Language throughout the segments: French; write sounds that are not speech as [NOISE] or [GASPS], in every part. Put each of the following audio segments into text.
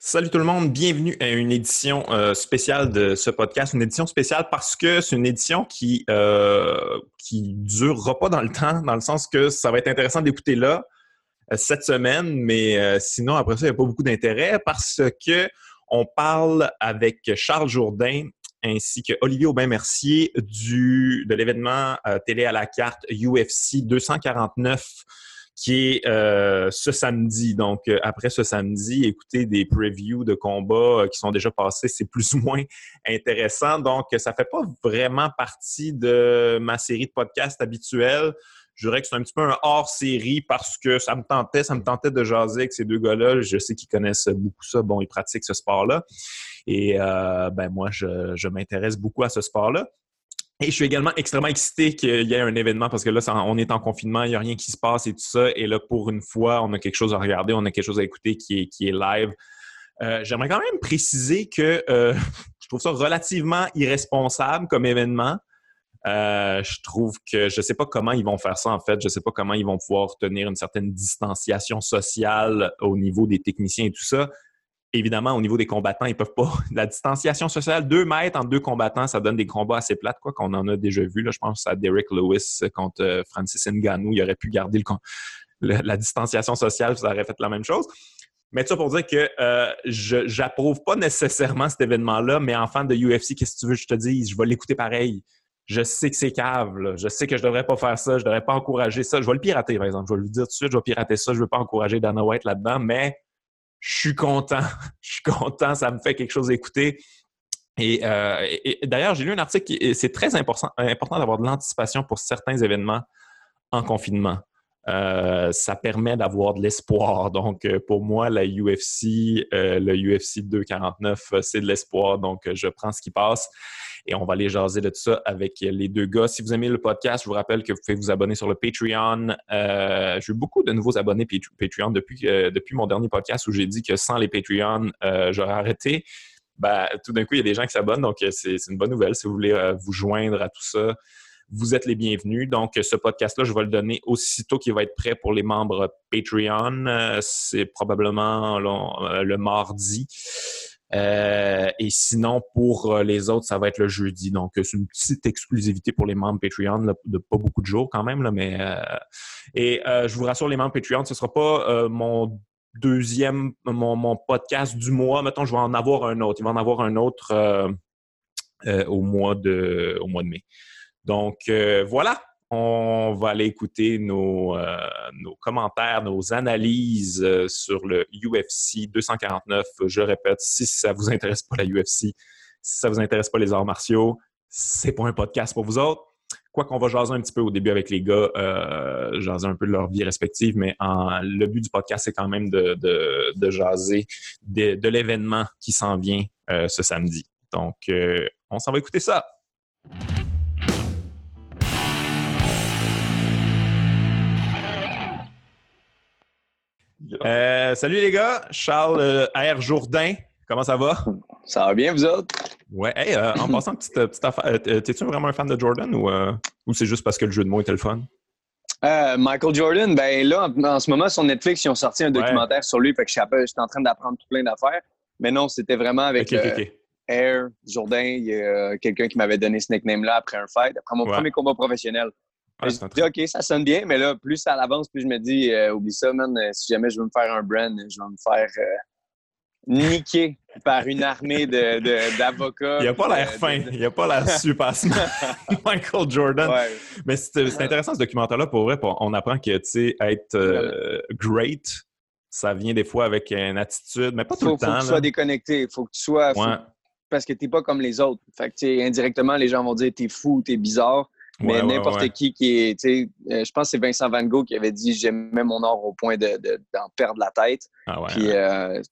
Salut tout le monde, bienvenue à une édition euh, spéciale de ce podcast, une édition spéciale parce que c'est une édition qui euh, qui durera pas dans le temps, dans le sens que ça va être intéressant d'écouter là euh, cette semaine, mais euh, sinon après ça il n'y a pas beaucoup d'intérêt parce que on parle avec Charles Jourdain ainsi que Olivier Aubin-Mercier du de l'événement télé à la carte UFC 249 qui est euh, ce samedi. Donc, euh, après ce samedi, écouter des previews de combats euh, qui sont déjà passés, c'est plus ou moins intéressant. Donc, ça fait pas vraiment partie de ma série de podcasts habituelle. Je dirais que c'est un petit peu un hors-série parce que ça me tentait, ça me tentait de jaser avec ces deux gars-là. Je sais qu'ils connaissent beaucoup ça. Bon, ils pratiquent ce sport-là. Et ben moi, je, je m'intéresse beaucoup à ce sport-là. Et je suis également extrêmement excité qu'il y ait un événement parce que là, on est en confinement, il n'y a rien qui se passe et tout ça. Et là, pour une fois, on a quelque chose à regarder, on a quelque chose à écouter qui est, live. Euh, J'aimerais quand même préciser que euh, [LAUGHS] je trouve ça relativement irresponsable comme événement. Euh, je trouve que je ne sais pas comment ils vont faire ça en fait. Je ne sais pas comment ils vont pouvoir tenir une certaine distanciation sociale au niveau des techniciens et tout ça évidemment, au niveau des combattants, ils peuvent pas. [LAUGHS] La distanciation sociale, deux mètres entre deux combattants, ça donne des combats assez plates, quoi, qu'on en a déjà vu. Là, je pense à Derek Lewis contre euh, Francis Ngannou. Il aurait pu garder le, la distanciation sociale, ça aurait fait la même chose. Mais ça pour dire que euh, je j'approuve pas nécessairement cet événement-là, mais en fan de UFC, qu'est-ce que tu veux que je te dise? Je vais l'écouter pareil. Je sais que c'est cave, je sais que je devrais pas faire ça, je devrais pas encourager ça. Je vais le pirater, par exemple. Je vais lui dire tout de suite, je vais pirater ça, je veux pas encourager Dana White là-dedans, mais je suis content. [LAUGHS] Je suis content, ça me fait quelque chose d'écouter. Euh, et, d'ailleurs, j'ai lu un article qui c'est très important, important d'avoir de l'anticipation pour certains événements en confinement. Euh, ça permet d'avoir de l'espoir. [LAUGHS] Donc, euh, pour moi, la UFC, le UFC 249, c'est de l'espoir. Donc, je prends ce qui passe et on va aller jaser de tout ça avec les deux gars. Si vous aimez le podcast, je vous rappelle que vous pouvez vous abonner sur le Patreon. Euh, j'ai eu beaucoup de nouveaux abonnés Patreon depuis, euh, depuis mon dernier podcast où j'ai dit que sans les Patreon, euh, j'aurais arrêté. Ben, tout d'un coup, il y a des gens qui s'abonnent, donc c'est une bonne nouvelle. Si vous voulez vous joindre à tout ça, vous êtes les bienvenus. Donc, ce podcast-là, je vais le donner aussitôt qu'il va être prêt pour les membres Patreon. C'est probablement le mardi. Euh, et sinon, pour euh, les autres, ça va être le jeudi. Donc, c'est une petite exclusivité pour les membres Patreon, de pas beaucoup de jours quand même. Mais euh, Et je vous rassure, les membres Patreon, ce sera pas mon deuxième, mon, podcast du mois. Mettons, je vais en avoir un autre. Il va en avoir un autre au, mois de, au mois de mai. Donc, voilà on va aller écouter nos, euh, commentaires, nos analyses euh, sur le UFC 249. Je répète, si ça vous intéresse pas la UFC, si ça vous intéresse pas les arts martiaux, c'est pas un podcast pour vous autres. Quoi qu'on va jaser un petit peu au début avec les gars, euh, jaser un peu de leur vie respective, mais le but du podcast, c'est quand même de, jaser de, l'événement qui s'en vient euh, ce samedi. Donc, on s'en va écouter ça. Euh, salut les gars, Charles euh, R. Jourdain, comment ça va? Ça va bien, vous autres? Ouais, euh, en passant, petite, petite affaire, t'es-tu vraiment un fan de Jordan ou, ou c'est juste parce que le jeu de mots était le fun? Michael Jordan, ben là, en, ce moment, sur Netflix, ils ont sorti un documentaire sur lui, fait que j'étais en train d'apprendre tout plein d'affaires. Mais non, c'était vraiment avec Air Jourdain. Il y a quelqu'un qui m'avait donné ce nickname-là après un fight, après mon premier combat professionnel. Je me dis, OK, ça sonne bien, mais là, plus ça avance, plus je me dis, euh, oublie ça, man, euh, si jamais je veux me faire un brand, je vais me faire euh, niquer [LAUGHS] par une armée d'avocats. De, il n'a pas l'air fin, il n'a pas [LAUGHS] l'air super smart, [LAUGHS] Michael Jordan. Mais c'est intéressant ce documentaire-là, pour vrai, on apprend que, tu sais, être great, ça vient des fois avec une attitude, mais pas tout le temps. Il faut que tu sois déconnecté, il faut que tu sois... parce que tu n'es pas comme les autres. Fait que, indirectement, les gens vont dire, t'es fou, t'es bizarre. Mais n'importe qui qui est, tu sais, euh, je pense que c'est Vincent Van Gogh qui avait dit j'aimais mon or au point d'en de, perdre la tête. Ah Puis, euh,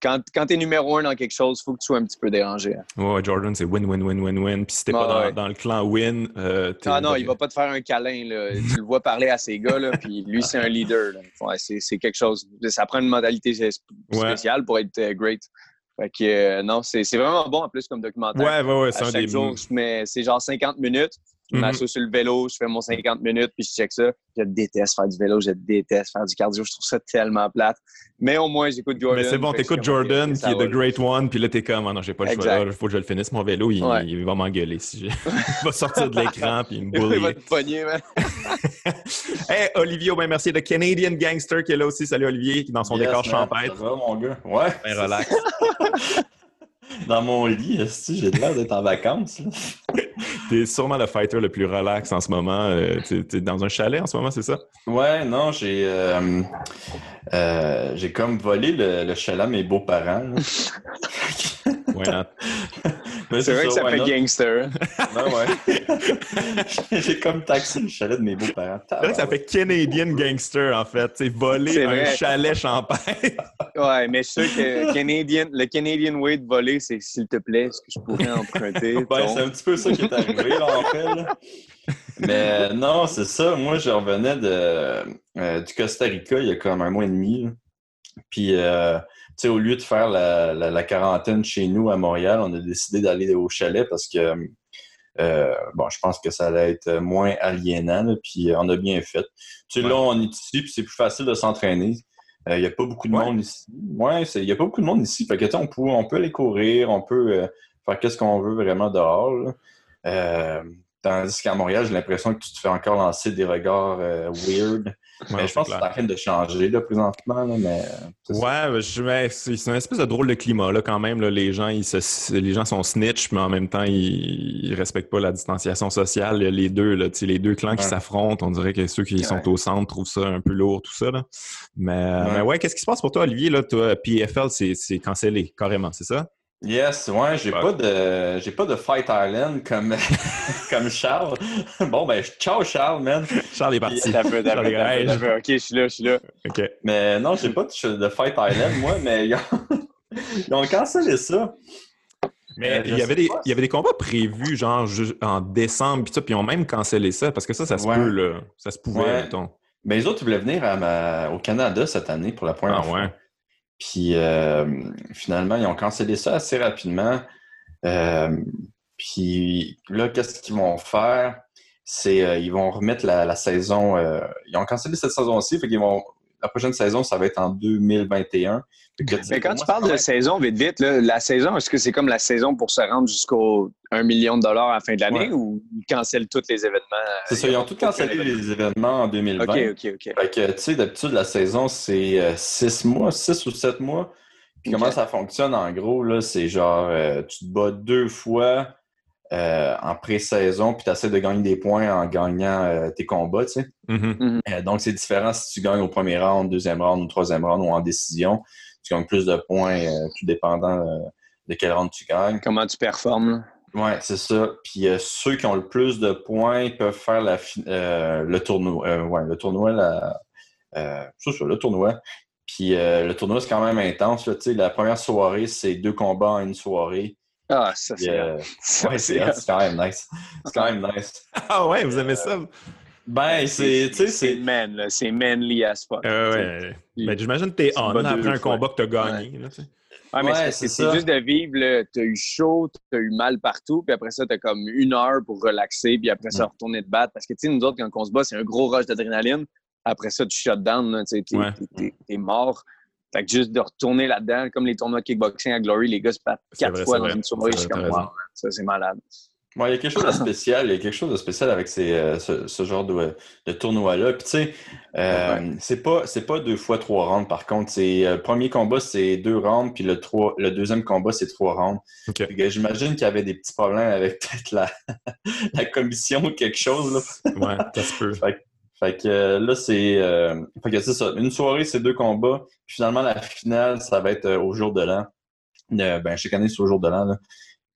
quand, quand tu es numéro un dans quelque chose, il faut que tu sois un petit peu dérangé. Hein. Ouais, Jordan, c'est win, win, win, win, win. Puis si t'es pas dans, le clan win, euh, Ah non, il va pas te faire un câlin. Là. [LAUGHS] tu le vois parler à ces gars, là, puis lui, c'est un leader. Ouais, c'est quelque chose. Ça prend une modalité spéciale pour être great. Fait que non, c'est vraiment bon en plus comme documentaire. Ouais, ouais, ouais. C'est un chaque jour, mais c'est genre 50 minutes. Je m'assois sur le vélo, je fais mon 50 minutes, puis je check ça. Je déteste faire du vélo, je déteste faire du cardio. Je trouve ça tellement plate. Mais au moins, j'écoute Jordan. Mais c'est bon, t'écoutes Jordan, qui est The Great One, puis là, t'es comme, ah non, j'ai pas le choix. Il faut que je le finisse. Mon vélo, il, va m'engueuler. Si il [LAUGHS] [LAUGHS] va sortir de l'écran, puis il me boule. [LAUGHS] il va te pogner, man. hey, Olivier ben merci. The Canadian Gangster qui est là aussi. Salut, Olivier, qui est dans son décor champêtre. Ça va, mon gars? Ouais. Ben, relax. Dans mon lit, j'ai l'air d'être en vacances. [LAUGHS] T'es sûrement le fighter le plus relax en ce moment. Euh, t'es dans un chalet en ce moment, c'est ça? Ouais, non, j'ai euh, euh, j'ai comme volé le, chalet à mes beaux-parents. [LAUGHS] c'est vrai que ça fait gangster. Non, [LAUGHS] ouais. [LAUGHS] J'ai comme taxé le chalet de mes beaux-parents. C'est vrai que ça fait Canadian gangster, en fait. C'est voler un chalet champagne. [LAUGHS] ouais, mais je suis sûr que Canadian, le Canadian way de voler, c'est s'il te plaît, est-ce que je pourrais emprunter? c'est un petit peu ça qui est arrivé, là, en fait. Mais non, c'est ça. Moi, je revenais de, euh, du Costa Rica il y a comme un mois et demi. Puis, euh, sais, au lieu de faire la, quarantaine chez nous à Montréal, on a décidé d'aller au chalet parce que, euh, bon, je pense que ça allait être moins aliénant, puis on a bien fait. Tu sais, là, on est ici, puis c'est plus facile de s'entraîner. Il euh, n'y a pas beaucoup de monde ici. Ouais, il n'y a pas beaucoup de monde ici. Fait que, on peut, on peut aller courir, on peut euh, faire qu'est-ce qu'on veut vraiment dehors. tandis qu'à Montréal, j'ai l'impression que tu te fais encore lancer des regards weird mais je pense que c'est en train de changer là, présentement. mais, ouais, c'est une espèce de drôle de climat là, quand même. Là. Les, gens, ils se, les gens sont snitch, mais en même temps, ils, ne respectent pas la distanciation sociale. Les deux, là, les deux clans qui s'affrontent, on dirait que ceux qui sont au centre trouvent ça un peu lourd, tout ça. Là. Mais, ouais, qu'est-ce qui se passe pour toi, Olivier? Là, toi, PFL, c'est cancellé, carrément, c'est ça? Yes, ouais, j'ai pas de j'ai pas de Fight Island comme, [LAUGHS] comme Charles. Bon ben ciao Charles, man. Charles est parti. Charles est... Ok, je suis là, je suis là. Ok. Mais non, j'ai pas de, Fight Island, moi, mais ils ont, [LAUGHS] ils ont cancellé ça. Mais euh, il, y avait des, il y avait des combats prévus, genre en décembre, puis ils ont même cancellé ça, parce que ça, ça se peut, là. Ça se pouvait, ouais. mettons. Mais les autres, ils voulaient venir au Canada cette année pour la première ah, fois. Ouais. Puis euh, finalement, ils ont cancellé ça assez rapidement. Euh, puis là, qu'est-ce qu'ils vont faire? C'est euh, ils vont remettre la, saison. ils ont cancellé cette saison-ci, fait qu'ils vont la prochaine saison, ça va être en 2021. Mais quand tu parles de saison, vite, vite, la saison, est-ce que c'est comme la saison pour se rendre jusqu'au 1 million de dollars à la fin de l'année ou ils cancellent tous les événements? C'est ça, ils ont tous cancellé les événements en 2020. OK, OK, OK. Fait que, tu sais, d'habitude, la saison, c'est 6 euh, mois, 6 ou 7 mois. Puis comment ça fonctionne, en gros, là, c'est genre, euh, tu te bats deux fois euh, en pré-saison, puis tu essaies de gagner des points en gagnant tes combats, tu sais. Mm-hmm. Mm-hmm. donc, c'est différent si tu gagnes au premier round, deuxième round ou troisième round ou en décision tu gagnes plus de points, euh, tout dépendant euh, de quelle ronde tu gagnes. Comment tu performes. Oui, c'est ça. Puis euh, ceux qui ont le plus de points peuvent faire la, le tournoi. ouais, le tournoi, la, c'est ça, le tournoi. Puis le tournoi, c'est quand même intense. Là, la première soirée, c'est deux combats en une soirée. Ah, ça, c'est. [LAUGHS] ouais, c'est quand même nice. C'est quand même nice. [LAUGHS] ah ouais, vous aimez ça? Ben, c'est. C'est man, c'est manly as fuck. Euh, ouais. Mais j'imagine que t'es on après un combat que t'as gagné. Là, ah, mais c'est juste de vivre, t'as eu chaud, t'as eu mal partout, puis après ça, t'as comme une heure pour relaxer, puis après ça, retourner te battre. Parce que, tu sais, nous autres, quand on se bat, c'est un gros rush d'adrénaline. Après ça, tu shut down, tu t'es mort. Fait que juste de retourner là-dedans, comme les tournois de kickboxing à Glory, les gars se battent quatre fois dans une soirée, je suis comme, wow, ça, c'est malade il y a quelque chose de [CLEARS THROAT] spécial. Il y a quelque chose de spécial avec euh, ce, genre de, tournoi-là. Puis, tu sais, euh, c'est pas, pas deux fois trois rounds, par contre. C'est, euh, le premier combat, c'est deux rounds, puis le, trois, le deuxième combat, c'est trois rounds. J'imagine qu'il y avait des petits problèmes avec [LAUGHS] peut-être la, la commission ou quelque chose. Là. ouais, ça se peut. Fait, que là, c'est, c'est ça. Une soirée, c'est deux combats. Finalement, la finale, ça va être au jour de l'an. ben, chaque année, c'est au jour de l'an.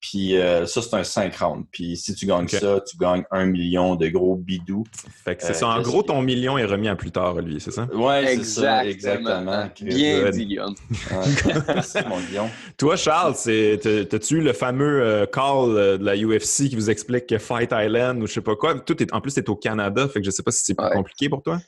Puis euh, ça, c'est un 5 rounds. Puis si tu gagnes ça, tu gagnes un million de gros bidous. Fait que c'est ça. En euh, gros, ton million est remis à plus tard, lui, c'est ça? Oui, ça, exactement. Bien dit, mon lion. Toi, Charles, t'as-tu eu le fameux euh, call de la UFC qui vous explique que Fight Island ou je sais pas quoi? Tout est, en plus, c'est au Canada, fait que je sais pas si c'est plus compliqué pour toi.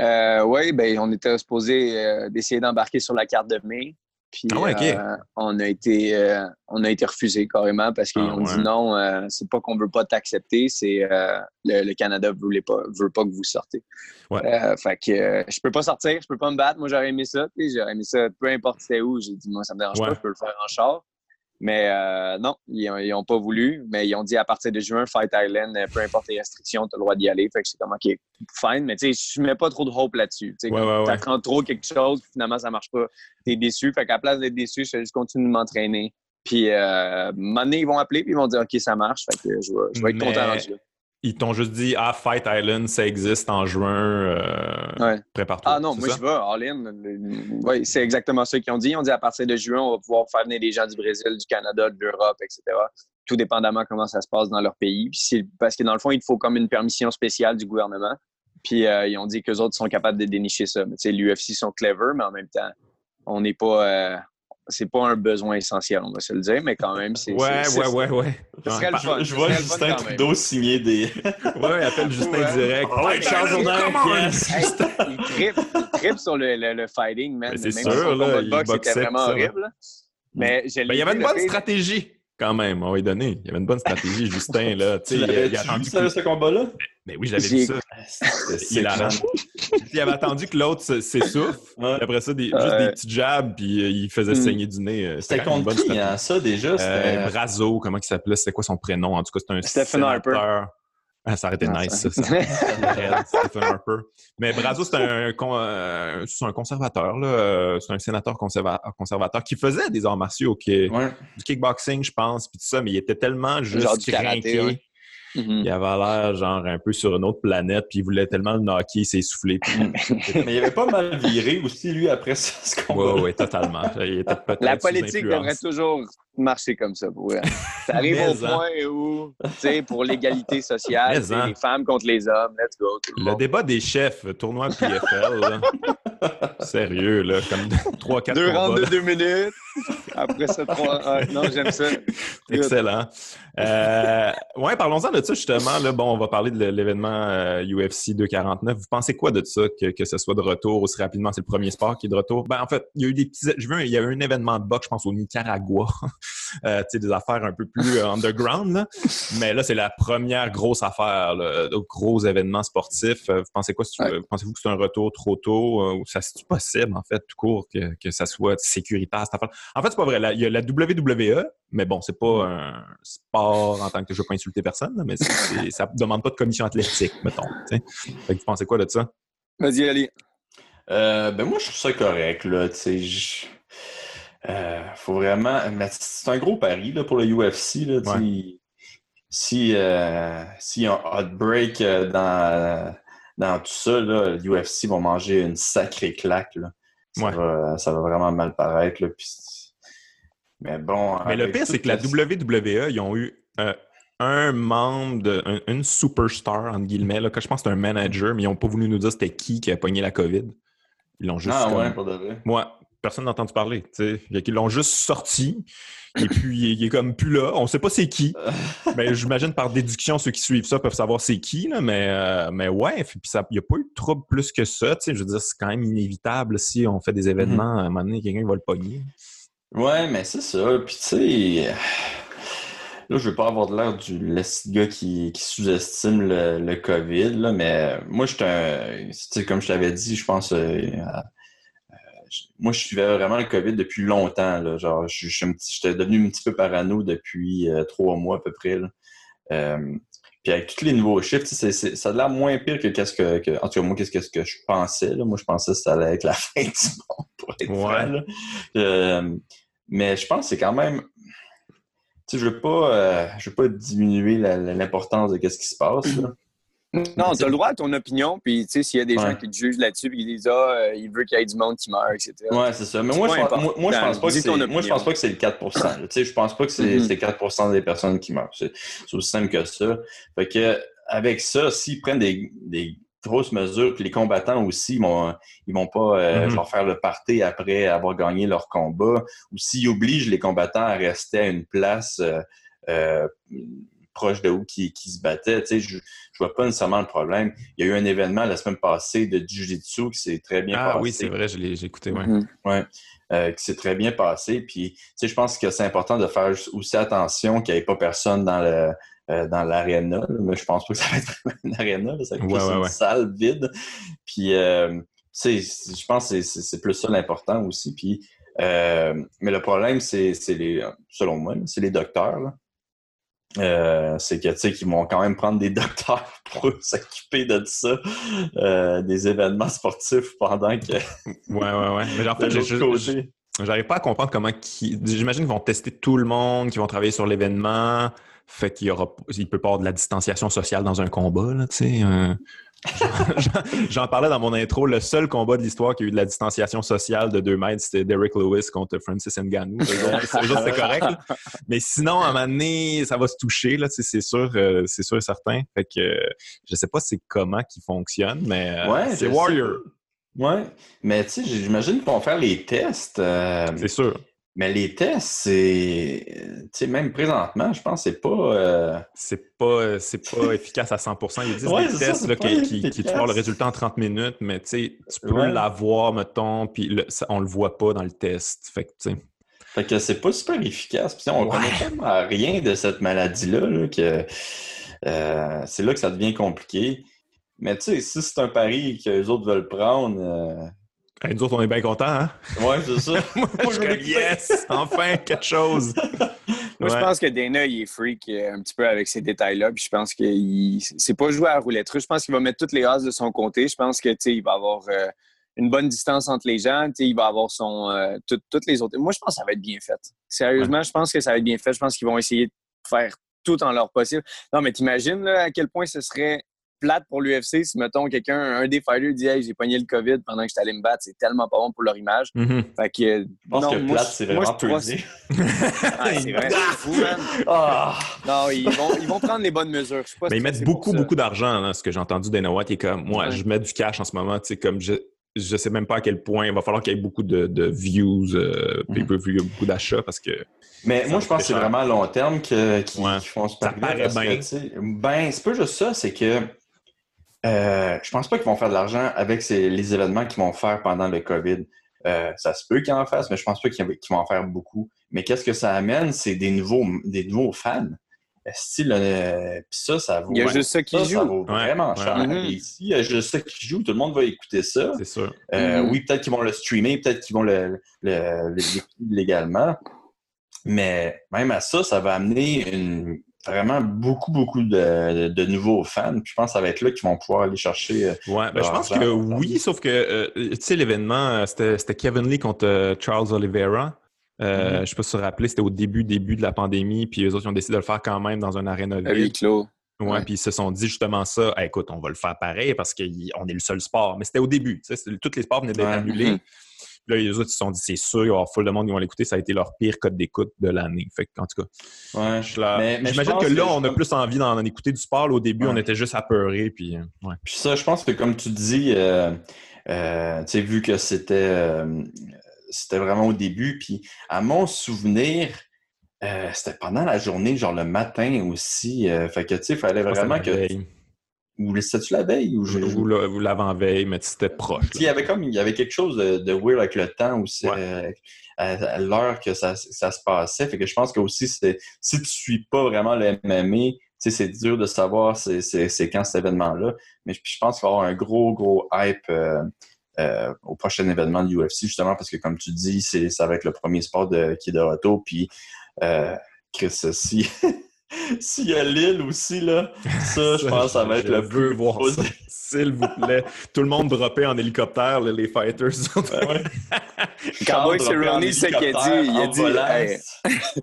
oui, ben on était supposé d'essayer d'embarquer sur la carte de mai. Puis ah on a été on a été refusé carrément parce qu'ils ah ont dit non, c'est pas qu'on veut pas t'accepter, c'est le, Canada voulait pas veut pas que vous sortez. fait que je peux pas sortir, je peux pas me battre. Moi j'aurais aimé ça, j'aurais aimé ça peu importe c'était où. J'ai dit moi ça me dérange pas, je peux le faire en char. Mais euh, non, ils n'ont pas voulu. Mais ils ont dit à partir de juin, Fight Island, euh, peu importe les restrictions, tu as le droit d'y aller. Fait que c'est comme, OK, fine. Mais tu sais, je mets pas trop de hope là-dessus. Tu ouais, trop quelque chose, finalement, ça marche pas. Tu es déçu. Fait qu'à la place d'être déçu, je vais juste continuer de m'entraîner. Puis, euh, ils vont appeler, puis ils vont dire, OK, ça marche. Fait que je vais, je vais être content là ils t'ont juste dit Ah, Fight Island, ça existe en juin. Euh, Prépare-toi. Ah non, moi je vais, all in. Oui, c'est exactement ça qu'ils ont dit. Ils ont dit à partir de juin, on va pouvoir faire venir des gens du Brésil, du Canada, de l'Europe, etc. Tout dépendamment comment ça se passe dans leur pays. Puis parce que dans le fond, il faut comme une permission spéciale du gouvernement. Puis euh, ils ont dit qu'eux autres sont capables de dénicher ça. Mais tu sais, l'UFC sont clever, mais en même temps, on n'est pas. Euh, c'est pas un besoin essentiel, on va se le dire, mais quand même, c'est. Ouais, ouais, ouais, ouais, Je, je vois Justin Trudeau signer des. ouais, il appelle Justin direct. Oh, ouais, Charles Il tripe, sur le, le, fighting, man. C'est sûr, là. Le c'était vraiment horrible. Mais ben, il y avait une bonne stratégie quand même, on va y donner. Il y avait une bonne stratégie, [LAUGHS] Justin. Là. Tu il, a attendu vu ce combat-là? Mais oui, j'avais vu ça. C'est il avait attendu que l'autre s'essouffle. Après ça, des, juste des petits jabs, puis euh, il faisait hmm. saigner du nez. Euh, c'était contre qui, hein, ça, déjà? Euh, Brazo, comment il s'appelait? C'était quoi son prénom? En tout cas, c'était un Stephen Harper. Ah, ça aurait été nice, ça. ça. [LAUGHS] Stephen Harper. Mais Brazo, c'est un, euh, un, conservateur. Euh, c'est un sénateur conservateur qui faisait des arts martiaux, qui, du kickboxing, je pense, puis tout ça, mais il était tellement juste Genre craqué. Mm-hmm. Il avait l'air genre un peu sur une autre planète, puis il voulait tellement le knocker, il s'est essoufflé. Mais il avait pas mal viré aussi, lui, après ça, ce combat. Oui, oui, totalement. La politique devrait toujours marcher comme ça. Pour Ça arrive au point où, tu sais, pour l'égalité sociale, les femmes contre les hommes, let's go. Le, débat des chefs, tournoi PFL, sérieux, là, comme 3-4 Deux rounds de deux minutes. Après ça, trois... non, j'aime ça. Excellent. Euh, ouais, parlons-en de ça, justement. Là, bon, on va parler de l'événement UFC euh, 249. Vous pensez quoi de ça, que, que ce soit de retour aussi rapidement? C'est le premier sport qui est de retour? Ben, en fait, il y a eu des petits... Je veux, il y a eu un événement de boxe, je pense, au Nicaragua. [LAUGHS] euh, des affaires un peu plus euh, underground. Là. Mais là, c'est la première grosse affaire, là, gros événement sportif. Euh, vous pensez quoi? Pensez-vous que c'est un retour trop tôt ou ça c'est possible, en fait, tout court, que, que ça soit sécuritaire, cette affaire? En fait, c'est pas vrai. il y a la WWE, mais bon, c'est pas un sport en tant que je veux pas insulter personne, mais ça demande pas de commission athlétique, mettons. vous pensez quoi de ça? Vas-y, Ali. ben moi, je trouve ça correct. Là, euh, faut vraiment. c'est un gros pari là, pour le UFC. Là, Si euh, si un outbreak euh, dans, dans tout ça, là, l'UFC va manger une sacrée claque. Là. Ça, va, ça, va, vraiment mal paraître. Là, Mais bon. Mais le pire, c'est que la WWE, ils ont eu un membre, de, une superstar, entre guillemets. Là, que je pense que c'est un manager, mais ils n'ont pas voulu nous dire c'était qui qui a pogné la COVID. Ils l'ont juste. Ah ouais, pour de vrai. Ouais personne n'a entendu parler. Ils l'ont juste sorti. Et puis, il est comme plus là. On ne sait pas c'est qui. [LAUGHS] mais j'imagine par déduction, ceux qui suivent ça peuvent savoir c'est qui. Là, mais, euh, mais ouais, puis il n'y a pas eu de trouble plus que ça. Je veux dire, c'est quand même inévitable si on fait des événements, à un moment donné, quelqu'un va le pogner. Ouais, mais c'est ça. Puis tu sais. Là, je veux pas avoir de l'air du gars qui, qui sous-estime le, COVID, là, mais moi, je un. Comme je t'avais dit, je pense euh, moi, je suivais vraiment le COVID depuis longtemps. Là. Genre, j'étais devenu un petit peu parano depuis euh, trois mois à peu près. Euh, puis avec tous les nouveaux chiffres, ça a l'air moins pire que qu'est-ce que, En tout cas, moi, qu'est-ce que, je pensais. Là. Moi, je pensais que ça allait être la [LAUGHS] fin du monde, pour être ouais. euh, mais je pense que c'est quand même. Tu sais, je veux pas, je veux pas diminuer l'importance de ce qui se passe. Là. Non, tu as le droit à ton opinion, puis tu sais, s'il y a des gens qui te jugent là-dessus, puis qui disent Ah, euh, il veut qu'il y ait du monde qui meurt, etc. Ouais, c'est ça. Mais moi, je, pense, moi, je pense pas que c'est, moi, je pense pas que c'est le 4 Tu sais, je pense pas que c'est, 4 mm-hmm. des personnes qui meurent. C'est, aussi simple que ça. Fait que, avec ça, s'ils prennent des, des grosses mesures, puis les combattants aussi, ils vont, ils vont pas euh, mm-hmm. faire le party après avoir gagné leur combat, ou s'ils obligent les combattants à rester à une place. Euh, euh proche de où qui, qui se battait. Tu sais, je, je vois pas nécessairement le problème. Il y a eu un événement la semaine passée de Jiu-Jitsu qui s'est très bien ah, passé. Ah oui, c'est vrai, j'ai écouté, ouais. Mm-hmm. ouais. qui s'est très bien passé. Puis, je pense que c'est important de faire aussi attention qu'il n'y ait pas personne dans le dans l'aréna, mais je pense pas que ça va être [LAUGHS] une aréna, ça va être une salle vide. Puis, je pense que c'est plus ça l'important aussi. Puis, mais le problème, c'est les, selon moi, c'est les docteurs. Là. Euh, c'est que tu sais qu'ils vont quand même prendre des [LAUGHS] docteurs pour [LAUGHS] s'occuper de ça, euh, des événements sportifs pendant que. ouais, ouais, ouais. Mais en [LAUGHS] fait, j'arrive pas à comprendre comment. J'imagine qu'ils vont tester tout le monde, qu'ils vont travailler sur l'événement. Fait qu'il y aura, il peut pas avoir de la distanciation sociale dans un combat, là, tu sais. J'en parlais dans mon intro. Le seul combat de l'histoire qui a eu de la distanciation sociale de deux mètres, c'était Derek Lewis contre Francis Ngannou. C'est correct. Mais sinon, à un moment donné, ça va se toucher, là, c'est sûr, euh, c'est sûr et certain. Fait que je sais pas c'est comment qui fonctionne, mais euh, c'est Warrior. Ouais, mais tu sais, j'imagine qu'ils vont faire les tests. Euh, c'est sûr. Mais les tests, c'est. Tu sais, même présentement, je pense que c'est pas. Euh, c'est pas, pas [LAUGHS] efficace à 100 Ils disent des tests là, qui, qui, tu vois le résultat en 30 minutes, mais tu sais, tu peux l'avoir, mettons, puis le, on le voit pas dans le test. Fait que, tu sais. Fait que c'est pas super efficace. Puis on connaît tellement rien de cette maladie-là que euh, c'est là que ça devient compliqué. Mais tu sais, si c'est un pari que les autres veulent prendre. Euh, nous autres, on est bien contents, hein? Ouais, c'est ça. [LAUGHS] Moi, je yes! Enfin, quelque chose! [LAUGHS] Moi, je pense que Dana, il est freak euh, un petit peu avec ces détails-là. Puis je pense que c'est pas jouer à roulette Je pense qu'il va mettre toutes les races de son côté. Je pense que, il va avoir euh, une bonne distance entre les gens. il va avoir son euh, toutes les autres. Moi, je pense que ça va être bien fait. Sérieusement, je pense que ça va être bien fait. Je pense qu'ils vont essayer de faire tout en leur possible. Non, mais t'imagines à quel point ce serait plate pour l'UFC si, mettons, quelqu'un, un des fighters dit Hey, j'ai pogné le COVID pendant que j'étais allé me battre. C'est tellement pas bon pour leur image. Mm-hmm. Fait que. Je pense que plate, c'est vraiment pesé. [LAUGHS] ah, c'est vrai. fou, man. Ah. Non, ils vont, ils vont prendre les bonnes mesures. Mais ils mettent beaucoup, beaucoup d'argent. Ce que j'ai entendu Dana White est comme Moi, je mets du cash en ce moment. Comme je, je sais même pas à quel point il va falloir qu'il y ait beaucoup de, de views, euh, mm-hmm. beaucoup d'achats parce que. Mais moi, je pense que c'est vraiment à long terme qu'ils font ce Ça paraît bien. ben, c'est pas juste ça, c'est que euh, je pense pas qu'ils vont faire de l'argent avec les événements qu'ils vont faire pendant le COVID. Euh, ça se peut qu'ils en fassent, mais je pense pas qu'ils vont en faire beaucoup. Mais qu'est-ce que ça amène? C'est des nouveaux, des nouveaux fans. Style, euh, ça, ça vaut. Il y a juste ça qui joue. vraiment cher. Mm-hmm. ici, il y a juste ça qui joue. Tout le monde va écouter ça. C'est sûr. Euh, mm-hmm. Oui, peut-être qu'ils vont le streamer, peut-être qu'ils vont le, le, légalement. Mais même à ça, ça va amener une vraiment beaucoup, beaucoup de, nouveaux fans. Puis je pense que ça va être là qu'ils vont pouvoir aller chercher. Euh, ouais, ben je pense que oui, sauf que, euh, tu sais, l'événement, euh, c'était Kevin Lee contre Charles Oliveira. Mm-hmm. Je ne sais pas si tu te rappelles, c'était au début, début de la pandémie, puis eux autres, ils ont décidé de le faire quand même dans un aréna vide. clos. Ouais, puis ils se sont dit justement ça, écoute, on va le faire pareil parce qu'on est le seul sport. Mais c'était au début, tu sais, tous les sports venaient d'être annulés. Mm-hmm. Là, les autres, ils se sont dit, c'est sûr, il va y avoir full de monde qui vont l'écouter. Ça a été leur pire code d'écoute de l'année. Fait en tout cas, ouais, j'imagine que là, on a plus envie d'en écouter du sport. au début, on était juste apeurés. Puis, euh, ouais. puis ça, je pense que comme tu dis, euh, euh, tu sais, vu que c'était c'était vraiment au début, puis à mon souvenir, c'était pendant la journée, genre le matin aussi. fait que, tu sais, il fallait vraiment que. Ou c'était-tu la veille? Ou, l'avant-veille, mais c'était proche. Il y avait comme il y avait quelque chose de, de weird avec le temps aussi, euh, à, l'heure que ça, ça, se passait. Fait que je pense que aussi, si tu suis pas vraiment le MMA, c'est dur de savoir c'est quand cet événement-là. Mais je pense qu'il va y avoir un gros, gros hype euh, euh, au prochain événement de UFC, justement, parce que comme tu dis, ça va être le premier sport de, qui est de retour. Puis, Chris, si, [LAUGHS] [LAUGHS] S'il y a l'île aussi, là, ça, je pense que ça va être le veux voir S'il vous plaît. [LAUGHS] Tout le monde droppé en hélicoptère, les fighters. Ouais. Cowboy Cerrone, c'est ce qu'il a dit. Il a dit [LAUGHS]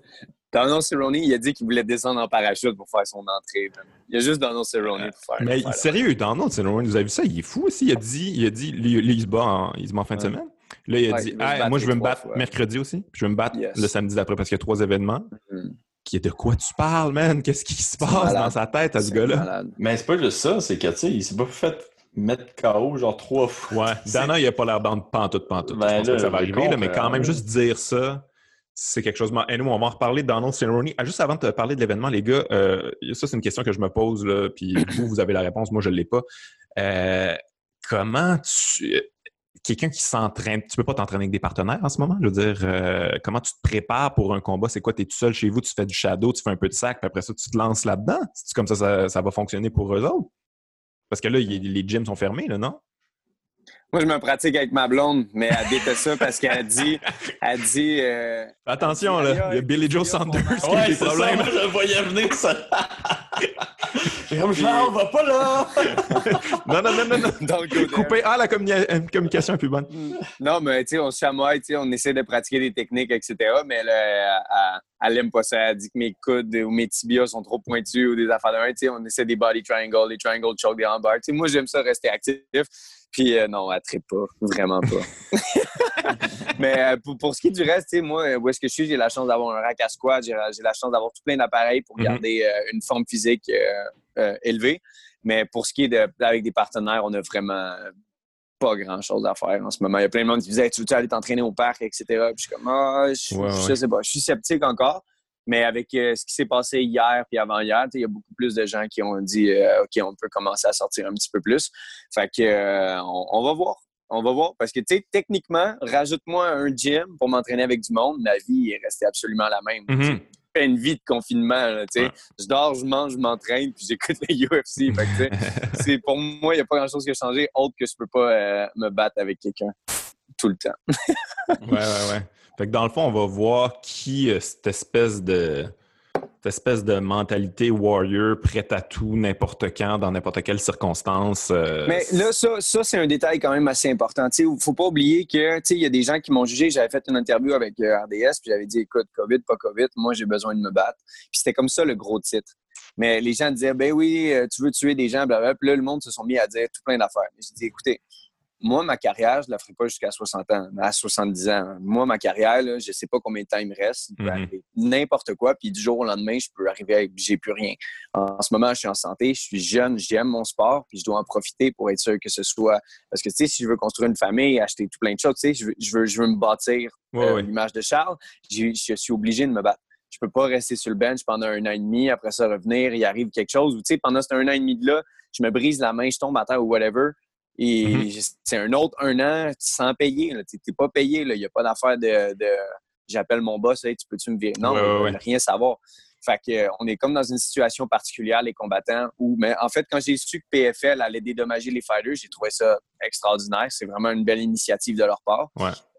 Donald Cerrone, il a dit qu'il voulait descendre en parachute pour faire son entrée. Il y a juste Donald Cerrone pour faire. Mais sérieux, Donald Cerrone, vous avez vu ça? Il est fou aussi. Il a dit, il a dit, il, se bat en, il se bat en fin de semaine. Là, il a dit, moi, je veux me battre mercredi aussi. Puis je veux me battre le samedi d'après parce qu'il y a trois événements. Mm-hmm qui de quoi tu parles, man? Qu'est-ce qui se passe dans sa tête à ce gars-là? Mais c'est pas juste ça, c'est que, tu sais, il s'est pas fait mettre KO genre trois fois. Ouais, [LAUGHS] Dana, il a pas l'air bande pantoute, pantoute. Ben, je pense que ça va arriver, mais quand même, juste dire ça, c'est quelque chose. Et nous, on va en reparler dans notre Ceremony. Ah, juste avant de te parler de l'événement, les gars, euh, ça, c'est une question que je me pose, là, puis vous, vous avez la réponse, moi, je ne l'ai pas. Euh, comment tu quelqu'un qui s'entraîne, tu peux pas t'entraîner avec des partenaires en ce moment? Je veux dire, euh, comment tu te prépares pour un combat? C'est quoi? Tu es tout seul chez vous, tu fais du shadow, tu fais un peu de sac, puis après ça, tu te lances là-dedans? C'est comme ça, ça, va fonctionner pour eux autres? Parce que là, les gyms sont fermés, là, non? Moi, je me pratique avec ma blonde, mais elle déteste ça parce qu'elle dit. Elle dit euh, Attention, là, il y a Billy Joe Sanders qui a des problèmes. moi, je le voyais venir, ça. [LAUGHS] comme Charles, va pas là! [LAUGHS] non, non, non, non. non. [LAUGHS] Donc, Couper. Ah, la communication est plus bonne. Non, mais tu sais, on se chamoille, tu sais, on essaie de pratiquer des techniques, etc. Mais elle, elle, elle aime pas ça. Elle dit que mes coudes ou mes tibias sont trop pointus ou des affaires de main. On essaie des body triangles, des triangle choke, des handbars. Tu sais, moi, j'aime ça rester actif. Puis euh, non, elle ne pas, vraiment pas. [LAUGHS] Mais euh, pour, ce qui est du reste, moi, où est-ce que je suis, j'ai la chance d'avoir un rack à squat, j'ai la chance d'avoir tout plein d'appareils pour mhm. garder euh, une forme physique élevée. Mais pour ce qui est de, avec des partenaires, on a vraiment pas grand-chose à faire en ce moment. Il y a plein de monde qui disait Tu veux aller t'entraîner au parc, etc. Puis je suis comme Ah, je, sais pas, je suis sceptique encore. Mais avec euh, ce qui s'est passé hier puis avant-hier, il y a beaucoup plus de gens qui ont dit euh, OK, on peut commencer à sortir un petit peu plus. Fait que euh, on, va voir. On va voir. Parce que, tu sais, techniquement, rajoute-moi un gym pour m'entraîner avec du monde, ma vie est restée absolument la même. Mm une vie de confinement. Je dors, je mange, je m'entraîne, puis j'écoute [LAUGHS] les UFC. [LAUGHS] c'est, pour moi, il n'y a pas grand-chose qui a changé, autre que je peux pas me battre avec quelqu'un tout le temps. [LAUGHS] ouais, ouais, ouais. Fait que dans le fond, on va voir qui cette espèce de cette espèce de mentalité warrior, prête à tout, n'importe quand, dans n'importe quelle circonstance. Euh, Mais là, ça, ça c'est un détail quand même assez important. Il ne faut pas oublier que il y a des gens qui m'ont jugé. J'avais fait une interview avec euh, RDS, puis j'avais dit écoute, COVID, pas COVID, moi j'ai besoin de me battre. Puis c'était comme ça le gros titre. Mais les gens disaient ben oui, euh, tu veux tuer des gens, blablabla. Puis là, le monde se sont mis à dire tout plein d'affaires. J'ai dit écoutez, moi, ma carrière, je ne la ferai pas jusqu'à 60 ans, à 70 ans. Moi, ma carrière, je ne sais pas combien de temps il me reste. Il peut mhm. arriver n'importe quoi, puis du jour au lendemain, je peux arriver avec j'ai plus rien. En, ce moment, je suis en santé, je suis jeune, j'aime mon sport, puis je dois en profiter pour être sûr que ce soit. Parce que, tu sais, si je veux construire une famille, acheter tout plein de choses, tu sais, je veux, je veux, me bâtir euh, l'image de Charles, je suis obligé de me battre. Je peux pas rester sur le bench pendant un an et demi, après ça revenir, il arrive quelque chose, ou tu sais, pendant ce un an et demi de là, je me brise la main, je tombe à terre ou whatever et mm-hmm. c'est un autre un an sans payer. Tu n'es pas payé. Il n'y a pas d'affaire de, j'appelle mon boss, tu peux-tu me virer? Non, ouais, rien savoir. Fait que, euh, on est comme dans une situation particulière, les combattants, où, mais en fait, quand j'ai su que PFL allait dédommager les fighters, j'ai trouvé ça extraordinaire. C'est vraiment une belle initiative de leur part.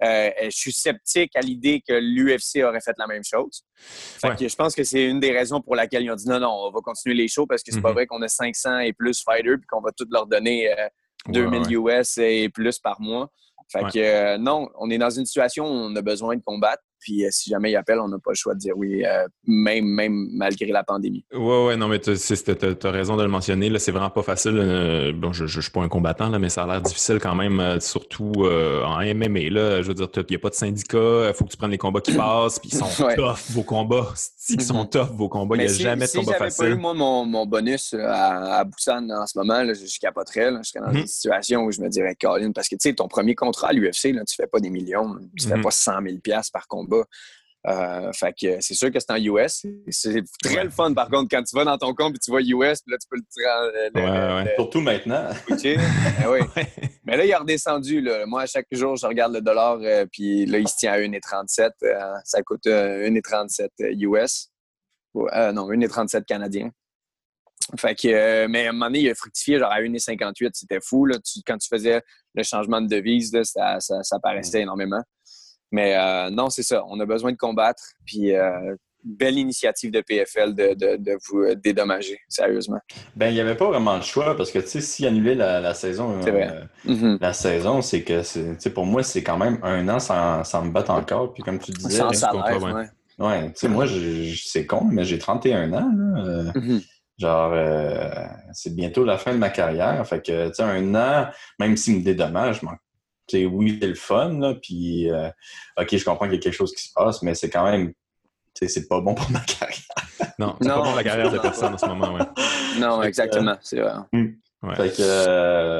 Euh, je suis sceptique à l'idée que l'UFC aurait fait la même chose. Fait que je pense que c'est une des raisons pour laquelle ils ont dit non, non, on va continuer les shows parce que c'est pas mm-hmm. vrai qu'on a 500 et plus fighters puis qu'on va tout leur donner euh, 2000 US et plus par mois. Fait que euh, non, on est dans une situation où on a besoin de combattre. Puis euh, si jamais il appelle, on n'a pas le choix de dire oui, euh, même, même malgré la pandémie. Oui, oui, non, mais tu as, raison de le mentionner. C'est vraiment pas facile. bon, je ne suis pas un combattant, là, mais ça a l'air difficile quand même, surtout en MMA. Là, je veux dire, il n'y a pas de syndicat, il faut que tu prennes les combats qui [COUGHS] passent, puis ils sont tough, vos combats. [LAUGHS] Ils sont mm-hmm. tough, vos combats. Il n'y a jamais de combat facile. Si pas eu, moi, mon, mon bonus à, à, Busan en ce moment, là, je, capoterais. je serais dans une situation où je me dirais, Colin, parce que tu sais, ton premier contrat à l'UFC, tu ne fais pas des millions, tu ne fais mm-hmm. pas 100 000 par combat. Euh, fait que c'est sûr que c'est en US. C'est très le fun, par contre, quand tu vas dans ton compte et tu vois US, puis là, tu peux le tirer. Surtout maintenant. [LAUGHS] Ben [LAUGHS] Mais là, il a redescendu. Là. Moi, à chaque jour, je regarde le dollar, euh, puis là, il se tient à 1,37. Euh, ça coûte 1,37 US. non, 1,37 canadien. Fait que, mais à un moment donné, il a fructifié genre à 1,58. C'était fou. Là. quand tu faisais le changement de devise, ça, ça, ça paraissait énormément. Mais euh, non, c'est ça. On a besoin de combattre. Puis, euh, belle initiative de PFL de, vous euh, dédommager, sérieusement. Ben, il n'y avait pas vraiment le choix parce que, tu sais, si annuler la, la saison, mm-hmm. la saison, c'est que, tu sais, pour moi, c'est quand même un an sans, sans, me battre encore. Puis, comme tu disais. Sans salaire, ouais. Ouais, tu sais, moi, c'est con, mais j'ai 31 ans, là. Mm-hmm. Genre, c'est bientôt la fin de ma carrière. Fait que, tu sais, un an, même s'il me dédommage, je oui, c'est le fun, là, puis euh, OK, je comprends qu'il y a quelque chose qui se passe, mais c'est quand même, c'est pas bon pour ma carrière. non, c'est pas bon pour la carrière de personne en ce moment, ouais. Non, exactement, c'est vrai. Hmm. Fait que, euh,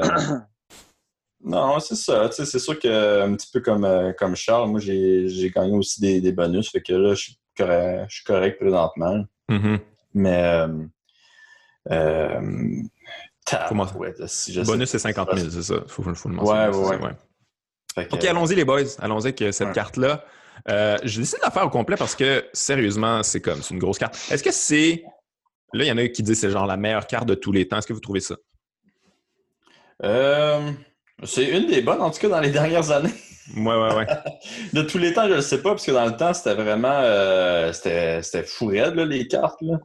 non, c'est ça, c'est sûr que un petit peu comme, euh, comme Charles, moi, j'ai gagné aussi des, des, bonus, fait que là, je suis correct, je suis correct présentement. Mm-hmm. Mais, Bonus, c'est 50 000, c'est ça. Il faut, faut, le mentionner. Ouais, ouais, ouais. OK, allons-y les boys. Allons-y avec cette carte-là. Euh, je décide de la faire au complet parce que, sérieusement, c'est comme, c'est une grosse carte. Est-ce que c'est... Là, il y en a qui disent que c'est genre la meilleure carte de tous les temps. Est-ce que vous trouvez ça? Euh, c'est une des bonnes, en tout cas, dans les [LAUGHS] dernières années. Ouais, ouais, ouais. [LAUGHS] de tous les temps, je ne sais pas, parce que dans le temps, c'était vraiment... Euh, c'était, c'était fou raide, les cartes. Là.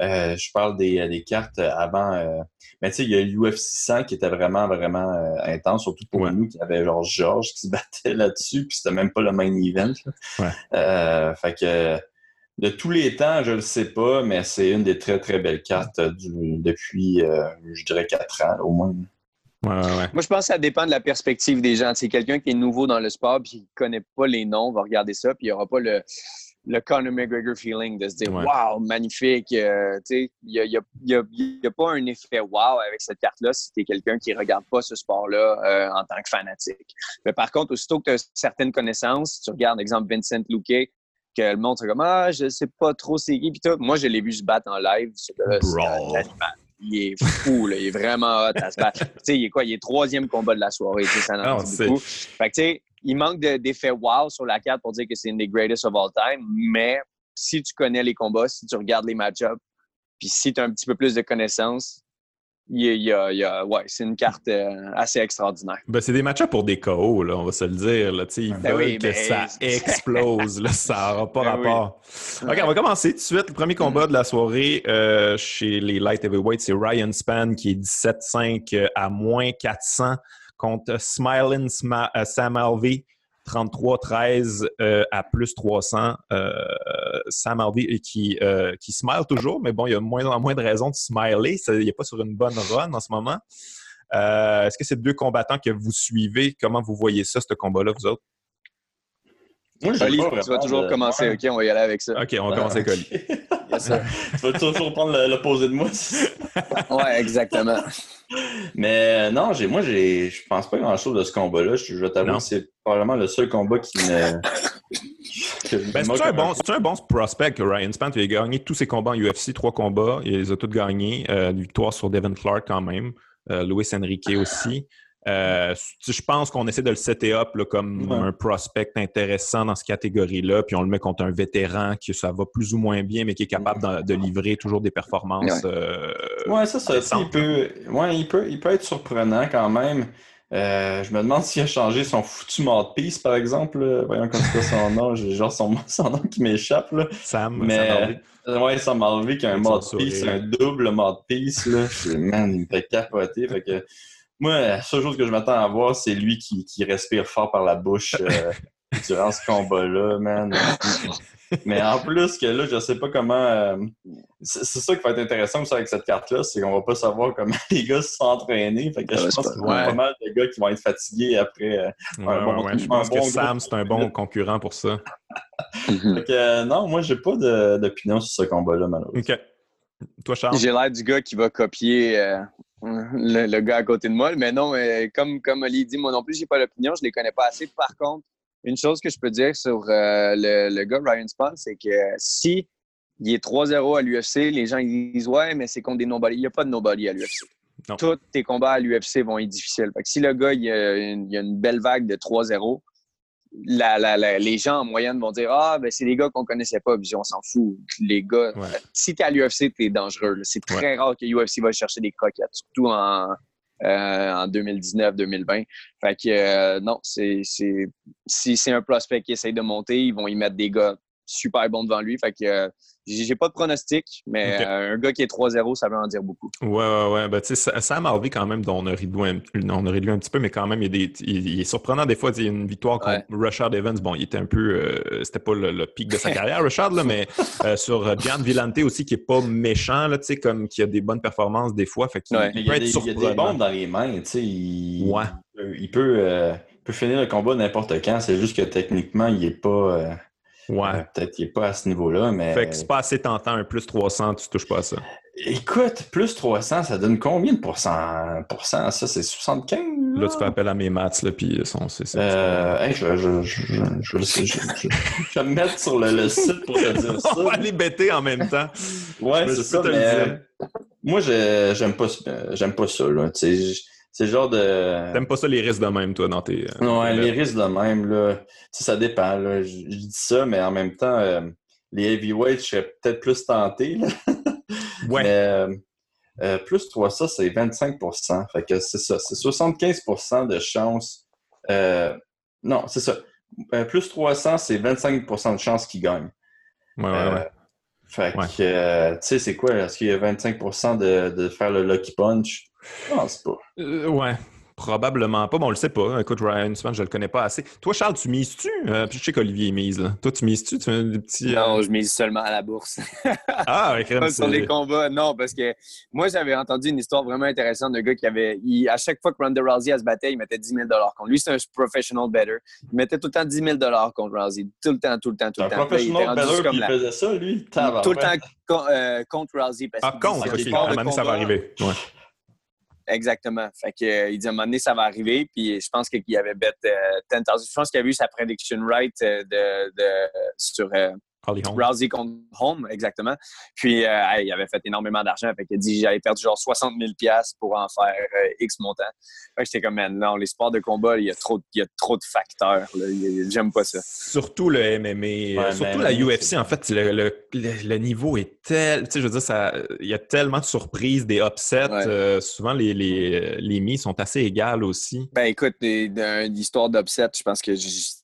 Euh, je parle des, des cartes avant. Euh, mais tu sais, il y a l'UFC 100 qui était vraiment, vraiment euh, intense, surtout pour nous, qui avait genre Georges qui se [LAUGHS] battait là-dessus, puis c'était même pas le main event. Ouais. fait que de tous les temps, je le sais pas, mais c'est une des très, très belles cartes du, depuis, je dirais, quatre ans au moins. Ouais, ouais, Moi, je pense que ça dépend de la perspective des gens. C'est quelqu'un qui est nouveau dans le sport puis qui connaît pas les noms, va regarder ça, puis il n'y aura pas le, le Conor McGregor feeling de se dire Wow, magnifique. Euh, il n'y a, y a, y a, pas un effet wow avec cette carte-là si tu es quelqu'un qui ne regarde pas ce sport-là euh, en tant que fanatique. Mais par contre, aussitôt que tu as certaines connaissances, tu regardes, exemple, Vincent Luque, que le monde comme Ah, je sais pas trop c'est qui. Puis moi, je l'ai vu se battre en live. Il est fou, là, il est vraiment hot à se battre. [LAUGHS] tu sais, il est quoi? Il est troisième combat de la soirée. Ça en ah, beaucoup. Fait que, tu sais, il manque d'effet wow sur la carte pour dire que c'est une des greatest of all time, mais si tu connais les combats, si tu regardes les match-ups, puis si tu as un petit peu plus de connaissances, il y a, il ouais, c'est une carte euh, assez extraordinaire. Ben, c'est des match pour des KO, là, on va se le dire. Là. Ils ben veulent que ben, ça [LAUGHS] explose. là, ça n'aura pas ben rapport. OK, on va commencer tout de suite. Le premier combat de la soirée euh, chez les Light Heavyweight, c'est Ryan Span qui est 17-5 euh, à moins 400 contre Smiling Sam Alvey, 33-13 euh, à plus 300. Euh, Sam Alvey qui, qui smile toujours, mais bon, il y a moins en moins de raisons de smiler. il n'est pas sur une bonne run en ce moment. Est-ce que c'est deux combattants que vous suivez? Comment vous voyez ça, ce combat-là, vous autres? Moi, tu vas toujours commencer. OK, on va y aller avec ça. OK, on va commencer avec [LAUGHS] [LAUGHS] tu vas toujours prendre l'opposé de moi. [LAUGHS] ouais, exactement. Mais non, j'ai, moi, j'ai, je pense pas grand-chose de ce combat-là. Je, je vais t'avouer, c'est probablement le seul combat qui me... Ben, c'est un, bon, un bon prospect que Ryan Span. Il a gagné tous ses combats en UFC, trois combats. Il les a tous gagnés. Euh, victoire sur Devin Clark quand même. Euh, Luis Enrique aussi. Euh, je pense qu'on essaie de le setter up comme un prospect intéressant dans cette catégorie-là, puis on le met contre un vétéran qui ça va plus ou moins bien, mais qui est capable de, livrer toujours des performances. Ouais, euh, ça, ça il peut, ouais, il, peut, il peut être surprenant quand même. Euh, je me demande s'il a changé son foutu mouthpiece, par exemple. Voyons comme c'est son nom. [LAUGHS] J'ai genre son, son, nom qui m'échappe. Sam. Mais, Sam ouais, Sam Malvé qui a un un double mouthpiece. Là. Man, il me fait capoter. Fait que moi, la seule chose que je m'attends à voir, c'est lui qui, qui, respire fort par la bouche euh, [LAUGHS] durant ce combat-là, man. Mais en plus que là, je sais pas comment. Euh, c'est ça qui va être intéressant aussi avec cette carte-là, c'est qu'on va pas savoir comment [LAUGHS] les gars se sont entraînés. Fait que je pense qu'il y a pas mal de gars qui vont être fatigués après. Euh, un bon, je pense que Sam, c'est un bon concurrent pour ça. fait que, non, moi, j'ai pas d'opinion sur ce combat-là, malheureusement. OK. Toi, Charles? J'ai l'air du gars qui va copier le, gars à côté de moi. Mais non, comme, comme Oli dit, moi non plus, j'ai pas l'opinion, je les connais pas assez. Par contre, une chose que je peux dire sur euh, le, gars Ryan Spahn, c'est que si il est 3-0 à l'UFC, les gens ils disent Ouais, mais c'est contre des nobody. Il n'y a pas de nobody à l'UFC. Tous tes combats à l'UFC vont être difficiles. si le gars il a, il a une belle vague de 3-0, les gens en moyenne vont dire Ah, ben c'est des gars qu'on connaissait pas. Puis on s'en fout. Les gars, si tu es à l'UFC, tu es dangereux. C'est très rare que l'UFC va chercher des croquettes, surtout en, euh, en 2019-2020. Fait que euh, non, c'est si c'est un prospect qui essaye de monter, ils vont y mettre des gars super bons devant lui. Fait que euh, j'ai pas de pronostic, mais euh, un gars qui est 3-0, ça veut en dire beaucoup. Ouais, ouais, ouais. Ben, tu sais, Sam Harvey, quand même, dont on a réduit un, on a réduit un petit peu, mais quand même, il, y a des, il, est surprenant des fois. Il y a une victoire contre Richard Evans. Bon, il était un peu. Euh, c'était pas le, pic de sa [LAUGHS] carrière, Richard, là, mais euh, sur Gian Villante aussi, qui est pas méchant, là, tu sais, comme qui a des bonnes performances des fois. Fait il, peut il, y a être des, il y a des bombes dans les mains, tu sais. Il, ouais. il peut, peut finir le combat n'importe quand. C'est juste que techniquement, il est pas. Ouais. Peut-être qu'il n'est pas à ce niveau-là, mais. Fait que c'est pas assez tentant, un plus 300, tu touches pas à ça. Écoute, plus 300, ça donne combien de pourcents? Ça, c'est 75? Là? tu fais appel à mes maths, là, puis c'est euh, je, je, je, je, je, vais me mettre sur le, site pour te dire [LAUGHS] ça. On va aller bêter en même temps. Ouais, c'est ça, mais moi, j'aime pas, j'aime pas ça, là. Tu sais, c'est le genre de. T'aimes pas ça les risques de même, toi, dans tes. Non, les risques de même, là. ça dépend, là. Je, dis ça, mais en même temps, euh, les heavyweights, je serais peut-être plus tenté, là. [LAUGHS] ouais. Mais, euh, plus 3, ça, c'est 25 Fait que c'est ça. C'est 75% de chance. Euh, non, c'est ça. plus 300, c'est 25% de chance qu'il gagne. Ouais, ouais, ouais. Fait que, tu sais, c'est quoi? Est-ce qu'il y a 25 de, de faire le lucky punch? Non, c'est pas. Euh, ouais. Probablement pas. Bon, on le sait pas. Écoute, Ryan Smith, je le connais pas assez. Toi, Charles, tu mises-tu? Euh, puis je sais qu'Olivier mise. Là. Toi, tu mises-tu? Tu fais des petits. Euh, non, je mise seulement à la bourse. [LAUGHS] ah, avec Pas sur les combats. Non, parce que moi, j'avais entendu une histoire vraiment intéressante d'un gars qui avait. à chaque fois que Ronda Rousey se battait, il mettait 10 000 contre lui. C'est un professional better. Il mettait tout le temps 10 000 contre Rousey. Tout le temps, tout le temps, tout le temps. Un professional better qui faisait ça, lui? Tout le temps contre Rousey. Parce ah, contre, ok. À un moment ça va arriver. Ouais. Exactement. Fait que, euh, il dit à un moment donné, ça va arriver. Puis je pense qu'il avait bet euh, 10 Je pense qu'il a vu sa prediction right euh, de, de, sur, euh, Rousey contre Home, exactement. Puis, euh, il avait fait énormément d'argent. Fait qu'il a dit, j'avais perdu genre 60 000 pour en faire euh, X montant. Fait que j'étais comme, man, non, les sports de combat, il y a trop, il y a trop de facteurs. J'aime pas ça. Surtout le MMA, surtout la UFC, en fait, le, le, le, niveau est tel, tu sais, je veux dire, ça, il y a tellement de surprises, des upsets. Euh, souvent, les, les, les mis sont assez égales aussi. Ben, écoute, l'histoire d'upset, je pense que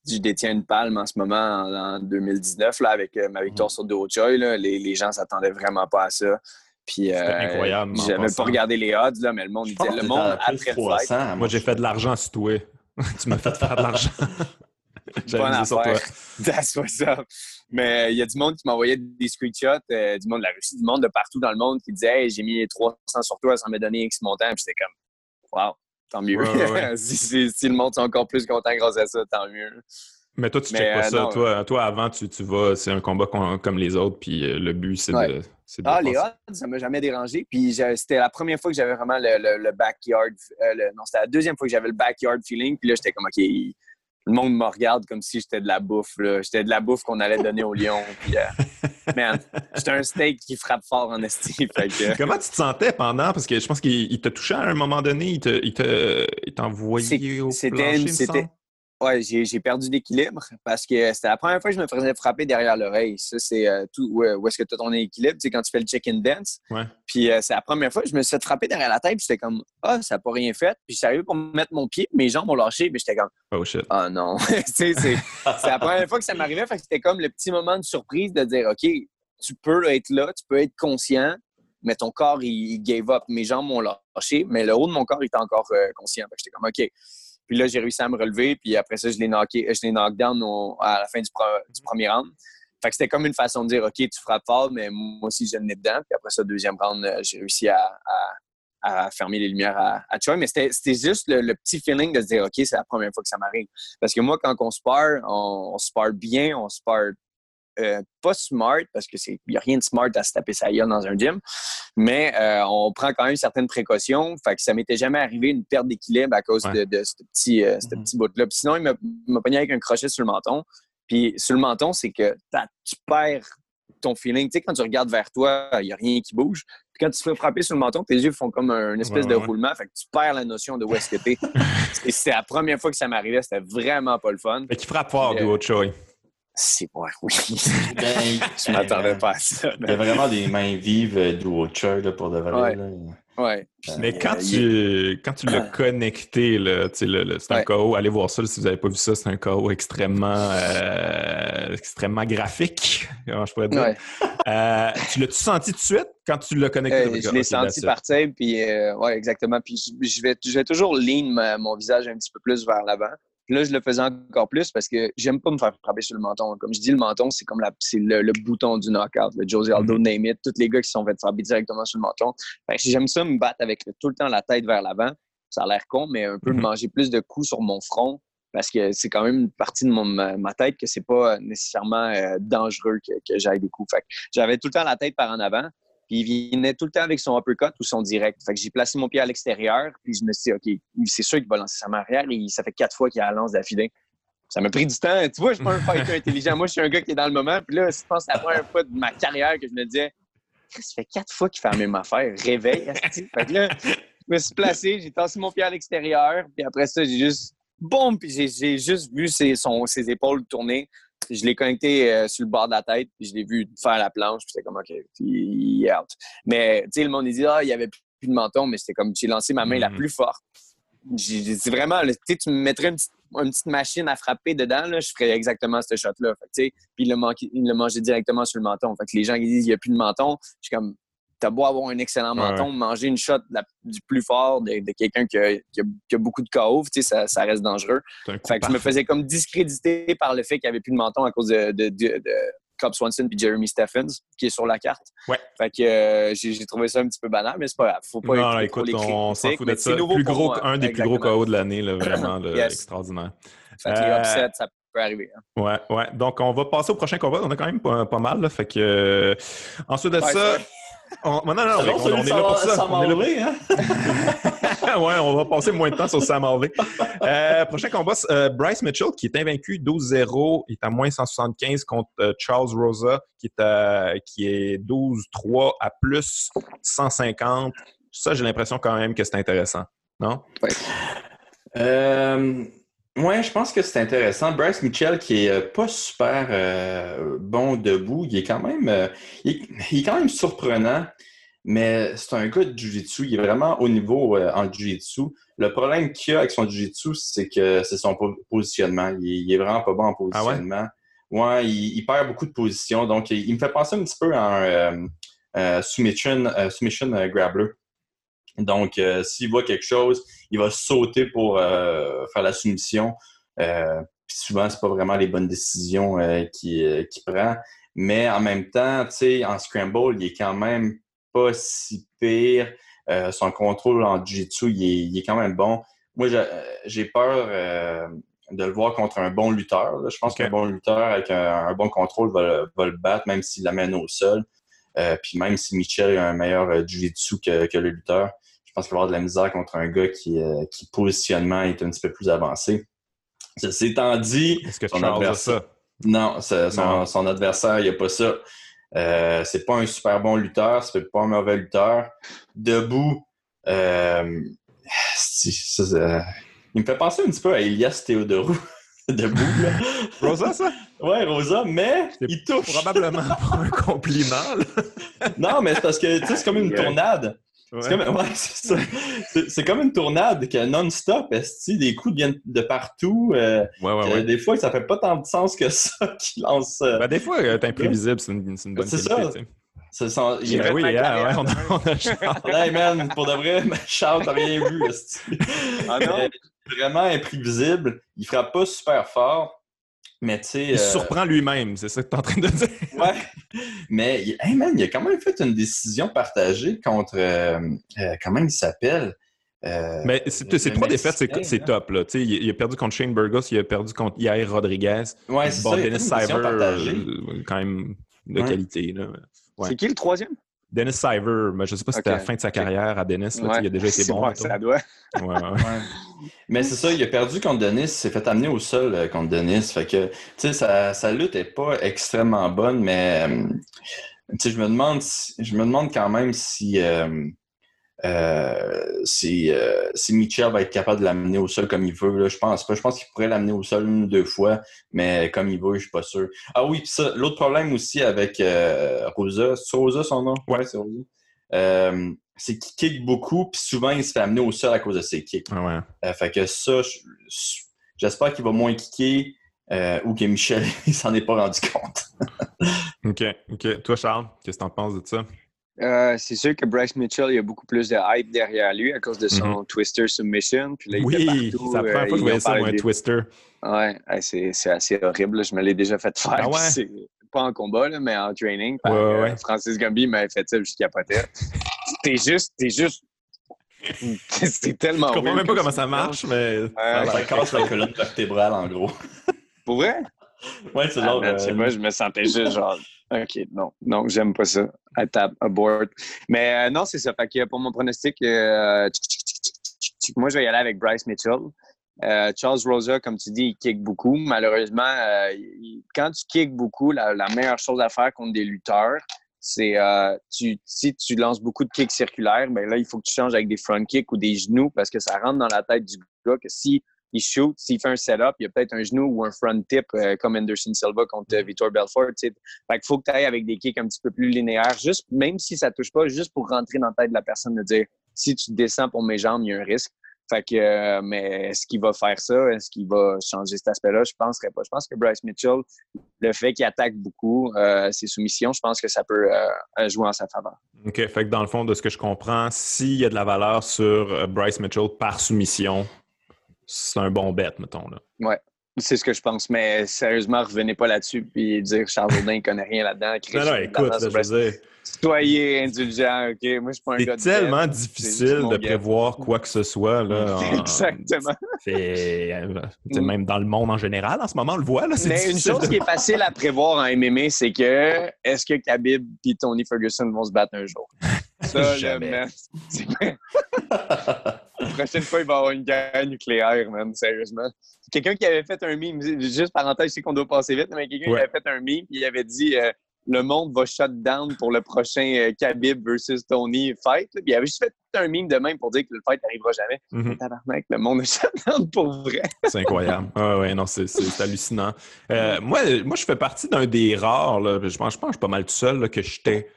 je, détiens une palme en ce moment en, en 2019, là, avec avec ma victoire sur Dojoy. Les, les gens s'attendaient vraiment pas à ça. Puis, euh, incroyable. J'avais pas regardé les odds, là, mais le monde disait le monde après le fight. Moi, j'ai fait de l'argent sur toi. [LAUGHS] tu m'as fait faire de l'argent. [LAUGHS] J'avais sur toi. [LAUGHS] That's what's up. Mais il y a du monde qui m'envoyait des screenshots, euh, du monde de la Russie, du monde de partout dans le monde qui disait hey, j'ai mis 300 sur toi, ça m'a donné X montant. Puis j'étais comme wow, tant mieux. [LAUGHS] si, si, si, le monde est encore plus content grâce à ça, tant mieux. Mais toi, tu ne checkes pas euh, ça. toi, toi, avant, tu, tu vas, c'est un combat comme les autres, puis euh, le but, c'est de, Ah, les odds, ça m'a jamais dérangé. Puis c'était la première fois que j'avais vraiment le, le, backyard. Euh, non, c'était la deuxième fois que j'avais le backyard feeling. Puis là, j'étais comme, OK, le monde me regarde comme si j'étais de la bouffe. J'étais de la bouffe qu'on allait donner au lion. Puis, [LAUGHS] man, j'étais un steak qui frappe fort en estime. [LAUGHS] Comment tu te sentais pendant? Parce que je pense qu'il t'a touché à un moment donné. Il t'a envoyé au plancher, Ouais, j'ai perdu l'équilibre parce que c'était la première fois que je me faisais frapper derrière l'oreille. Ça, c'est euh, tout. Où, est-ce que tu as ton équilibre? Tu sais, quand tu fais le chicken dance. Ouais. Puis euh, c'est la première fois que je me suis fait frapper derrière la tête. Puis j'étais comme, ah, ça n'a pas rien fait. Puis j'arrivais pour me mettre mon pied. Mes jambes ont lâché. Puis j'étais comme, oh shit. Ah non. [LAUGHS] c'est la première fois que ça m'arrivait. Fait que c'était comme le petit moment de surprise de dire, OK, tu peux être là, tu peux être conscient, mais ton corps, il, gave up. Mes jambes m'ont lâché, mais le haut de mon corps, il était encore euh, conscient. Fait que j'étais comme, OK. Puis là, j'ai réussi à me relever. Puis après ça, je l'ai knocké, je l'ai knockdown à la fin du, premier round. Fait que c'était comme une façon de dire, OK, tu frappes fort, mais moi aussi, je nez dedans. Puis après ça, deuxième round, euh, j'ai réussi à, fermer les lumières à, à. Mais c'était juste le, petit feeling de se dire, OK, c'est la première fois que ça m'arrive. Parce que moi, quand on spare, on, on spare bien, on spare euh, pas smart, parce que c'est n'y a rien de smart à se taper sa gueule dans un gym, mais euh, on prend quand même certaines précautions. Fait que ça m'était jamais arrivé une perte d'équilibre à cause de, ce petit, euh, mm-hmm. petit bout-là. sinon, il m'a pogné avec un crochet sur le menton. Puis sur le menton, c'est que tu perds ton feeling. Tu sais, quand tu regardes vers toi, il n'y a rien qui bouge. Puis quand tu te fais frapper sur le menton, tes yeux font comme une espèce de roulement. Fait que tu perds la notion de où est-ce que t'es. [LAUGHS] c'est la première fois que ça m'arrivait. C'était vraiment pas le fun. Fait qu'il frappe fort, du autre chose. C'est bon, oui. [LAUGHS] Ben, je m'attendais pas à ça. Il y a vraiment des mains vives euh, du Watcher là, pour de vrai. Ouais. Mais euh, quand tu, quand tu l'as connecté, c'est un KO, allez voir ça si vous n'avez pas vu ça, c'est un KO extrêmement, euh, extrêmement graphique, comment je pourrais dire. tu l'as-tu senti tout de suite quand tu l'as connecté? je l'ai senti partir, puis ouais, exactement. Puis je, vais, je vais toujours lean mon visage un petit peu plus vers l'avant là, je le faisais encore plus parce que j'aime pas me faire frapper sur le menton. Comme je dis, le menton, c'est comme la, c'est le, bouton du knockout. Le Josie Aldo, mm-hmm. name it, tous les gars qui sont fait frapper directement sur le menton. j'aime ça me battre avec tout le temps la tête vers l'avant. Ça a l'air con, mais un peu de mm-hmm. manger plus de coups sur mon front parce que c'est quand même une partie de mon, ma, tête que c'est pas nécessairement euh, dangereux que, que j'aille des coups. Fait j'avais tout le temps la tête par en avant. Puis il venait tout le temps avec son uppercut ou son direct. Fait que j'ai placé mon pied à l'extérieur, puis je me suis dit, OK, c'est sûr qu'il va lancer sa arrière. Et ça fait quatre fois qu'il a la lance d'affilée. Ça m'a pris du temps. Tu vois, je suis pas un fighter [LAUGHS] intelligent. Moi, je suis un gars qui est dans le moment. Puis là, je pense que c'est la première fois de ma carrière que je me disais, ça fait quatre fois qu'il fait la même affaire. Réveille, fait que là, me suis placé, j'ai tassé mon pied à l'extérieur, puis après ça, j'ai juste boum, puis j'ai juste vu ses, son, ses épaules tourner. Je l'ai connecté euh, sur le bord de la tête, puis je l'ai vu faire la planche, puis c'était comme OK, il est out. Mais tu sais, le monde il dit ah, il y avait plus de menton, mais c'était comme j'ai lancé ma main la mm-hmm. plus forte. C'est vraiment, tu me mettrais une petite, machine à frapper dedans, là, je ferais exactement ce shot-là. Puis il le, mangeait directement sur le menton. Fait que les gens qui disent qu'il n'y a plus de menton, je suis comme t'as beau avoir un excellent menton, manger une shot du plus fort de, quelqu'un qui, a, beaucoup de KO, ça, ça reste dangereux. Fait que je me faisais comme discréditer par le fait qu'il n'y avait plus de menton à cause de, de, Cobb Swanson et Jeremy Stephens, qui est sur la carte. Ouais. Fait que euh, j'ai trouvé ça un petit peu banal, mais c'est pas grave. Faut pas non, écoute, on s'en fout de ça. Plus gros, un des plus gros KO de l'année, [CLEARS THROAT] vraiment extraordinaire. Fait que les euh, upsets, ça peut arriver. Hein. Ouais, ouais. Donc, on va passer au prochain combat. On a quand même pas, mal. Là, fait que, euh, ensuite de ça, on, non, non, non, on, est là pour ça. Sam on est là. Hein? [LAUGHS] ouais, on va passer moins de temps sur Sam Harvey. Euh, prochain combat, euh, Bryce Mitchell, qui est invaincu 12-0, il est à moins 175 contre euh, Charles Rosa, qui est, à, qui est 12-3 à plus 150. Ça, j'ai l'impression quand même que c'est intéressant, non? Oui. Oui, je pense que c'est intéressant. Bryce Mitchell, qui est euh, pas super euh, bon debout, il est quand même, euh, il, est, quand même surprenant, mais c'est un gars de Jiu-Jitsu. Il est vraiment au niveau en Jiu-Jitsu. Le problème qu'il a avec son Jiu-Jitsu, c'est que c'est son positionnement. Il, est vraiment pas bon en ah positionnement. ouais? il, perd beaucoup de positions. Donc, il, me fait penser un petit peu à un submission, submission grappler. Donc, euh, s'il voit quelque chose, il va sauter pour euh, faire la soumission. Euh, puis souvent, c'est pas vraiment les bonnes décisions qu'il prend. Mais en même temps, tu sais, en scramble, il est quand même pas si pire. son contrôle en jiu-jitsu, il, est, quand même bon. Moi, j'ai peur de le voir contre un bon lutteur. Je pense qu'un bon lutteur avec un, bon contrôle va, le battre, même s'il l'amène au sol. puis même si Michel a un meilleur jiu-jitsu que, le lutteur pense qu'il va avoir de la misère contre un gars qui, euh, qui positionnement est un petit peu plus avancé. Ceci étant dit, Est-ce que son adversaire. Ça? Non, son, son, adversaire, il n'y a pas ça. Euh, c'est pas un super bon lutteur, c'est pas un mauvais lutteur. Debout, euh, il me fait penser un petit peu à Elias Théodorou. [LAUGHS] Debout, là. Rosa, ça? Ouais, Rosa, mais il touche. Probablement pas un compliment. non, mais c'est parce que c'est comme une tournade. C'est comme, ouais, comme, une tournade qui non-stop, des coups viennent de partout. Euh, des fois, ça fait pas tant de sens que ça [LAUGHS] qui lance. Euh, ben, des fois, être imprévisible, c'est une, une, bonne C'est ça. C'est ça. Il ben oui, yeah, on a, on a [LAUGHS] hey man, pour de vrai, Charles, t'as rien vu. ah non? Vraiment imprévisible. Il frappe pas super fort. Mais tu sais. Il se euh, surprend lui-même, c'est ça que tu es en train de dire. [LAUGHS] ouais. Mais hey man, il a quand même fait une décision partagée contre. Euh, euh, comment il s'appelle? Mais c'est trois défaites, c'est top. Là. Il, il, a perdu contre Shane Burgos, il a perdu contre Yair Rodriguez. Ouais, c'est bon, Dennis Cyber, quand même de qualité. C'est qui le troisième? Dennis Siver, mais je ne sais pas si c'était la fin de sa carrière à Dennis. il a déjà été bon. ça doit. [LAUGHS] mais c'est ça, il a perdu contre Dennis, il s'est fait amener au sol euh, contre Dennis. Fait que, tu sais, sa, sa, lutte n'est pas extrêmement bonne, mais euh, tu sais, je me demande, je me demande quand même si. Euh, euh, si, euh, si Mitchell va être capable de l'amener au sol comme il veut, là, je pense pas. Je pense qu'il pourrait l'amener au sol une ou deux fois, mais comme il veut, je suis pas sûr. Ah oui, ça, l'autre problème aussi avec euh, Rosa, c'est Rosa son nom? Ouais, c'est Rosa. Euh, c'est qu'il kick beaucoup, puis souvent il se fait amener au sol à cause de ses kicks. Ah ouais. fait que ça, j'espère qu'il va moins kicker. ou que Michel [LAUGHS] s'en est pas rendu compte. [LAUGHS] OK. OK. Toi, Charles, qu'est-ce que tu en penses de ça? Euh, c'est sûr que Bryce Mitchell, il y a beaucoup plus de hype derrière lui à cause de son mhm. Twister Submission. Puis là, il oui, fois que je voyais ça, moi, un Twister. Ouais, c'est assez horrible. Je me l'ai déjà fait faire. Ah pas en combat, là, mais en training. Euh, Francis Gumby m'avait fait ça, je capotais. [LAUGHS] T'es juste, t'es juste [LAUGHS] c'est tellement. Je comprends même pas comment ça marche, mais. ça casse la colonne vertébrale, en gros. Pour vrai? Ouais, c'est ah, genre. je sais pas, je me sentais juste genre. OK, non, non, j'aime pas ça. I tap, abort. Mais euh, non, c'est ça. Fait que pour mon pronostic, euh, moi, je vais y aller avec Bryce Mitchell. Euh, Charles Rosa, comme tu dis, il kick beaucoup. Malheureusement, quand tu kicks beaucoup, la, meilleure chose à faire contre des lutteurs, c'est euh, tu, si tu lances beaucoup de kicks circulaires, ben là, il faut que tu changes avec des front kicks ou des genoux parce que ça rentre dans la tête du gars que si il shoot, s'il fait un setup, il y a peut-être un genou ou un front tip euh, comme Anderson Silva contre Vitor Belfort. Fait qu'il faut que tu ailles avec des kicks un petit peu plus linéaires, juste même si ça touche pas, juste pour rentrer dans la tête de la personne de dire si tu descends pour mes jambes, il y a un risque. Fait que, euh, mais est-ce qu'il va faire ça? Est-ce qu'il va changer cet aspect-là? Je ne penserais pas. Je pense que Bryce Mitchell, le fait qu'il attaque beaucoup euh, ses soumissions, je pense que ça peut euh, jouer en sa faveur. OK. Fait que dans le fond, de ce que je comprends, s'il y a de la valeur sur Bryce Mitchell par soumission, c'est un bon bet, mettons. Là. Ouais. C'est ce que je pense, mais sérieusement, revenez pas là-dessus et dire Charles Jourdain ne connaît rien là-dedans. Non, non, écoute, je veux dire, Soyez indulgent, OK? Moi, je suis pas un gars de C'est tellement difficile de prévoir quoi que ce soit. Là, [LAUGHS] Exactement. C'est euh, même dans le monde en général, en ce moment, on le voit. Là, Mais une chose qui est facile à prévoir en MMA, c'est que est-ce que Khabib et Tony Ferguson vont se battre un jour? [LAUGHS] Ça, Jamais. [LAUGHS] La prochaine fois, il va y avoir une guerre nucléaire, man, sérieusement. Quelqu'un qui avait fait un meme, juste parenthèse, je sais qu'on doit passer vite, mais quelqu'un qui avait fait un meme, il avait dit euh, le monde va shut down pour le prochain euh, Khabib versus Tony fight. Puis il avait juste fait un meme de même pour dire que le fight n'arrivera jamais. Mm -hmm. le monde a shut down pour vrai. [LAUGHS] c'est incroyable. Ah ouais, non, c'est hallucinant. Euh, moi, moi, je fais partie d'un des rares, là, je, pense, je pense que je suis pas mal tout seul, là, que j'étais.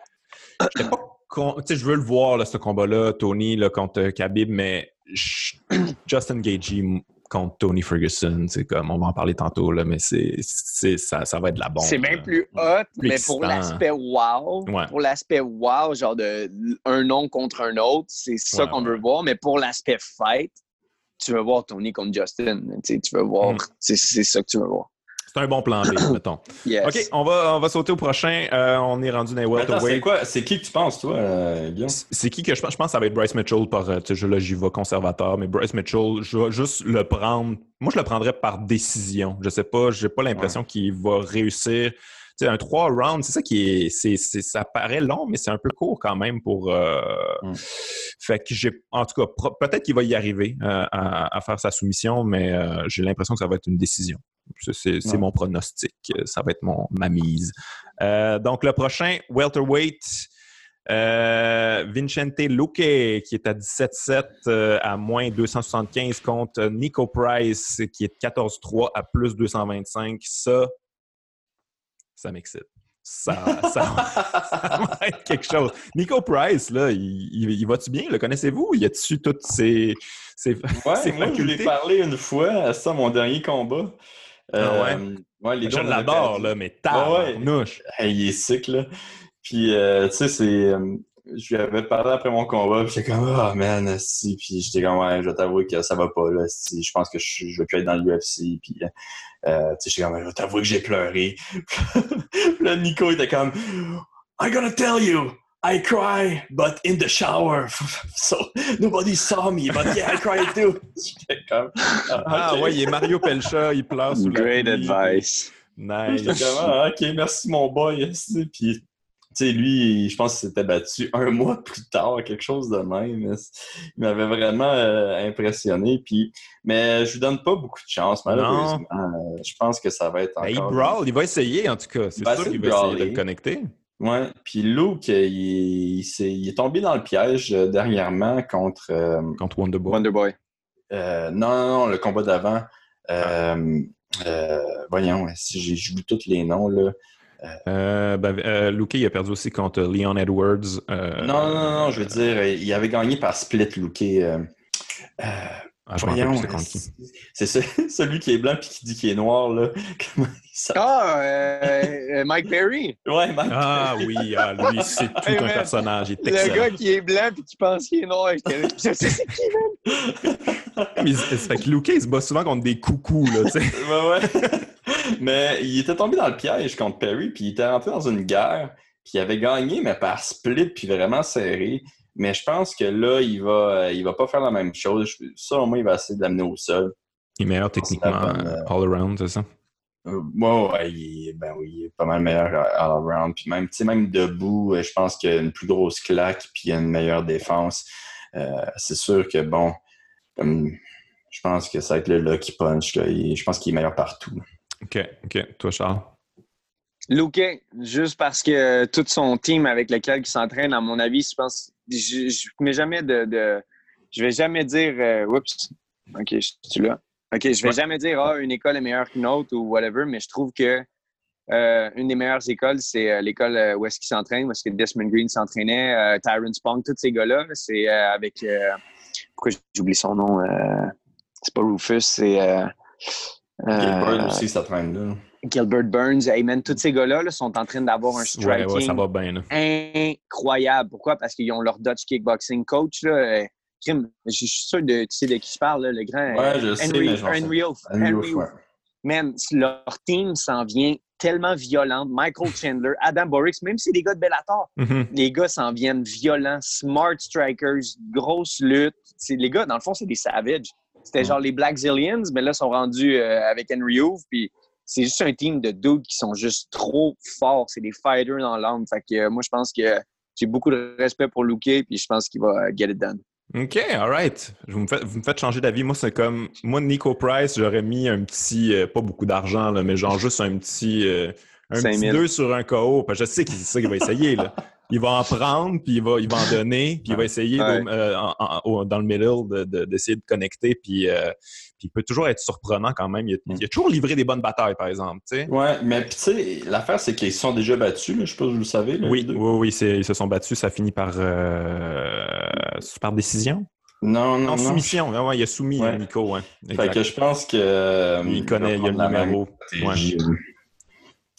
J'étais pas. Je veux le voir, là, ce combat-là, Tony, là, contre Khabib, mais [CLEARS THROAT] Justin Gagey, contre Tony Ferguson. C'est comme, on va en parler tantôt, là, mais c'est, ça, ça va être de la bombe. C'est bien plus hot, mais pour l'aspect wow, pour l'aspect wow, genre de un nom contre un autre, c'est ça qu'on veut voir. Mais pour l'aspect fight, tu veux voir Tony contre Justin. Tu veux voir, mm. c'est ça que tu veux voir. C'est un bon plan B, [COUGHS] mettons. OK, on va, on va sauter au prochain. Euh, on est rendu dans les welterweight. C'est quoi? C'est qui que tu penses, toi, euh, Guillaume? C'est qui que je pense? Je pense que ça va être Bryce Mitchell par... Euh, tu sais, là, j'y vais conservateur, mais Bryce Mitchell, je vais juste le prendre... Moi, je le prendrais par décision. Je sais pas, j'ai pas l'impression qu'il va réussir un trois rounds, c'est ça qui est, c'est, ça paraît long, mais c'est un peu court quand même pour. Euh, mm. Fait que j'ai, en tout cas, peut-être qu'il va y arriver euh, à, faire sa soumission, mais euh, j'ai l'impression que ça va être une décision. C'est, mon pronostic, ça va être mon ma mise. donc le prochain welterweight. Vincente Luque, qui est à 17-7 à moins 275 contre Nico Price, qui est 14-3 à plus 225. Ça, ça m'excite. [LAUGHS] Ça, va être quelque chose. Nico Price, là, il, va-tu bien? Le connaissez-vous? Il a-tu toutes ses, ses, ouais, moi, je l'ai parlé une fois à ça, mon dernier combat. Ah ouais? Euh, ouais les je l'adore, là, mais tard, ouais. il est sick, là. Puis, euh, tu sais, c'est... Euh, je lui avais parlé après mon combat, puis j'étais comme, oh man, si, puis j'étais comme, ouais, je vais t'avouer que ça va pas, là, si, je pense que je, je vais plus être dans l'UFC, puis, euh, tu sais, j'étais comme, je vais t'avouer que j'ai pleuré. [LAUGHS] là, Nico était comme, I'm gonna tell you, I cry, but in the shower. [LAUGHS] So nobody saw me, but yeah, I cry too. [LAUGHS] comme, ah, ah ouais, il est Mario Pelcha, il pleure sous Great advice. Nice. Comme, ah, ok, merci mon boy. Puis sais, lui, je pense qu'il s'était battu [LAUGHS] un mois plus tard, quelque chose de même. Il m'avait vraiment euh, impressionné. Puis, mais je lui donne pas beaucoup de chance, malheureusement. Euh, je pense que ça va être ben, encore... il brawl, il va essayer en tout cas. C'est sûr qu'il va essayer de le connecter. Ouais. Puis Luke, il, est, tombé dans le piège euh, dernièrement contre... contre Wonderboy. Wonderboy. non, non, non, le combat d'avant. Ah. voyons, si j'ai vu tous les noms, là. Euh, ben, euh, Luke, il a perdu aussi contre Leon Edwards. Euh, non, non, non, je veux dire, il avait gagné par split, Luke. Euh, ah, c'est [LAUGHS] celui qui est blanc et qui dit qu'il est noir, là. [LAUGHS] ah, Mike Perry. Ouais, Mike Ah oui, ah, lui, c'est tout un personnage. Il est le gars qui est blanc et qui pense qu'il est noir. Je sais c'est qui, même. [LAUGHS] Mais c'est que Luke, il se bat souvent contre des coucous, là, tu sais. [LAUGHS] ouais, ouais. mais il était tombé dans le piège contre Perry, puis il était rentré dans une guerre, puis il avait gagné, mais par split, puis vraiment serré. Mais je pense que là, il va, il va pas faire la même chose. Ça, au moins, il va essayer de l'amener au sol. Il est meilleur techniquement euh, all around, c'est ça? Euh, ouais, il, ben oui, il est pas mal meilleur all around. Puis même, même debout, euh, je pense qu'il y a une plus grosse claque, puis il y a une meilleure défense. c'est sûr que, bon, je pense que ça va être le lucky punch. je pense qu'il est meilleur partout. OK, OK. Toi, Charles? Luke, juste parce que tout son team avec lequel il s'entraîne, à mon avis, je pense, je, je mets jamais de, je vais jamais dire, euh, oups, ok, je suis là. Ok, je vais jamais dire, ah, une école est meilleure qu'une autre ou whatever, mais je trouve que euh, une des meilleures écoles, c'est euh, l'école où est-ce qu'il s'entraîne, où est-ce que Desmond Green s'entraînait, Tyron Spong, tous ces gars-là. C'est avec, pourquoi j'oublie son nom? c'est pas Rufus, c'est. Gilbert aussi s'entraîne là. Gilbert Burns, Amen, tous ces gars-là sont en train d'avoir un striking incroyable. Pourquoi? Parce qu'ils ont leur Dutch kickboxing coach. Là. Je suis sûr de, tu sais de qui je parle, le grand ouais, je Henry, sais, Henry, Henry, Même leur team s'en vient tellement violente. Michael Chandler, Adam Borix, même si c'est des gars de Bellator, mm-hmm. les gars s'en viennent violents, smart strikers, grosse lutte. Les gars, dans le fond, c'est des savages. C'était genre les Black Zillions, mais là, ils sont rendus euh, avec Henry Hoover. Puis c'est juste un team de dudes qui sont juste trop forts. C'est des fighters dans l'âme. Fait que euh, moi, je pense que j'ai beaucoup de respect pour Luke, puis je pense qu'il va get it done. OK, all right. Vous me faites, vous me faites changer d'avis. Moi, c'est comme. Moi, Nico Price, j'aurais mis un petit. Euh, pas beaucoup d'argent, mais genre juste un petit. un petit 2 sur un KO. Parce que je sais c'est ça qu'il va essayer. Là il va en prendre, puis il va, il va en donner, puis il va essayer euh, dans le middle d'essayer de, connecter, puis, euh, puis, il peut toujours être surprenant quand même. Il a, toujours livré des bonnes batailles, par exemple. Oui, Ouais, mais tu sais, l'affaire, c'est qu'ils se sont déjà battus, là, je sais pas si vous le savez. oui, oui, oui, ils se sont battus, ça finit par, euh, par décision? Non, non, non. soumission. Ah il a soumis Nico. Ouais. Fait que je pense que. il connaît, il a le numéro.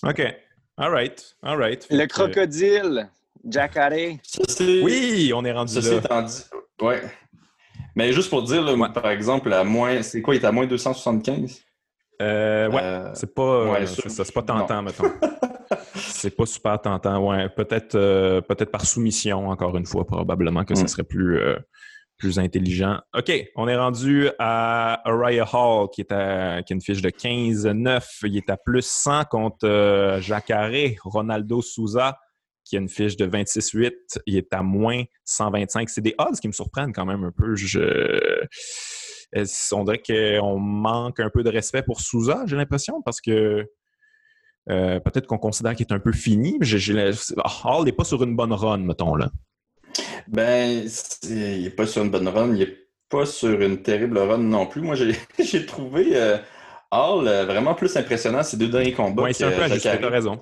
OK. All right. All right. Le crocodile. Jacare. Oui, on est rendu là. Ouais. Mais juste pour dire, par exemple, à moins. C'est quoi, il est à moins 275? Euh, ouais, euh, c'est pas, ouais, c'est pas tentant, mettons. [LAUGHS] c'est pas super tentant, ouais. Peut-être euh, peut-être par soumission, encore une fois, probablement que ce mm. serait plus, euh, plus intelligent. OK, on est rendu à Araya Hall, qui est, à, qui a une fiche de 15-9. Il est à plus 100 contre Jacare, Ronaldo Souza qui a une fiche de 26-8, il est à moins 125. C'est des odds qui me surprennent quand même un peu. Je... On dirait qu'on manque un peu de respect pour Souza, j'ai l'impression, parce que euh, peut-être qu'on considère qu'il est un peu fini. Hall n'est pas sur une bonne run, mettons là. Ben, il n'est pas sur une bonne run, il n'est pas sur une terrible run non plus. Moi, [LAUGHS] j'ai trouvé euh, Hall euh, vraiment plus impressionnant ces deux derniers combats. Oui, c'est un peu ajusté, raison.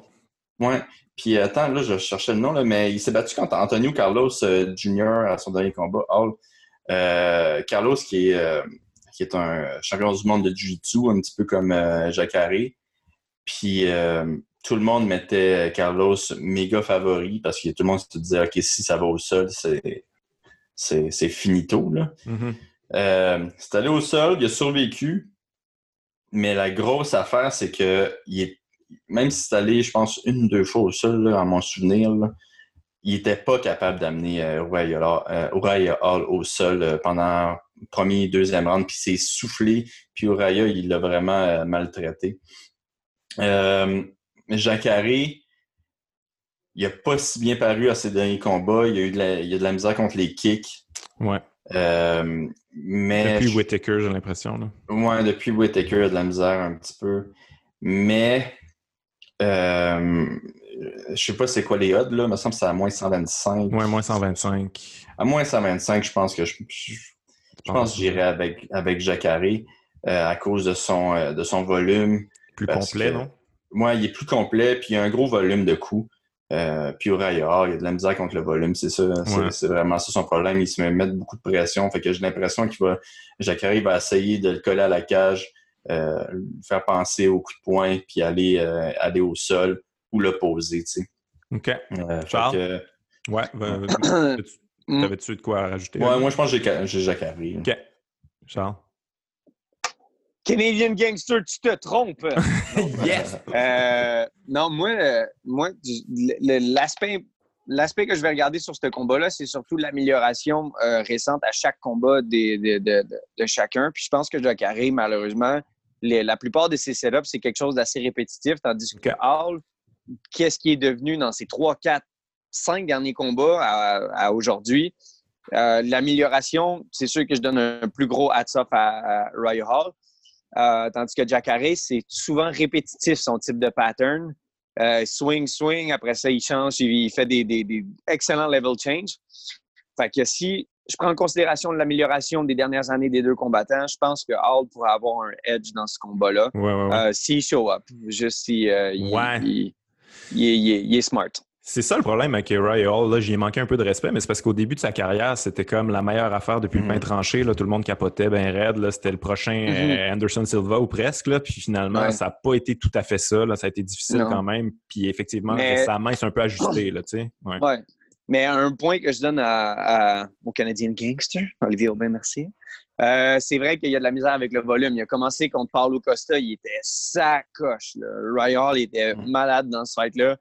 Ouais. Puis attends, là, je cherchais le nom, là, mais il s'est battu contre Antonio Carlos euh, Jr. à son dernier combat. Euh, Carlos, qui est, euh, qui est un champion du monde de Jiu-Jitsu, un petit peu comme Harry. Puis tout le monde mettait Carlos méga favori parce que tout le monde se disait OK, si ça va au sol, c'est, c'est, finito. Là. Mm-hmm. c'est allé au sol, il a survécu. Mais la grosse affaire, c'est qu'il est même si c'est allé, je pense, une ou deux fois au sol, à mon souvenir, il n'était pas capable d'amener euh, Uraya euh, Hall au sol euh, pendant le premier et deuxième round, puis s'est soufflé, puis Uraya, il l'a vraiment maltraité. Jacare, il n'a pas si bien paru à ses derniers combats. Il y a eu de la, il a de la misère contre les kicks. Ouais. mais depuis Whitaker, j'ai l'impression. Ouais, depuis Whitaker, il a de la misère un petit peu. Mais euh, je sais pas c'est quoi les odds, là. Il me semble que c'est à moins 125. Ouais, moins 125. À moins 125, je pense que je, pense que j'irai avec, avec Jacare euh, à cause de son, euh, de son volume. Plus complet, non? Moi, il est plus complet, puis il a un gros volume de coups. Puis au raillard, il y a de la misère contre le volume, c'est ça. C'est vraiment ça son problème. Il se met mettre beaucoup de pression. Fait que j'ai l'impression qu'il va. Jacare va essayer de le coller à la cage euh, faire penser au coup de poing, puis aller, euh, aller au sol ou le poser, tu sais. OK. Euh, Charles? Ouais. [COUGHS] T'avais-tu de quoi rajouter? Ouais, moi, je pense que j'ai Jacques OK. Charles? Canadian Gangster, tu te trompes. [LAUGHS] yes! non, moi, moi l'aspect l'aspect que je vais regarder sur ce combat-là, c'est surtout l'amélioration récente à chaque combat de, de, chacun. Puis je pense que Jacare, malheureusement, la plupart de ses setups, c'est quelque chose d'assez répétitif, tandis que Hall, qu'est-ce qui est devenu dans ses 3, 4, 5 derniers combats à, aujourd'hui? Euh, l'amélioration, c'est sûr que je donne un plus gros hats-off à, Roy Hall. Euh, tandis que Jacare, c'est souvent répétitif son type de pattern. swing, swing. Après ça, il change, il, fait des, des, excellents level change. Fait que si je prends en considération l'amélioration des dernières années des deux combattants, je pense que Hall pourrait avoir un edge dans ce combat-là. Ouais, S'il show up, juste si il, il, est smart. C'est ça le problème avec Ray Hall. Là, j'y ai manqué un peu de respect, mais c'est parce qu'au début de sa carrière, c'était comme la meilleure affaire depuis le mm. pain tranché. Là, tout le monde capotait ben raide. C'était le prochain mm-hmm. euh, Anderson Silva ou presque. Là, puis finalement, ça n'a pas été tout à fait ça. Là. Ça a été difficile quand même. Puis effectivement, sa main s'est un peu ajustée. [COUGHS] Là, ouais. ouais. Mais un point que je donne à, au Canadien Gangster, Olivier Aubin, merci. Euh, c'est vrai qu'il y a de la misère avec le volume. Il a commencé contre Paulo Costa, il était sacoche. Ray Hall était mm. malade dans ce fight-là.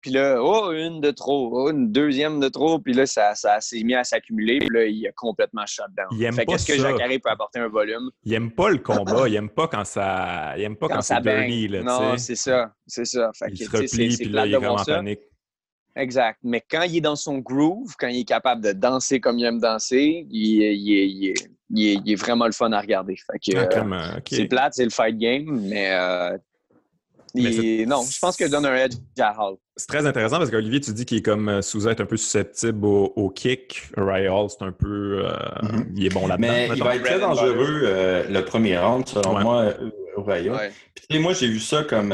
Puis là, oh, une de trop, oh, une deuxième de trop. Puis là, ça, ça s'est mis à s'accumuler. Puis là, il a complètement shut down. Il aime fait qu'est-ce que Jacare peut apporter un volume? Il aime pas le combat. [LAUGHS] il aime pas quand ça. Il aime pas quand, c'est dirty, là, Non, c'est ça. C'est ça. Fait il que, se replie, puis là, il est vraiment en panique. Exact. Mais quand il est dans son groove, quand il est capable de danser comme il aime danser, il, il, il, il est, vraiment le fun à regarder. Fait que, ah, euh, C'est plate, c'est le fight game, mais euh, non, je pense que donne un edge à Hall. C'est très intéressant parce qu'Olivier, tu dis qu'il est comme euh, sous être un peu susceptible au, kick. Ray Hall, c'est un peu. Euh, mm-hmm. Il est bon là-dedans. Mais il va être très dangereux euh, le premier round, selon moi, au Ray Puis, moi, j'ai vu ça comme.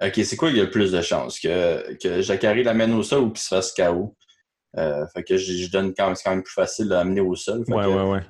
OK, c'est quoi il y a le plus de chances? Que, que Jacari l'amène au sol ou qu'il se fasse KO? fait que je, donne quand même, c'est quand même plus facile de l'amener au sol. ouais, ouais, ouais.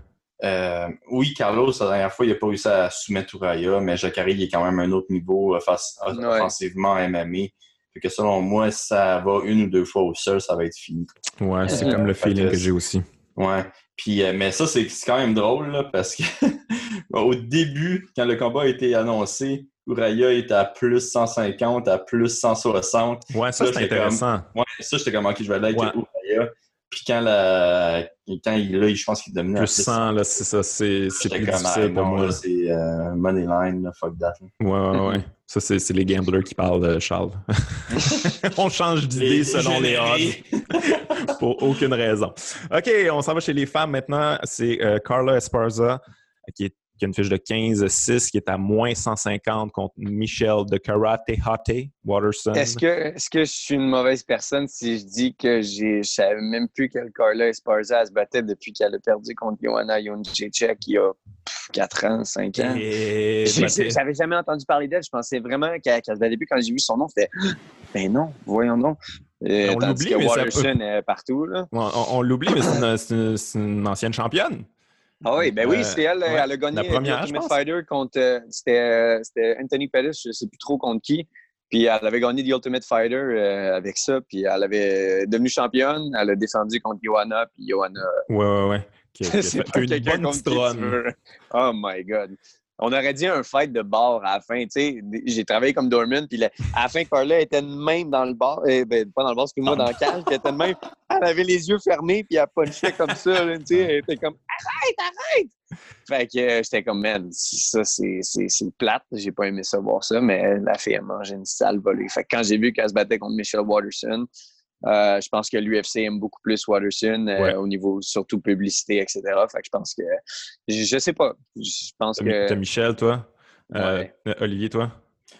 Euh, oui, Carlos, la dernière fois, il n'a pas réussi à soumettre Uraya, mais Jacare, il est quand même un autre niveau euh, face, offensivement à MMA. Fait que selon moi, si ça va une ou deux fois au sol, ça va être fini. Ouais, c'est comme le feeling que, j'ai aussi. Ouais. Puis, euh, mais ça, c'est quand même drôle, là, parce que [LAUGHS] au début, quand le combat a été annoncé, Uraya était à plus 150, à plus 160. Ouais, ça, c'est intéressant. ouais, ça, j'étais comme, OK, je vais aller avec Uraya. Puis quand, la, quand il là, je pense qu'il devenait plus 100, là, c'est ça, c'est, c'est plus difficile pour moi. C'est euh, money line, fuck that. Ouais, ouais, ouais. [LAUGHS] Ça, c'est, c'est les gamblers qui parlent, euh, Charles. [LAUGHS] on change d'idée selon les odds. [LAUGHS] pour aucune raison. OK, on s'en va chez les femmes maintenant. C'est euh, Carla Esparza qui est qui a une fiche de 15-6, qui est à moins 150 contre Michel de Karate Hate Waterson. Est-ce que, est que je suis une mauvaise personne si je dis que je ne savais même plus quel Carla Esparza se battait depuis qu'elle a perdu contre Johanna Jędrzejczyk il y a 4 ans, 5 ans? Je n'avais jamais entendu parler d'elle. Je pensais vraiment qu'elle se battait Quand j'ai vu son nom, c'était [GASPS] « Ben non, voyons donc. Euh, on l'oublie, mais Waterson est partout. Là. On, l'oublie, mais c'est une, ancienne championne. Ah oui, ben oui, euh, c'est elle. Elle a gagné Ultimate Fighter contre. Euh, euh, c'était Anthony Pettis, je ne sais plus trop contre qui. Puis elle avait gagné The Ultimate Fighter avec ça. Puis elle avait devenu championne. Elle a descendu contre Johanna. Puis Johanna. Ouais, ouais, ouais. [LAUGHS] c'est pas quelqu'un contre Oh my God on aurait dit un fight de bar à la fin. J'ai travaillé comme doorman, puis à la fin, Carla était même dans le bar, eh, ben, pas dans le bar, excuse-moi, dans le cage, elle était même, elle avait les yeux fermés, puis elle punchait comme ça. Elle était comme Arrête, arrête! Fait que euh, j'étais comme, man, ça, c'est plate. J'ai pas aimé ça voir ça, mais la fille a mangé une sale volée. Fait que quand j'ai vu qu'elle se battait contre Michelle Watterson, euh, je pense que l'UFC aime beaucoup plus Watterson euh, au niveau surtout publicité, etc. Fait que je pense que je, sais pas. Je pense que. Michel, toi? Euh, Olivier, toi?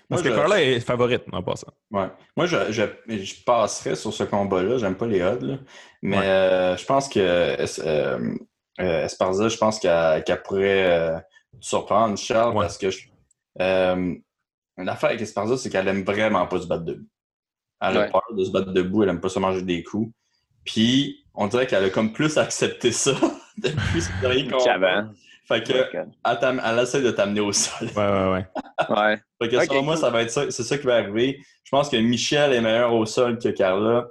Parce que Carla est favorite en passant. Ouais. Moi, je, je, passerais sur ce combat-là. J'aime pas les odds, mais je pense que Esparza, je pense qu'elle pourrait surprendre Charles parce que l'affaire avec Esparza, c'est qu'elle aime vraiment pas se battre debout. Elle a peur de se battre debout, elle aime pas se manger des coups. Puis, on dirait qu'elle a comme plus accepté ça [LAUGHS] depuis ce dernier combat. Fait que, elle, elle, essaie de t'amener au sol. Ouais, ouais, ouais. ouais. Fait que selon moi, ça va être ça, c'est ça qui va arriver. Je pense que Michel est meilleur au sol que Carla,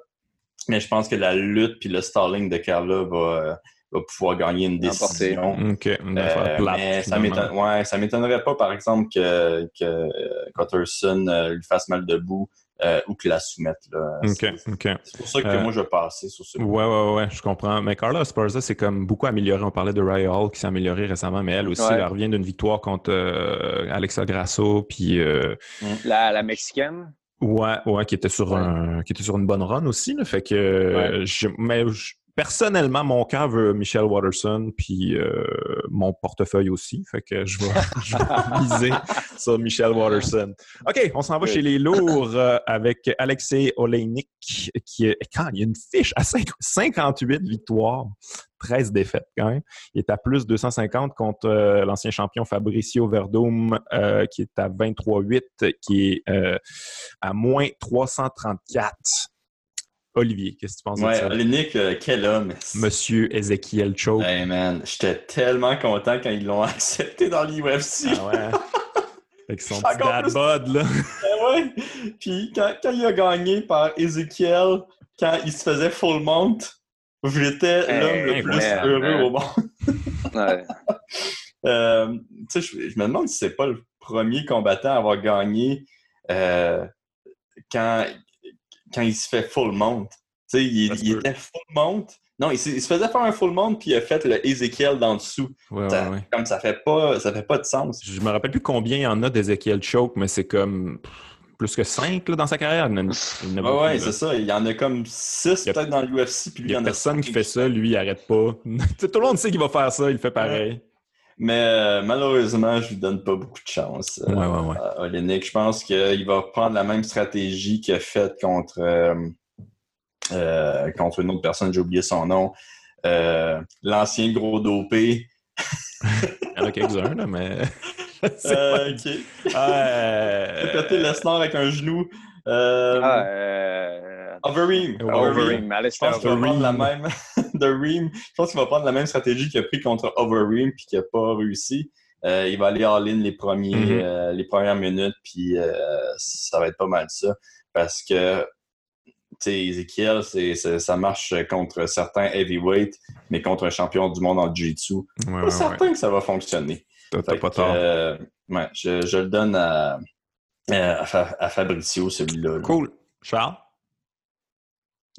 mais je pense que la lutte puis le stalling de Carla va, va pouvoir gagner une décision. OK, euh, mais ça ouais, m'étonnerait pas, par exemple, que, que Cotterson euh, lui fasse mal debout. Euh, ou que la soumette. C'est pour ça que euh, moi, je vais passer sur ce Ouais, ouais, ouais, je comprends. Mais Carla Esparza, c'est comme beaucoup amélioré. On parlait de Ryan Hall qui s'est améliorée récemment, mais elle aussi, elle revient d'une victoire contre euh, Alexa Grasso. Puis, mm. la, la, Mexicaine? Ouais, ouais, qui était sur, Un, qui était sur une bonne run aussi. Là, fait que, je, mais personnellement, mon cœur veut Michelle Watterson, puis euh, mon portefeuille aussi. Fait que je vais, [LAUGHS] miser sur Michelle Watterson. OK, on s'en va chez les lourds euh, avec Alexei Oleinik, qui est, quand il y a une fiche à 58 victoires. 13 défaites quand même. Il est à plus 250 contre euh, l'ancien champion Fabricio Verdum, qui est à 23-8, qui est à moins 334. Olivier, qu'est-ce que tu penses de ça? Nick, euh, quel homme! Monsieur Ezekiel Choke. Hey man, j'étais tellement content quand ils l'ont [LAUGHS] accepté dans l'UFC. Ah ouais. Avec son petit dad bod, là. Ben [LAUGHS] ouais. Puis quand, quand, il a gagné par Ezekiel, quand il se faisait full mount, j'étais l'homme le plus heureux au monde. ouais. [LAUGHS] euh, tu sais, je, je, me demande si c'est pas le premier combattant à avoir gagné euh, quand quand il se fait full mount. Tu sais, il, il était full mount. Non, il, se faisait faire un full mount puis il a fait le Ezekiel dans dessous. Ouais, ça, ouais, Comme ça fait pas, ça fait pas de sens. Je me rappelle plus combien il y en a d'Ezekiel Choke, mais c'est comme plus que 5 là, dans sa carrière. Il il ouais, ouais c'est ça. Il y en a comme 6 peut-être dans l'UFC. Il y a, personne qui fait ça, lui, il arrête pas. [LAUGHS] Tout le monde sait qu'il va faire ça, il fait pareil. Mais euh, malheureusement, je lui donne pas beaucoup de chance euh, ouais, ouais, ouais. à Olenek. Je pense qu'il va prendre la même stratégie qu'il a faite contre, euh, euh, contre une autre personne, j'ai oublié son nom. Euh, l'ancien gros dopé. [LAUGHS] Il y en a quelques-uns, là, mais. [LAUGHS] euh, ok. Euh... Il a pété Lesnar avec un genou. Euh... Ah, euh... Overeem. Overeem. Je pense qu'il va prendre la même. De Reem. Je pense qu'il va prendre la même stratégie qu'il a pris contre Overeem puis qu'il n'a pas réussi. Euh, il va aller all-in les, premiers, mm -hmm. euh, les premières minutes, puis euh, ça va être pas mal ça. Parce que, tu sais, Ezekiel, ça marche contre certains heavyweights, mais contre un champion du monde en Jiu-Jitsu. Ouais, pas ouais, certain ouais. que ça va fonctionner. T'as pas tort. ouais, je, je, le donne à, à, à Fabricio, celui-là. Cool. Charles?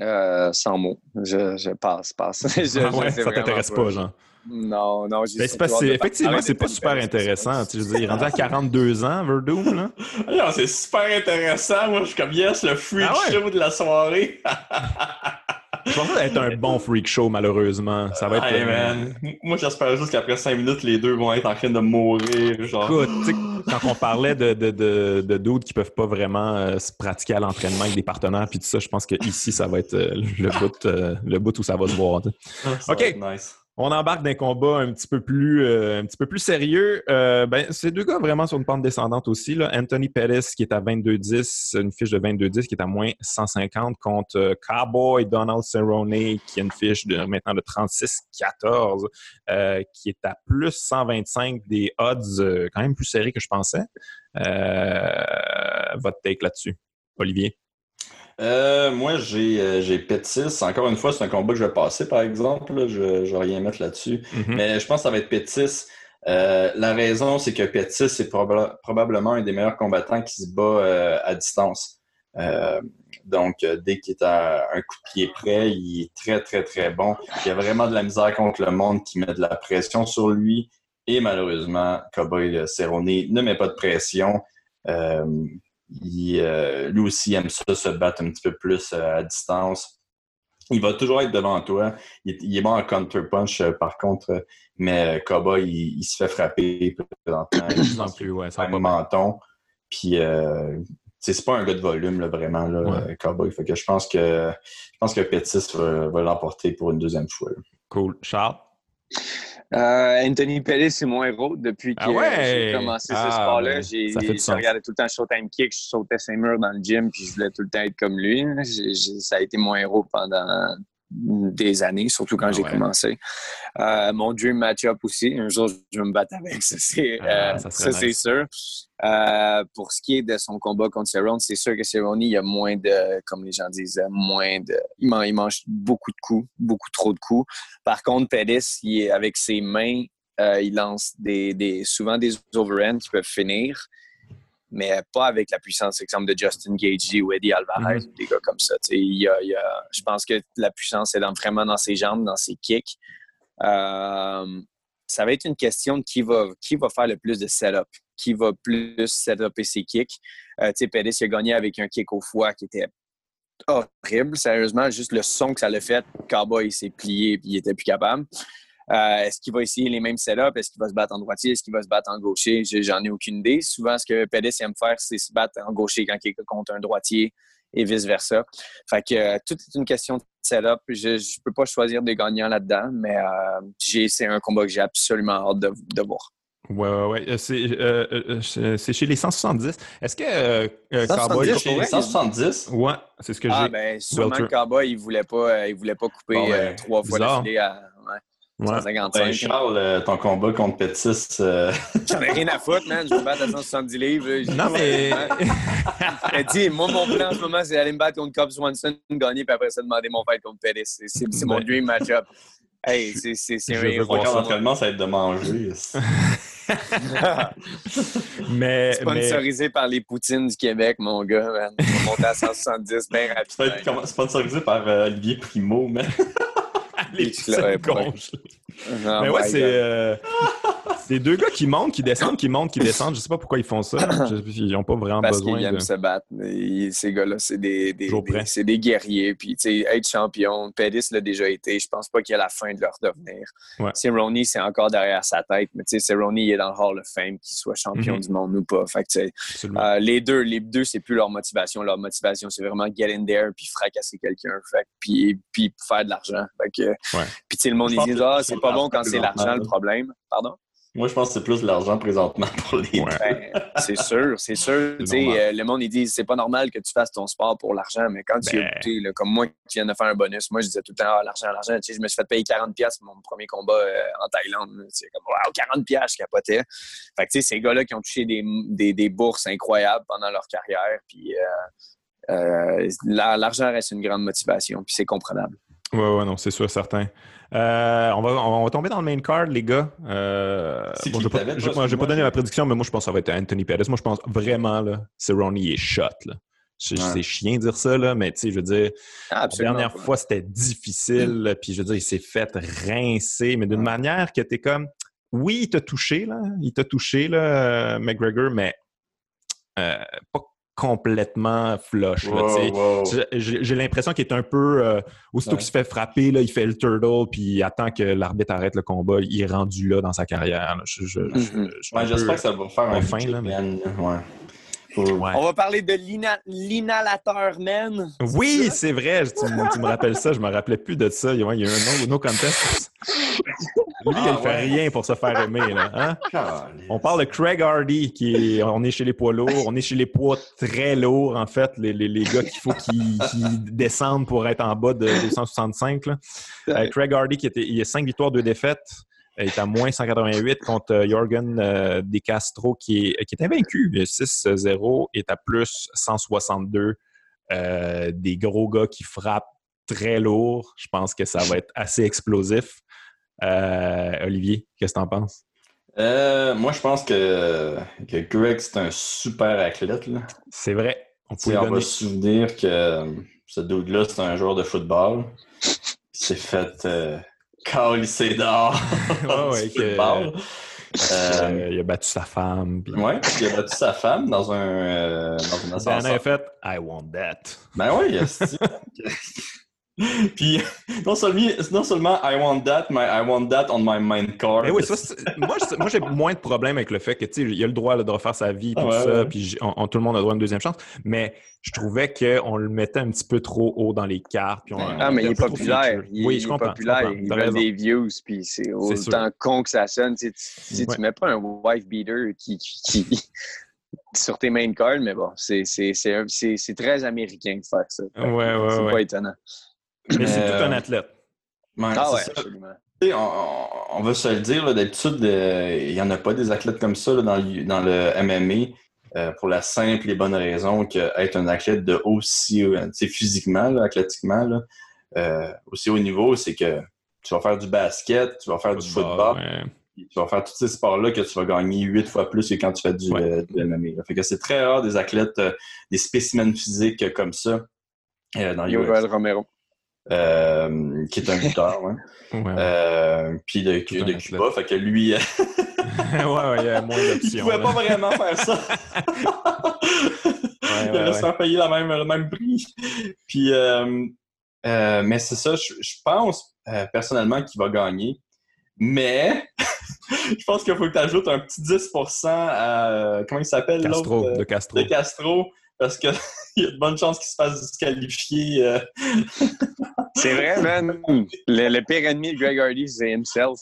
Euh, sans mots. Je, je passe, passe. [LAUGHS] je, ah ouais, ça t'intéresse pas, genre? Non, non. Ben, c'est pas, effectivement, c'est pas super intéressant. Tu veux dire, il est rendu à 42 ans, Verdum, là. [LAUGHS] non, c'est super intéressant. Moi, je suis comme, yes, le freak ah ouais. show de la soirée. [LAUGHS] je pense que ça va être un bon freak show, malheureusement. Ça va être. Hey, man. Moi, j'espère juste qu'après 5 minutes, les deux vont être en train de mourir. Genre. Écoute, quand on parlait de, de, de, de doutes qui peuvent pas vraiment euh, se pratiquer à l'entraînement avec des partenaires puis tout ça, je pense que ici, ça va être euh, le, bout, euh, le bout où ça va se voir. OK. Nice. On embarque d'un combat un petit peu plus, euh, un petit peu plus sérieux. Euh, ben, c'est deux gars vraiment sur une pente descendante aussi. Là. Anthony Pettis qui est à 22-10, une fiche de 22-10 qui est à moins 150 contre euh, Cowboy Donald Cerrone qui a une fiche de maintenant de 36-14 euh, qui est à plus 125 des odds quand même plus serrés que je pensais. votre take là-dessus, Olivier? Euh, moi, j'ai euh, j'ai Pétis. Encore une fois, c'est un combat que je vais passer, par exemple. Là. Je ne vais rien mettre là-dessus. Mhm. Mm -hmm. Mais je pense que ça va être Pétis. Euh, la raison, c'est que Pétis est proba probablement un des meilleurs combattants qui se bat euh, à distance. donc, dès qu'il est à un coup de pied près, il est très, très, très bon. Il a vraiment de la misère contre le monde qui met de la pression sur lui. Et malheureusement, Cowboy Cerrone ne met pas de pression. Il, euh, lui aussi aime ça, se battre un petit peu plus euh, à distance. Il va toujours être devant toi. Il, il est bon en counter-punch, euh, par contre, mais Cowboy, il, il, se fait frapper présentement. [COUGHS] En plus, ouais, ça un menton. Puis, c'est pas un gars de volume, là, vraiment, là, ouais. Cowboy. Fait que je pense que je pense que Pettis va, va l'emporter pour une deuxième fois. Là. Cool. Charles? Euh, Anthony Pettis, c'est mon héros depuis que ah ouais? j'ai commencé ah, ce sport-là. J'ai regardé tout le temps Showtime Kick, je sautais ses murs dans le gym, puis je voulais tout le temps être comme lui. J ai, j ai, ça a été mon héros pendant des années, surtout quand ah j'ai ouais. commencé. Euh, mon dream match-up aussi, un jour je vais me battre avec, ça c'est euh, nice. sûr. Euh, pour ce qui est de son combat contre Cerrone, c'est sûr que Cerrone, il y a moins de, comme les gens disent, moins de... Il, man, il mange beaucoup de coups, beaucoup trop de coups. Par contre, Pettis, il est, avec ses mains, euh, il lance des, des, souvent des overhands qui peuvent finir mais pas avec la puissance, exemple, de Justin Gagey ou Eddie Alvarez, mm -hmm. des gars comme ça. Il y a, il y a, je pense que la puissance est dans, vraiment dans ses jambes, dans ses kicks. Euh, ça va être une question de qui va, qui va faire le plus de setup, qui va plus setuper ses kicks. Euh, tu sais, a gagné avec un kick au foie qui était horrible, sérieusement. Juste le son que ça l'a fait, Cowboy il s'est plié et il était plus capable. Euh, est-ce qu'il va essayer les mêmes setups? Est-ce qu'il va se battre en droitier? Est-ce qu'il va se battre en gaucher? J'en ai aucune idée. Souvent, ce que Pettis aime faire, c'est se battre en gaucher quand il est contre un droitier et vice-versa. Fait que euh, tout est une question de setup. Je ne peux pas choisir des gagnants là-dedans, mais euh, c'est un combat que j'ai absolument hâte de, de voir. Ouais, ouais, ouais. C'est chez les 170. Est-ce que euh, Cowboy. Chez les 170? Ouais, c'est ce que ah, j'ai. Ah, ben, sûrement que Cowboy, il ne voulait, pas, il voulait pas couper trois fois d'affilée à. Ouais. Charles, euh, ton combat contre Pétis. Euh... [LAUGHS] J'en ai rien à foutre, man. Je vais me battre à 170 livres. Non, mais. [LAUGHS] mais dis, moi, mon plan en ce moment, c'est aller me battre contre Cobb Swanson, gagner, puis après ça, demander mon fight contre Pétis. C'est mon dream match-up. Hey, c'est un héros. Entraînement, ça va être de manger. [LAUGHS] mais, Sponsorisé mais... par les poutines du Québec, mon gars, man. On va monter à 170 bien rapidement. Sponsorisé par euh, Olivier Primo, man [LAUGHS] les Mais ouais, c'est. Euh, c'est deux gars qui montent, qui descendent, qui montent, qui descendent. Je sais pas pourquoi ils font ça. [CLEARS THROAT] ils n'ont pas vraiment Parce besoin. Qu'ils aiment se battre. ces gars-là, c'est des, des, des, des guerriers. Puis, tu sais, être champion, Pettis l'a déjà été. Je pense pas qu'il y a la fin de leur devenir. Ouais. Ronnie, c'est encore derrière sa tête. Mais tu sais, Ronnie, il est dans le Hall of Fame, qu'il soit champion mm-hmm. du monde ou pas. Fait que, euh, les deux, les deux, c'est plus leur motivation. Leur motivation, c'est vraiment get in there puis fracasser quelqu'un. Puis, puis faire de l'argent. Fait que, Puis, tu sais, le monde, ils disent, ah, c'est pas bon quand c'est l'argent le problème. Pardon? Moi, je pense que c'est plus de l'argent présentement pour les ben, c'est sûr, c'est sûr. Euh, le monde, ils disent c'est pas normal que tu fasses ton sport pour l'argent, mais quand tu es ben. comme moi qui viens de faire un bonus, moi, je disais tout le temps ah, l'argent, l'argent. Je me suis fait payer 40$ pour mon premier combat euh, en Thaïlande. C'est comme wow, 40$, je capotais. Fait que, ces gars-là qui ont touché des, des, des, bourses incroyables pendant leur carrière, puis euh, l'argent reste une grande motivation, puis c'est comprenable. Ouais, ouais, non, c'est sûr, certain. Euh, on, va, on va tomber dans le main card, les gars. Euh, bon, je ne vais pas, donner ma prédiction, mais moi, je pense que ça va être Anthony Pettis. Moi, je pense vraiment, là, Ronnie est shot. Là. C'est chiant de dire ça, là, mais tu sais, je veux dire, la dernière fois, c'était difficile, puis je veux dire, il s'est fait rincer, mais d'une manière que tu es comme, oui, il t'a touché, là, il t'a touché, là, euh, McGregor, mais euh, pas complètement flush. J'ai l'impression qu'il est un peu. Euh, aussitôt qu'il se fait frapper, là, il fait le turtle, puis il attend que l'arbitre arrête le combat. Il est rendu là dans sa carrière. Mm-hmm. J'espère que ça va faire un fin. Là, mais... On va parler de l'inhalateur man. Oui, c'est vrai. Tu, me rappelles ça. Je me rappelais plus de ça. Il y a, un no, no contest. Lui, il ne ah, fait rien pour se faire aimer. Là, hein? On parle de Craig Hardy, qui est, on est chez les poids lourds. On est chez les poids très lourds, en fait. Les, les, gars qu'il faut qu'ils descendent pour être en bas de 265. Euh, Craig Hardy, qui était, il a 5 victoires, 2 défaites est à moins 188 contre euh, Jorgen euh, De Castro qui est, qui est invaincu. 6-0 est à plus 162. Euh, des gros gars qui frappent très lourd. Je pense que ça va être assez explosif. Olivier, qu'est-ce que tu en penses? moi, je pense que, que Greg, c'est un super athlète. C'est vrai. On, on va se souvenir que ce dude-là, c'est un joueur de football. Il s'est fait Calissé d'or. [LAUGHS] ouais, que, euh, il a battu sa femme. Puis... Ouais, il a battu sa femme dans un, euh, dans une ascenseur. Ben, a fait I want that. Ben oui, il [LAUGHS] a [LAUGHS] Puis non seulement, non seulement I want that, mais I want that on my mind card. Mais oui, ça, moi, moi j'ai moins de problème avec le fait que il a le droit de refaire sa vie, tout ah ça, puis tout le monde a le droit à une deuxième chance. Mais je trouvais qu'on le mettait un petit peu trop haut dans les cartes. Puis ah, mais il est populaire. Il, oui, je comprends, populaire. Il veut des views, puis c'est autant con que ça sonne. Tu, tu, tu mets pas un wife beater qui, qui, [LAUGHS] sur tes main cards, mais bon, c'est très américain de faire ça. Ouais, ouais, c'est pas étonnant. Mais c'est tout un athlète. ah ouais, absolument. On, va se le dire, d'habitude, euh, il n'y en a pas des athlètes comme ça dans, le, dans le MMA euh, pour la simple et bonne raison qu'être un athlète de aussi, euh, physiquement, là, athlétiquement, là, aussi haut niveau, c'est que tu vas faire du basket, tu vas faire du football, tu vas faire tous ces sports-là que tu vas gagner huit fois plus que quand tu fais du, MMA. Fait que c'est très rare des athlètes, des spécimens physiques comme ça dans Yoel Romero. Euh, qui est un lutteur, ouais. [LAUGHS] Euh, puis de, de Cuba, fait que lui. [LAUGHS] ouais, ouais, il y a moins d'options. Il pouvait pas vraiment faire ça. [LAUGHS] il va se faire payer la même, le même prix. Puis, euh, euh, mais c'est ça, je, pense personnellement qu'il va gagner. Mais je pense qu'il faut que tu ajoutes un petit 10% à. comment il s'appelle l'autre De Castro. De Castro parce qu'il y a de bonnes chances qu'il se fasse disqualifier. C'est vrai, man. Le, le, pire ennemi de Greg Hardy, c'est himself.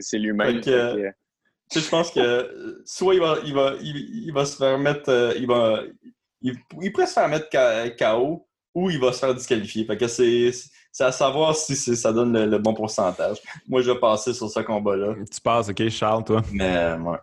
C'est lui-même. je pense que soit il va, il va, il, va se faire mettre. Euh, il, va, il, pourrait se faire mettre KO ou il va se faire disqualifier. Fait que c'est à savoir si ça donne le, bon pourcentage. Moi, je vais passer sur ce combat-là. Tu passes, OK, Charles, toi? Mais, ouais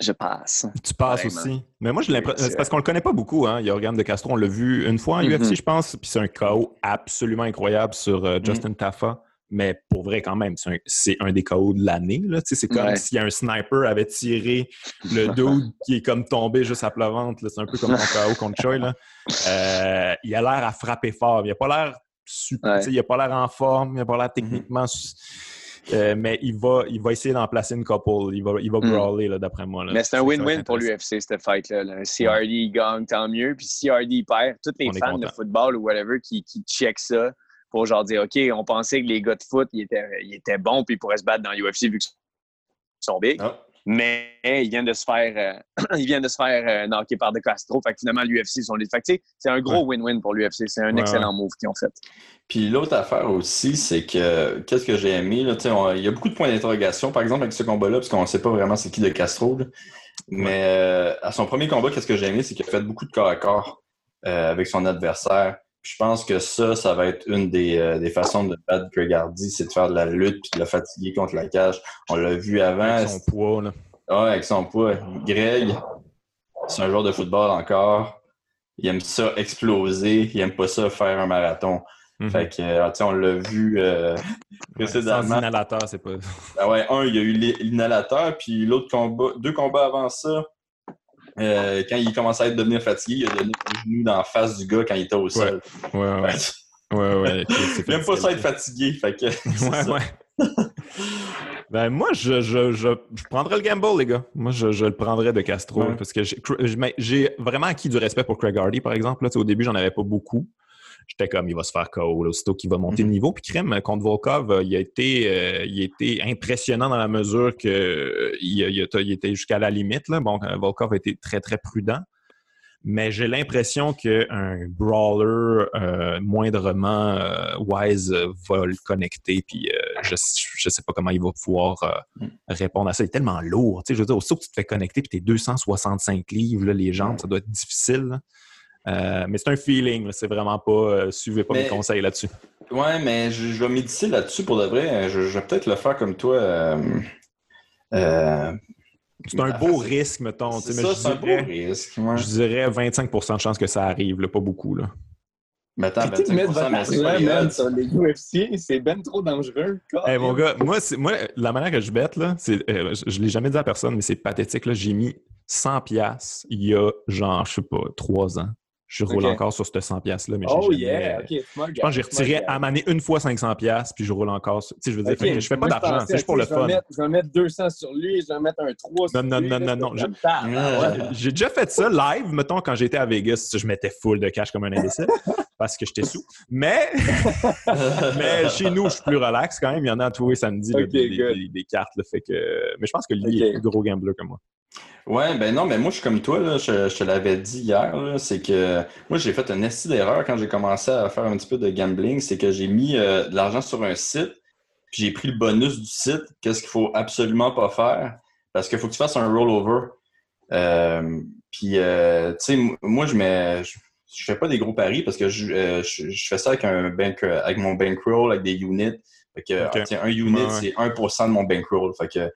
je passe. Tu passes aussi. Mais moi, j'ai l'impression. C'est parce qu'on le connaît pas beaucoup, hein, Yorgan de Castro. On l'a vu une fois en UFC, mm-hmm. je pense. Puis c'est un KO absolument incroyable sur euh, Justin mm. Taffa. Mais pour vrai, quand même, c'est un, des KO de l'année. C'est comme si un sniper avait tiré le [LAUGHS] dude qui est comme tombé juste à plat C'est un peu comme ton KO contre Choi. Euh, il a l'air à frapper fort. Il a pas l'air super. Il a pas l'air en forme. Il a pas l'air techniquement. Euh, mais il va, il va essayer d'en placer une couple. Il va, il va hmm. brawler, d'après moi. Mais c'est un win-win pour l'UFC, cette fight-là. Si Hardy gagne, tant mieux. Puis si Hardy perd, tous les fans de football ou whatever qui, qui checkent ça pour genre dire OK, on pensait que les gars de foot, ils étaient, ils étaient bons puis ils pourraient se battre dans l'UFC vu qu'ils sont big. Ah. Mais ils viennent de se faire, euh, [CLEARS THROAT] ils viennent de se faire euh, knocker par De Castro. Fait que finalement, l'UFC sont les. Fait c'est un gros win-win pour l'UFC. C'est un excellent move qu'ils ont fait. Puis l'autre affaire aussi, c'est que qu'est-ce que j'ai aimé, là, il y a beaucoup de points d'interrogation, par exemple, avec ce combat-là, parce qu'on ne sait pas vraiment c'est qui de Castro. Mais euh, à son premier combat, qu'est-ce que j'ai aimé, c'est qu'il a fait beaucoup de corps à corps euh, avec son adversaire. Je pense que ça, ça va être une des, euh, façons de battre Greg Hardy, c'est de faire de la lutte puis de le fatiguer contre la cage. On l'a vu avant. Avec son poids, là. Ouais, avec son poids. Greg, c'est un joueur de football encore. Il aime ça exploser. Il aime pas ça faire un marathon. Mhm. Fait que, euh, on l'a vu euh, précédemment. Sans inhalateur, c'est pas. Ah ouais, un, il y a eu l'inhalateur, puis l'autre combat, deux combats avant ça, euh, quand il commençait à être devenir fatigué, il a donné un genou dans la face du gars quand il était au sol. Ouais, ouais, ouais. ouais, ouais il aime [LAUGHS] pas ça être fatigué, fait que. [LAUGHS] ouais, ouais. ben, moi, je, je, je, je, prendrais le gamble, les gars. Moi, je, je le prendrais de Castro. Parce que j'ai vraiment acquis du respect pour Craig Hardy, par exemple. Là, au début, j'en avais pas beaucoup j'étais comme, il va se faire KO, aussitôt qu'il va monter de mhm. niveau. Puis Crème, contre Volkov, euh, il a été, euh, il a été impressionnant dans la mesure qu'il euh, il, était jusqu'à la limite. Là. Bon, Volkov a été très, très prudent. Mais j'ai l'impression qu'un brawler moindrement wise va le connecter. Puis je ne sais pas comment il va pouvoir mm. répondre à ça. Il est tellement lourd. Je veux dire, aussitôt que tu te fais connecter puis tu es 265 livres, les jambes, ça doit être difficile. Euh, mais c'est un feeling, c'est vraiment pas. Euh, suivez pas mes conseils là-dessus. Ouais, mais je, vais méditer là-dessus pour de vrai. Je, vais peut-être le faire comme toi. Euh, c'est un beau risque, mettons. C'est ça, c'est un beau risque. Je dirais 25% de chance que ça arrive, pas beaucoup. Là. Mais attends, 25 mais c'est pas sur les UFC, c'est ben trop dangereux. Hey, mon gars, moi, moi, la manière que je bête, là, je ne l'ai jamais dit à personne, mais c'est pathétique. J'ai mis 100$ il y a, genre, je sais pas, 3 ans. Je roule encore sur ce 100$-là, mais oh, yeah. je pense que j'ai retiré à maner une fois 500$, puis je roule encore. Tu sais, je veux dire, je fais pas d'argent, c'est juste pour le fun. je vais mettre 200 sur lui, je vais mettre un 3 sur non, lui. Non, non, non, non. J'ai déjà fait ça live, mettons, quand j'étais à Vegas, je mettais full de cash comme un imbécile parce que j'étais sous. Mais, [LAUGHS] mais chez nous, je suis plus relax quand même. Il y en a tous les samedis des, cartes. fait que... Mais je pense que lui est plus gros gambler que moi. Ouais, ben non, mais moi, je suis comme toi, là, je, te l'avais dit hier, c'est que moi, j'ai fait une esti d'erreur quand j'ai commencé à faire un petit peu de gambling, c'est que j'ai mis euh, de l'argent sur un site, puis j'ai pris le bonus du site, qu'est-ce qu'il faut absolument pas faire, parce qu'il faut que tu fasses un rollover. Euh, puis, euh, tu sais, moi, je mets... Je, fais pas des gros paris parce que je, je, fais ça avec un bank, avec mon bankroll, avec des units. Fait que, un unit, c'est 1% de mon bankroll. Fait que euh,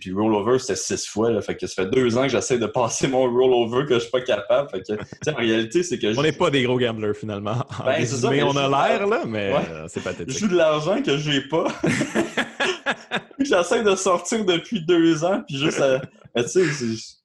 puis rollover, c'était six fois. Là, fait que ça fait deux ans que j'essaie de passer mon rollover que je suis pas capable. Fait que, en réalité, c'est que. On n'est pas des gros gamblers finalement. [LAUGHS] Ben, ça, mais on a l'air, là, mais euh, c'est pathétique. Je joue de l'argent que j'ai pas. [LAUGHS] [LAUGHS] j'essaie de sortir depuis deux ans. Puis juste tu sais,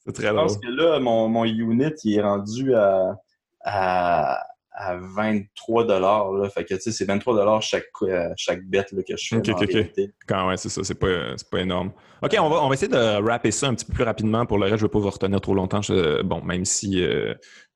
c'est très Je pense que là, mon, mon unit, il est rendu à, à, à 23 dollars. Fait que, tu sais, c'est 23 dollars chaque, euh, chaque bête que je fais. OK, OK, Quand, ouais, c'est ça. C'est pas, pas énorme. OK, on va, on va essayer de rapper ça un petit peu plus rapidement. Pour le reste, je ne vais pas vous retenir trop longtemps. bon, même si euh,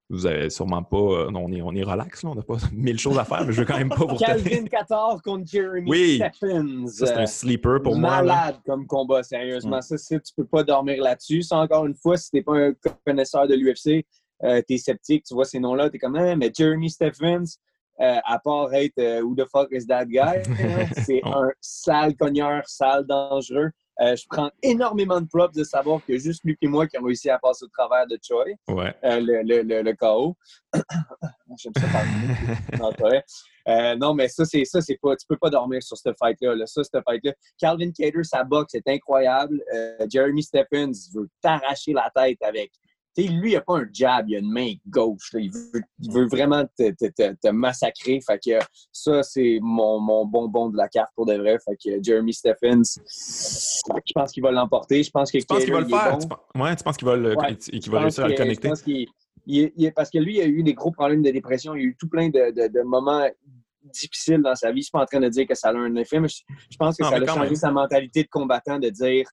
vous avez sûrement pas. Euh, non, on est, on est relax, là. On n'a pas [LAUGHS] mille choses à faire, mais je veux quand même pas vous retenir. Calvin 14 contre Jeremy oui. Stephens. C'est un sleeper pour moi. Malade comme combat, sérieusement. Mm. Ça, tu peux pas dormir là-dessus. Ça, encore une fois, si t'es pas un connaisseur de l'UFC, euh, tu es sceptique, tu vois ces noms-là, tu es comme, hein, mais Jeremy Stephens, euh, à part être euh, Who the fuck is that guy, [LAUGHS] c'est un sale cogneur, sale dangereux. je prends énormément de props de savoir que juste lui et moi qui avons réussi à passer au travers de Choi, ouais. le, le, le, KO. [COUGHS] J'aime ça parler. non, non, mais ça, c'est ça, c'est pas. Tu peux pas dormir sur cette fight-là. Là. Ça, cette fight-là. Calvin Cater, sa boxe est incroyable. Jeremy Stephens veut t'arracher la tête avec lui, il n'a pas un jab, il a une main gauche. Il, veut, vraiment te, massacrer. Fait que ça, c'est mon, mon, bonbon de la carte pour de vrai. Fait que Jeremy Stephens, je pense qu'il va l'emporter. Je pense que tu penses qu'il va le faire? Ouais, tu penses qu'il va, le... va réussir à le connecter? parce que lui, il a eu des gros problèmes de dépression. Il a eu tout plein de, moments difficiles dans sa vie. Je ne suis pas en train de dire que ça a un effet, mais je, pense que ça a changé sa mentalité de combattant de dire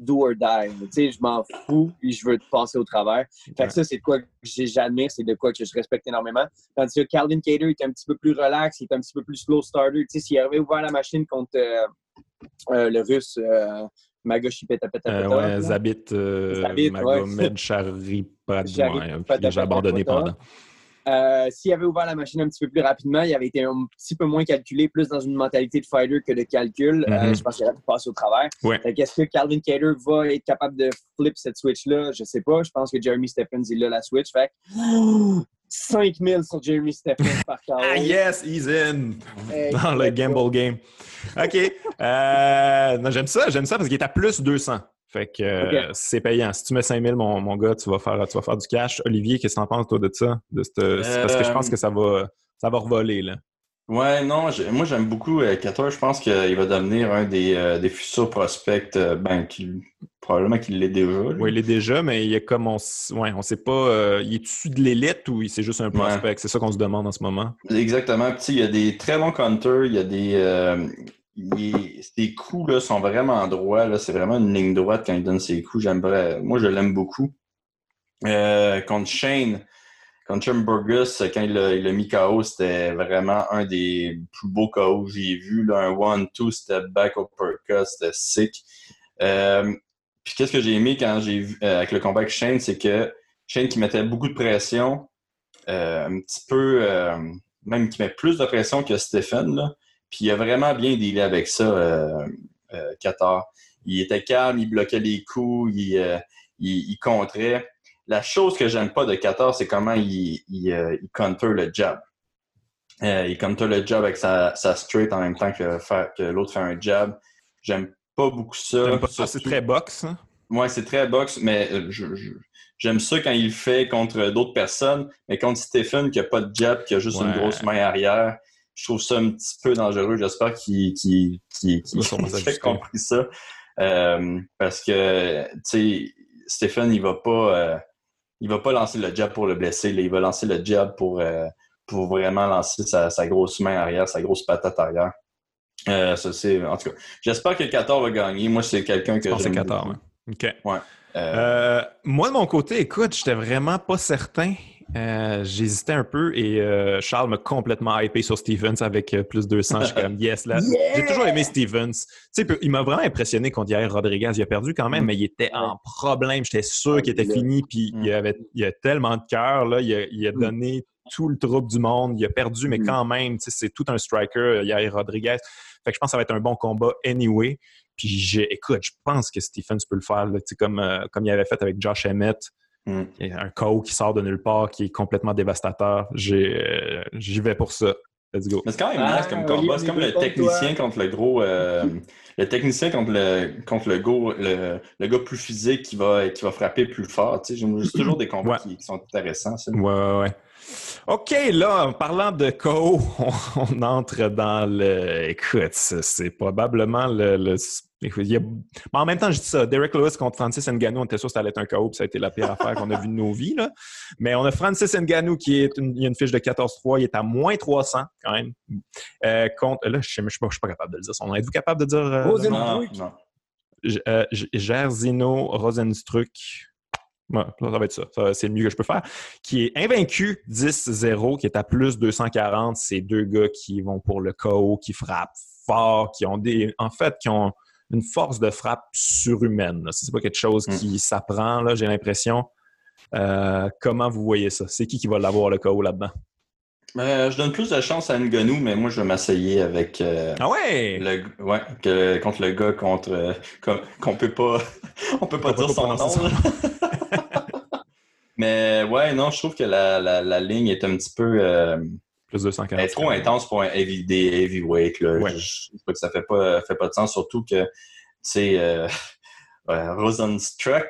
do or die. Tu sais, je m'en fous et je veux te passer au travers. Fait que ça, c'est de quoi que j'admire, c'est de quoi que je respecte énormément. Tandis que Calvin Cater est un petit peu plus relax, il est un petit peu plus slow starter. Tu sais, s'il avait ouvert la machine contre euh, euh, le russe euh, Magoshi Petapeta. ouais, Zabit, Magomed Charipadouin, j'ai abandonné pendant. Euh, s'il avait ouvert la machine un petit peu plus rapidement, il avait été un petit peu moins calculé, plus dans une mentalité de fighter que de calcul. Euh, mm-hmm. je pense qu'il aurait pu passer au travers. Est-ce que Calvin Cater va être capable de flip cette switch-là? Je ne sais pas. Je pense que Jeremy Stephens, il a la switch. Fait 5000 [GASPS] sur Jeremy Stephens [LAUGHS] par KO. Ah yes, he's in! Dans le gamble game. OK. Euh, j'aime ça, j'aime ça parce qu'il est à plus 200. Fait que euh, c'est payant. Si tu mets 5000, mon, mon gars, tu vas, faire, tu vas faire du cash. Olivier, qu'est-ce que tu en penses, toi, de ça? De Parce que je pense que ça va, ça va revoler, là. Ouais, non, moi j'aime beaucoup euh, Je pense qu'il va devenir un des, euh, des futurs prospects, euh, ben, probablement qu'il l'est déjà. Oui, il l'est déjà, mais il est comme on, ouais, on sait pas, il est issu de l'élite ou c'est juste un prospect? C'est ça qu'on se demande en ce moment. Exactement. Puis, il y a des très bons counters, il y a des, ses coups là, sont vraiment droits. C'est vraiment une ligne droite quand il donne ses coups. Moi, je l'aime beaucoup. Euh, contre Shane, contre Shane Burgess, quand il a, mis KO, c'était vraiment un des plus beaux KO que j'ai vu. Un one-two step back uppercut, c'était sick. Euh, puis qu'est-ce que j'ai aimé quand j'ai euh, avec le combat avec Shane, c'est que Shane qui mettait beaucoup de pression, un petit peu, même qui met plus de pression que Stephen. Là. Puis il a vraiment bien dealé avec ça, euh, euh, Qatar. Il était calme, il bloquait les coups, il, euh, il, contrait. La chose que j'aime pas de Qatar, c'est comment il, il, counter le jab. il counter le jab avec sa, sa straight en même temps que, que l'autre fait un jab. J'aime pas beaucoup ça. C'est très boxe. Hein? Oui, c'est très boxe, mais j'aime ça quand il le fait contre d'autres personnes, mais contre Stephen qui n'a pas de jab, qui a juste une grosse main arrière, je trouve ça un petit peu dangereux. J'espère qu'il qu a [LAUGHS] compris ça. Euh, parce que, tu sais, Stéphane, il va pas... Euh, il va pas lancer le jab pour le blesser. il va lancer le jab pour, euh, pour vraiment lancer sa, grosse main arrière, sa grosse patate arrière. ça, c'est, en tout cas, j'espère que Qatar va gagner. Moi, c'est quelqu'un que je pense Qatar, ouais. OK. Ouais. moi, de mon côté, écoute, j'étais vraiment pas certain. Euh, j'hésitais un peu et euh, Charles m'a complètement hypé sur Stevens avec euh, plus 200. Je suis comme yes là. [LAUGHS] J'ai toujours aimé Stevens. Tu sais, il m'a vraiment impressionné contre Yair Rodriguez. Il a perdu quand même, mm. mais il était en problème. J'étais sûr qu'il était fini. Puis il, mm. avait, il a tellement de cœur. Là. Il, a, mm. donné tout le trouble du monde. Il a perdu, mais quand même, c'est tout un striker, Yair Rodriguez. Fait que je pense que ça va être un bon combat anyway. Puis écoute, je pense que Stephens peut le faire, là, comme, comme il avait fait avec Josh Emmett. Mm. Il y a un KO qui sort de nulle part, qui est complètement dévastateur. Euh, j'y vais pour ça. Let's go. Mais c'est quand même nice comme combat. C'est comme le technicien contre le gros. Euh, [LAUGHS] le technicien contre le contre le, go, le, le, gars plus physique qui va, qui va frapper plus fort. C'est toujours des combats qui, sont intéressants. Ça. Ouais, ouais, ouais. OK, là, en parlant de KO, [LAUGHS] on, entre dans le. Écoute, c'est probablement le. En même temps, je dis ça. Derek Lewis contre Francis Ngannou, on était sûr que ça allait être un KO, puis ça a été la pire affaire qu'on a vue de nos vies. Là. Mais on a Francis Ngannou qui est une, il a une fiche de 14-3, il est à moins 300 quand même. Euh, contre, là, je ne suis, pas capable de le dire son nom. Êtes-vous capable de dire. Euh, Rosenstruck. Non. Euh, Gerzino Rosenstruck ça va être ça. c'est le mieux que je peux faire. Qui est invaincu 10-0, qui est à plus 240. C'est deux gars qui vont pour le KO, qui frappent fort, qui ont des. En fait, qui ont une force de frappe surhumaine. C'est pas quelque chose mm. qui s'apprend, là, j'ai l'impression. Euh, comment vous voyez ça? C'est qui qui va l'avoir le KO là-dedans? Euh, je donne plus de chance à Nganou, mais moi, je vais m'asseyer avec. Euh, ah ouais? Le, ouais, contre le gars contre. qu'on [LAUGHS] peut pas. on peut pas dire son nom. [LAUGHS] Mais ouais, non, je trouve que la, la, ligne est un petit peu. Euh, Plus de 140. Elle est trop intense pour un heavy, des heavyweight. Là? Ouais. Je, que ça fait pas, fait pas de sens, surtout que, c'est euh, [LAUGHS] Rosenstruck,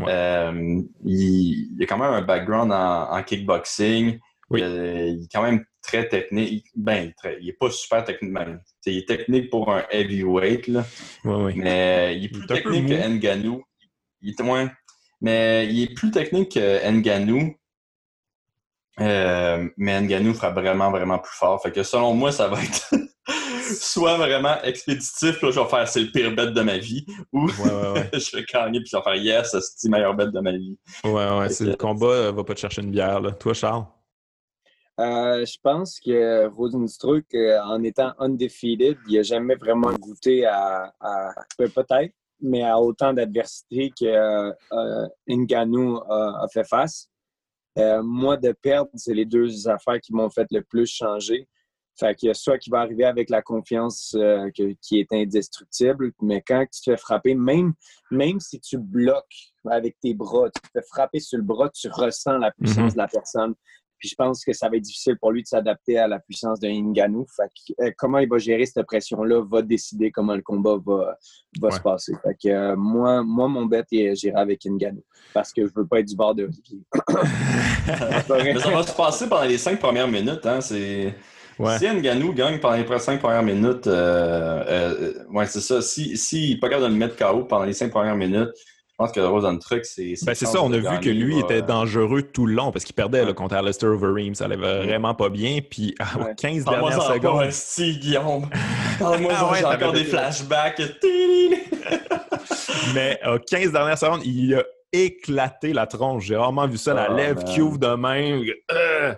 euh, il, il, a quand même un background en, kickboxing. Il, est quand même très technique. Ben, très, il est pas super technique. Ben, il est technique pour un heavyweight, là. mais il est plus technique que Nganou. Il est moins mais il est plus technique que Nganou. Euh, mais Nganou fera vraiment, vraiment plus fort. Fait que selon moi, ça va être [LAUGHS] soit vraiment expéditif, là, je vais faire c'est le pire bet de ma vie, ou [LAUGHS] je vais gagner puis je vais faire yes, c'est le meilleur bet de ma vie. Ouais, ouais, c'est le combat, euh, va pas te chercher une bière. Là. Toi, Charles? Euh, je pense que Rosenstruck, en étant undefeated, il n'a jamais vraiment goûté à peut-être, mais à autant d'adversité que euh, Ngannou a, fait face. Euh, moi, de perdre, c'est les deux affaires qui m'ont fait le plus changer. Fait que soit qui va arriver avec la confiance euh, qui est indestructible, mais quand tu te fais frapper, même, même si tu bloques avec tes bras, tu te fais frapper sur le bras, tu ressens la puissance mm-hmm. de la personne je pense que ça va être difficile pour lui de s'adapter à la puissance d'un Ngannou. Euh, comment il va gérer cette pression-là va décider comment le combat va, va se passer. Fait euh, moi, moi, mon bet, j'irai avec Ngannou parce que je veux pas être du bord de [LAUGHS] Olivier. ça va se passer pendant les cinq premières minutes. Hein? C'est... Si Ngannou gagne pendant les cinq premières minutes, euh, ouais, c'est ça. S'il si, n'est pas capable de le mettre KO pendant les cinq premières minutes, je pense que Rosen Truck, c'est. Ben c'est ça, on a vu que lui était dangereux tout le long parce qu'il perdait ouais. contre Alistair Overeem. Ça allait vraiment pas bien. Puis à ouais. 15 dernières secondes. Si, Guillaume. [LAUGHS] Parle-moi ah ouais, j'ai encore des flashbacks. [LAUGHS] Mais aux 15 dernières secondes, il a éclaté la tronche. J'ai rarement vu ça, la oh, lèvre qui ouvre de même. Euh,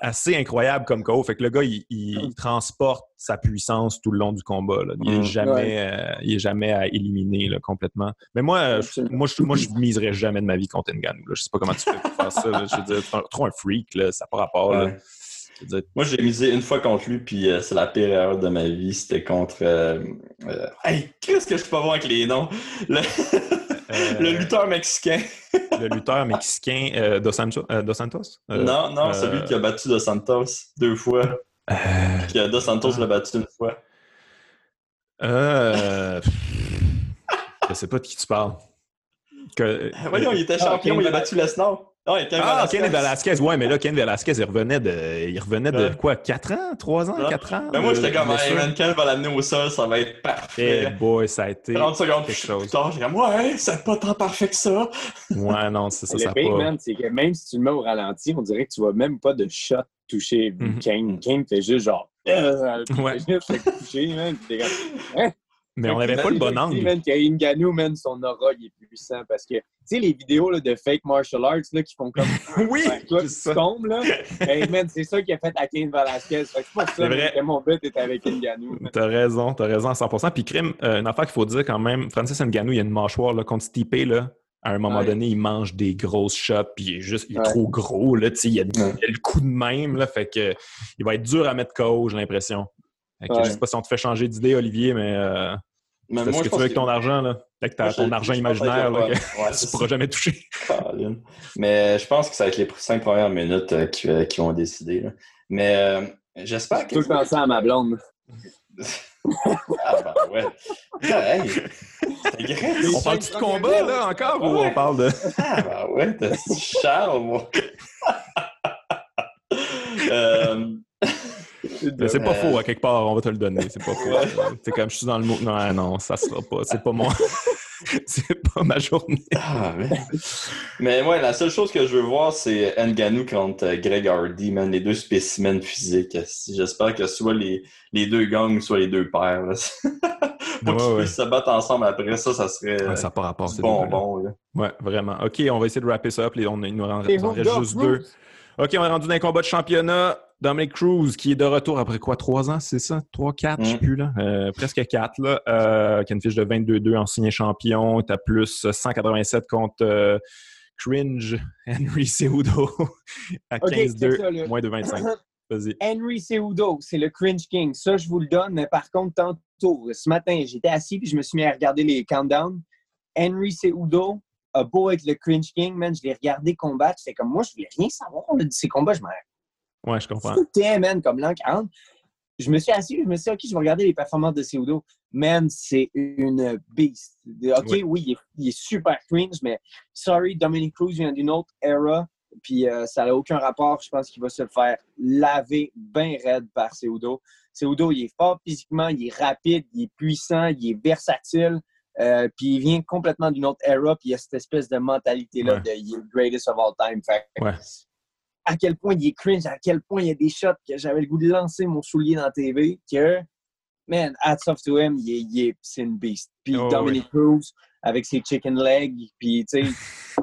assez incroyable comme KO. Fait que le gars, il, hum. transporte sa puissance tout le long du combat. Il n'est hum. jamais, euh, est jamais à éliminer là, complètement. Mais moi, je, moi, je, moi, je miserais jamais de ma vie contre Ngannou. Je sais pas comment tu fais pour faire ça. Je veux dire, trop un freak, là, ça n'a pas rapport. Moi, j'ai misé une fois contre lui, puis euh, c'est la pire erreur de ma vie. C'était contre. Euh, hey, qu'est-ce que je peux avoir avec les noms? Le, le lutteur mexicain le lutteur mexicain euh, Dos, Santos? Euh, Dos Santos? Euh, non, non, celui qui a battu Dos Santos deux fois. Qui a Dos Santos l'a battu une fois. Euh... je sais pas de qui tu parles. Que... Voyons, il était champion, il a battu Lesnar ah, Ken Velasquez, ouais, mais là, Ken Velasquez, il revenait de, il revenait de quoi, 4 ans, 3 ans, 4 ans? Mais moi, j'étais comme, hey, man, Ken va l'amener au sol, ça va être parfait. Eh boy, ça a été 30 secondes quelque chose. plus tard, j'ai comme, ouais, c'est pas tant parfait que ça. Ouais, non, c'est ça, le ça pire, man, c'est que même si tu le mets au ralenti, on dirait que tu vois même pas de shot toucher mm Kane. Kane fait juste genre, euh, ouais. juste toucher, man. Hein? Mais on n'avait pas le bon angle. Man, Ngannou, man, son aura, il est puissant parce que, tu sais, les vidéos là, de fake martial arts là, qui font comme. [LAUGHS] oui! Toi, tu tombes, là. [LAUGHS] hey, man, c'est ça qui a fait à Kane Velasquez. C'est pas ça, vrai. que mon but était avec Ngannou. T'as raison, t'as raison à 100%. Puis, crime, euh, une affaire qu'il faut dire quand même, Francis Ngannou, il a une mâchoire, là, contre Stipe, là. À un moment donné, il mange des grosses shots, puis il est juste, il est trop gros, là, tu sais, il, a le coup de même, là, fait que il va être dur à mettre KO, j'ai l'impression. Je sais pas si on te fait changer d'idée, Olivier, mais euh, mais moi, ce que tu veux avec ton argent, là. Avec ton argent imaginaire, là, que [LAUGHS] tu ne pourras jamais toucher. Mais je pense que ça va être les cinq premières minutes euh, qui, euh, qui, vont décider. Là. Mais euh, j'espère que. Tu peux penser à ma blonde. [LAUGHS] ah ben ouais. Hey, on parle de combat, là, encore, ou on parle de. ah ben ouais, t'as Charles, moi? [LAUGHS] Euh, c'est pas faux, à quelque part, on va te le donner. C'est pas faux. C'est comme je suis dans le mot. Non, non, ça sera pas. C'est pas moi. [LAUGHS] c'est pas ma journée. Ah, mais... ouais, la seule chose que je veux voir, c'est Nganou contre euh, Greg Hardy, man. Les deux spécimens physiques. J'espère que soit les, les deux gangs, soit les deux pères. [LAUGHS] Pour qu'ils puissent se battre ensemble après ça, ça serait ça pas rapport, bon, bon. Ouais, vraiment. OK, on va essayer de wrapper ça up. On, il nous en reste juste deux. OK, on est rendu dans un combat de championnat. Dominic Cruz, qui est de retour après quoi, trois ans, c'est ça? Trois, quatre, je sais mm. plus, là. Euh, presque quatre, là. Euh, qui a une fiche de 22-2, ancien champion. T'as plus 187 contre euh, Cringe [LAUGHS] Henry Seudo à 15-2, moins de 25. [CLEARS THROAT] Vas-y. Henry Seudo, c'est le Cringe King. Ça, je vous le donne, mais par contre, tantôt, ce matin, j'étais assis puis je me suis mis à regarder les countdowns. Henry Seudo a beau être le Cringe King, man, je l'ai regardé combattre. C'est comme moi, je voulais rien savoir de ces combats. Je m'en Ouais, je comprends. C'était, man, comme l'an 40. Je me suis assis, je me suis dit, OK, je vais regarder les performances de Seudo. Man, c'est une beast. OK, oui, il, est, super cringe, mais sorry, Dominic Cruz vient d'une autre era, puis euh, ça n'a aucun rapport. Je pense qu'il va se faire laver bien raide par Seudo. Seudo, il est fort physiquement, il est rapide, il est puissant, il est versatile. Euh, puis il vient complètement d'une autre era, puis il y a cette espèce de mentalité-là de il est le greatest of all time. Ouais à quel point il est cringe, à quel point il y a des shots que j'avais le goût de lancer mon soulier dans la TV, que, man, hats off to him, il est, c'est une beast. Puis oh, Dominic Cruz, avec ses chicken legs, puis tu sais,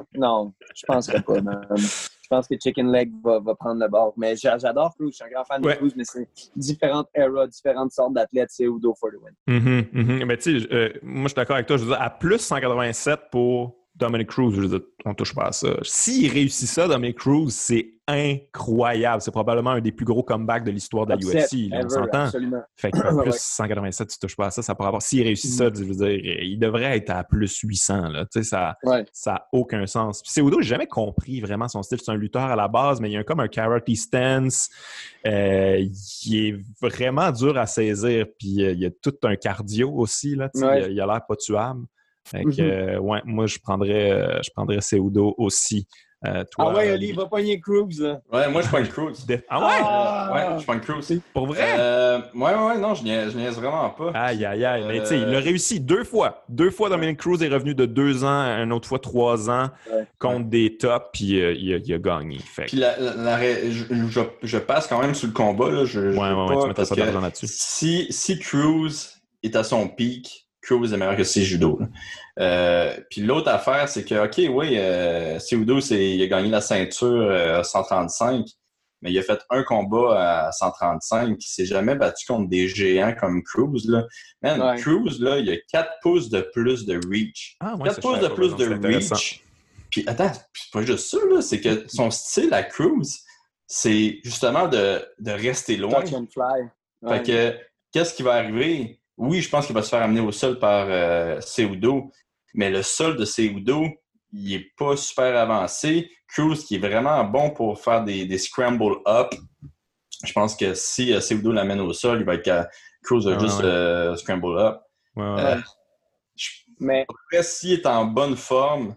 [LAUGHS] non, je penserais pas, Je pense que Chicken Leg va, prendre le bord. Mais j'adore Cruz, je suis un grand fan de Cruz, mais c'est différentes eras, différentes sortes d'athlètes, c'est Udo for the win. Mm-hmm, mm-hmm. Mais tu sais, euh, moi je suis d'accord avec toi, je veux dire, à plus 187 pour Dominic Cruz, je veux dire, on touche pas à ça. S'il réussit ça, Dominic Cruz, c'est incroyable. C'est probablement un des plus gros comebacks de l'histoire de la UFC. on s'entend? Fait que [LAUGHS] plus 187, tu touches pas à ça, ça pourrait avoir. S'il réussit ça, je veux dire, il devrait être à plus 800. Là. Tu sais, ça n'a aucun sens. Seudo, j'ai jamais compris vraiment son style. C'est un lutteur à la base, mais il y a comme un karate stance. Euh, il est vraiment dur à saisir. Puis euh, il y a tout un cardio aussi. Là, il a l'air pas tuable. Fait que, mm-hmm. euh, ouais, moi, je prendrais, euh, je prendrais Seudo aussi. Euh, ah ouais, Ali, va pogner Cruz, là. Ouais, moi, je prends Cruz. Ah ouais? Ah! Ouais, je prends Cruz. Pour vrai? Euh, ouais, ouais, non, je niaise, je niaise vraiment pas. Aïe, aïe, aïe. Mais tu sais, il a réussi deux fois. Deux fois, Dominic Cruz est revenu de deux ans, une autre fois trois ans, contre des tops, puis il, a, gagné. Fait. Puis la, je, je, passe quand même sur le combat, là. Je, ouais, ouais, ouais, tu mets pas d'argent là-dessus. Si, si Cruz est à son pic, Cruz est meilleur que ses judo. Euh, puis l'autre affaire, c'est que, OK, oui, euh, Cejudo, il a gagné la ceinture à euh, 135, mais il a fait un combat à 135. Il s'est jamais battu contre des géants comme Cruz. Là. Man, Cruz, là, il a 4 pouces de plus de reach. Ah, ouais, 4 pouces de plus de reach. Puis attends, c'est pas juste ça, c'est que son style à Cruz, c'est justement de, de, rester loin. Fly. Fait que, qu'est-ce qui va arriver? Oui, je pense qu'il va se faire amener au sol par euh, Seudo, mais le sol de Seudo, il n'est pas super avancé. Cruz, qui est vraiment bon pour faire des, des scramble up, je pense que si euh, Seudo l'amène au sol, il va être Cruz a juste euh, scramble up. Euh, mais après, s'il est en bonne forme,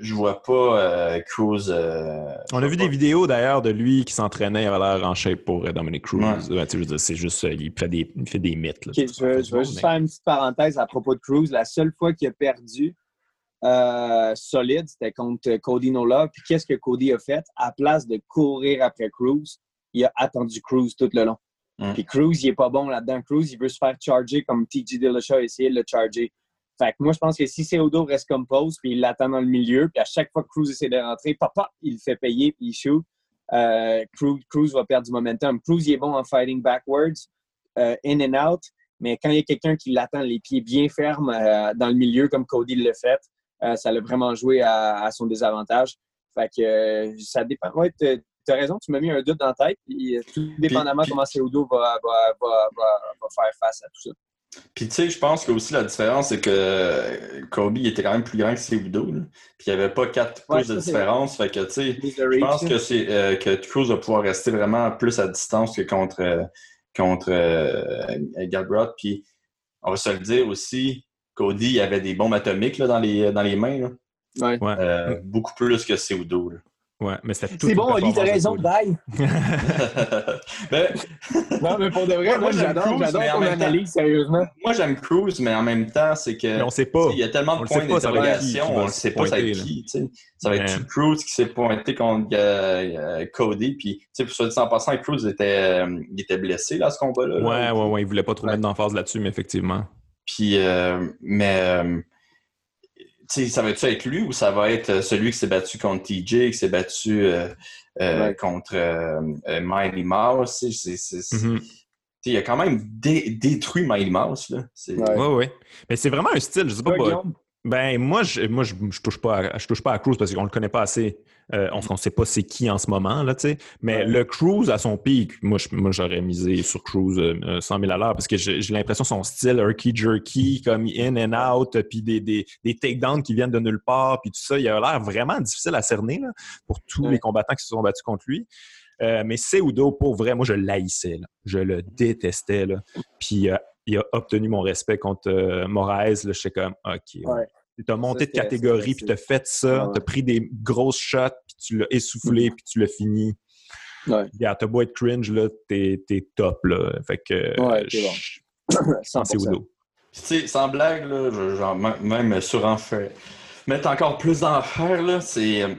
je vois pas euh, Cruz. Euh, On a vu des vidéos d'ailleurs de lui qui s'entraînait, il avait l'air en shape pour euh, Dominic Cruz. c'est juste, il fait des, il fait des mythes. je, veux, juste faire une petite parenthèse à propos de Cruz. La seule fois qu'il a perdu solide, c'était contre Cody Nola. Puis qu'est-ce que Cody a fait? À place de courir après Cruz, il a attendu Cruz tout le long. Puis Cruz, il est pas bon là-dedans. Cruz, il veut se faire charger comme TJ Dillashaw a essayé de le charger. Fait que moi, je pense que si Ceudo reste comme pause, puis il l'attend dans le milieu, puis à chaque fois que Cruz essaie de rentrer, papa, il fait payer, puis il shoot, euh, Cruz, va perdre du momentum. Cruz, il est bon en fighting backwards, euh, in and out, mais quand il y a quelqu'un qui l'attend les pieds bien fermes euh, dans le milieu, comme Cody le fait, ça l'a vraiment joué à, son désavantage. Fait que ça dépend. Ouais, tu as raison, tu m'as mis un doute dans la tête, puis tout dépendamment comment Ceudo va, va, va faire face à tout ça. Puis tu sais, je pense que aussi la différence, c'est que Kobe était quand même plus grand que Cejudo. Puis il n'y avait pas quatre pouces de différence. Fait que tu sais, je pense que c'est euh, que Cruz va pouvoir rester vraiment plus à distance que contre, euh, contre euh, Puis on va se le dire aussi, Cody avait des bombes atomiques là, dans, les, dans les mains. Ouais. beaucoup plus que Cejudo. Ouais, mais c'est C'est bon, Oli, t'as raison, bye. [LAUGHS] ben, non, mais pour de vrai, moi, j'adore, j'adore ton analyse, sérieusement. Moi, j'aime Cruz, mais en même temps, c'est que. Mais on sait pas. Il y a tellement de points d'interrogation, on ne sait pas c'est qui. Ça va être Cruz qui s'est pointé contre euh, Cody, puis, tu sais, pour en passant, Cruz était, euh, il était blessé, là, à ce combat-là. Ouais, ouais, ouais, il voulait pas trop mettre d'emphase là-dessus, mais effectivement. Puis, euh, mais ça va être avec lui ou ça va être euh, celui qui s'est battu contre TJ, qui s'est battu euh, euh, contre Mighty Mouse? Mm-hmm. Il a quand même détruit Mighty Mouse. Là. Oui, oui. Mais c'est vraiment un style, je sais pas. Ben, moi, je, moi, je, touche pas à, je touche pas à Cruz parce qu'on le connaît pas assez. Euh, on ne sait pas c'est qui en ce moment, là, tu sais. Mais le Cruz à son pic, moi, j'aurais misé sur Cruz 100 euh, 000 à l'heure parce que j'ai l'impression son style herky jerky, comme in and out, puis des, des, des takedowns qui viennent de nulle part, puis tout ça, il a l'air vraiment difficile à cerner là, pour tous les combattants qui se sont battus contre lui. Euh, mais Seudo, pour vrai, moi, je l'haïssais. Je le détestais. Là. Puis il a obtenu mon respect contre euh, Moraes. Je comme, OK. Tu as monté de catégorie, puis tu as fait ça, tu as pris des grosses shots, puis tu l'as essoufflé, mm. puis tu l'as fini. Ouais. Yeah, t'as beau être cringe, là, t'es, top, là. Fait que. Ouais, [COUGHS] c'est bon. C'est Udo. Tu sais, sans blague, là, genre, même sur enfer. Mettre encore plus d'enfer, là, c'est. Euh,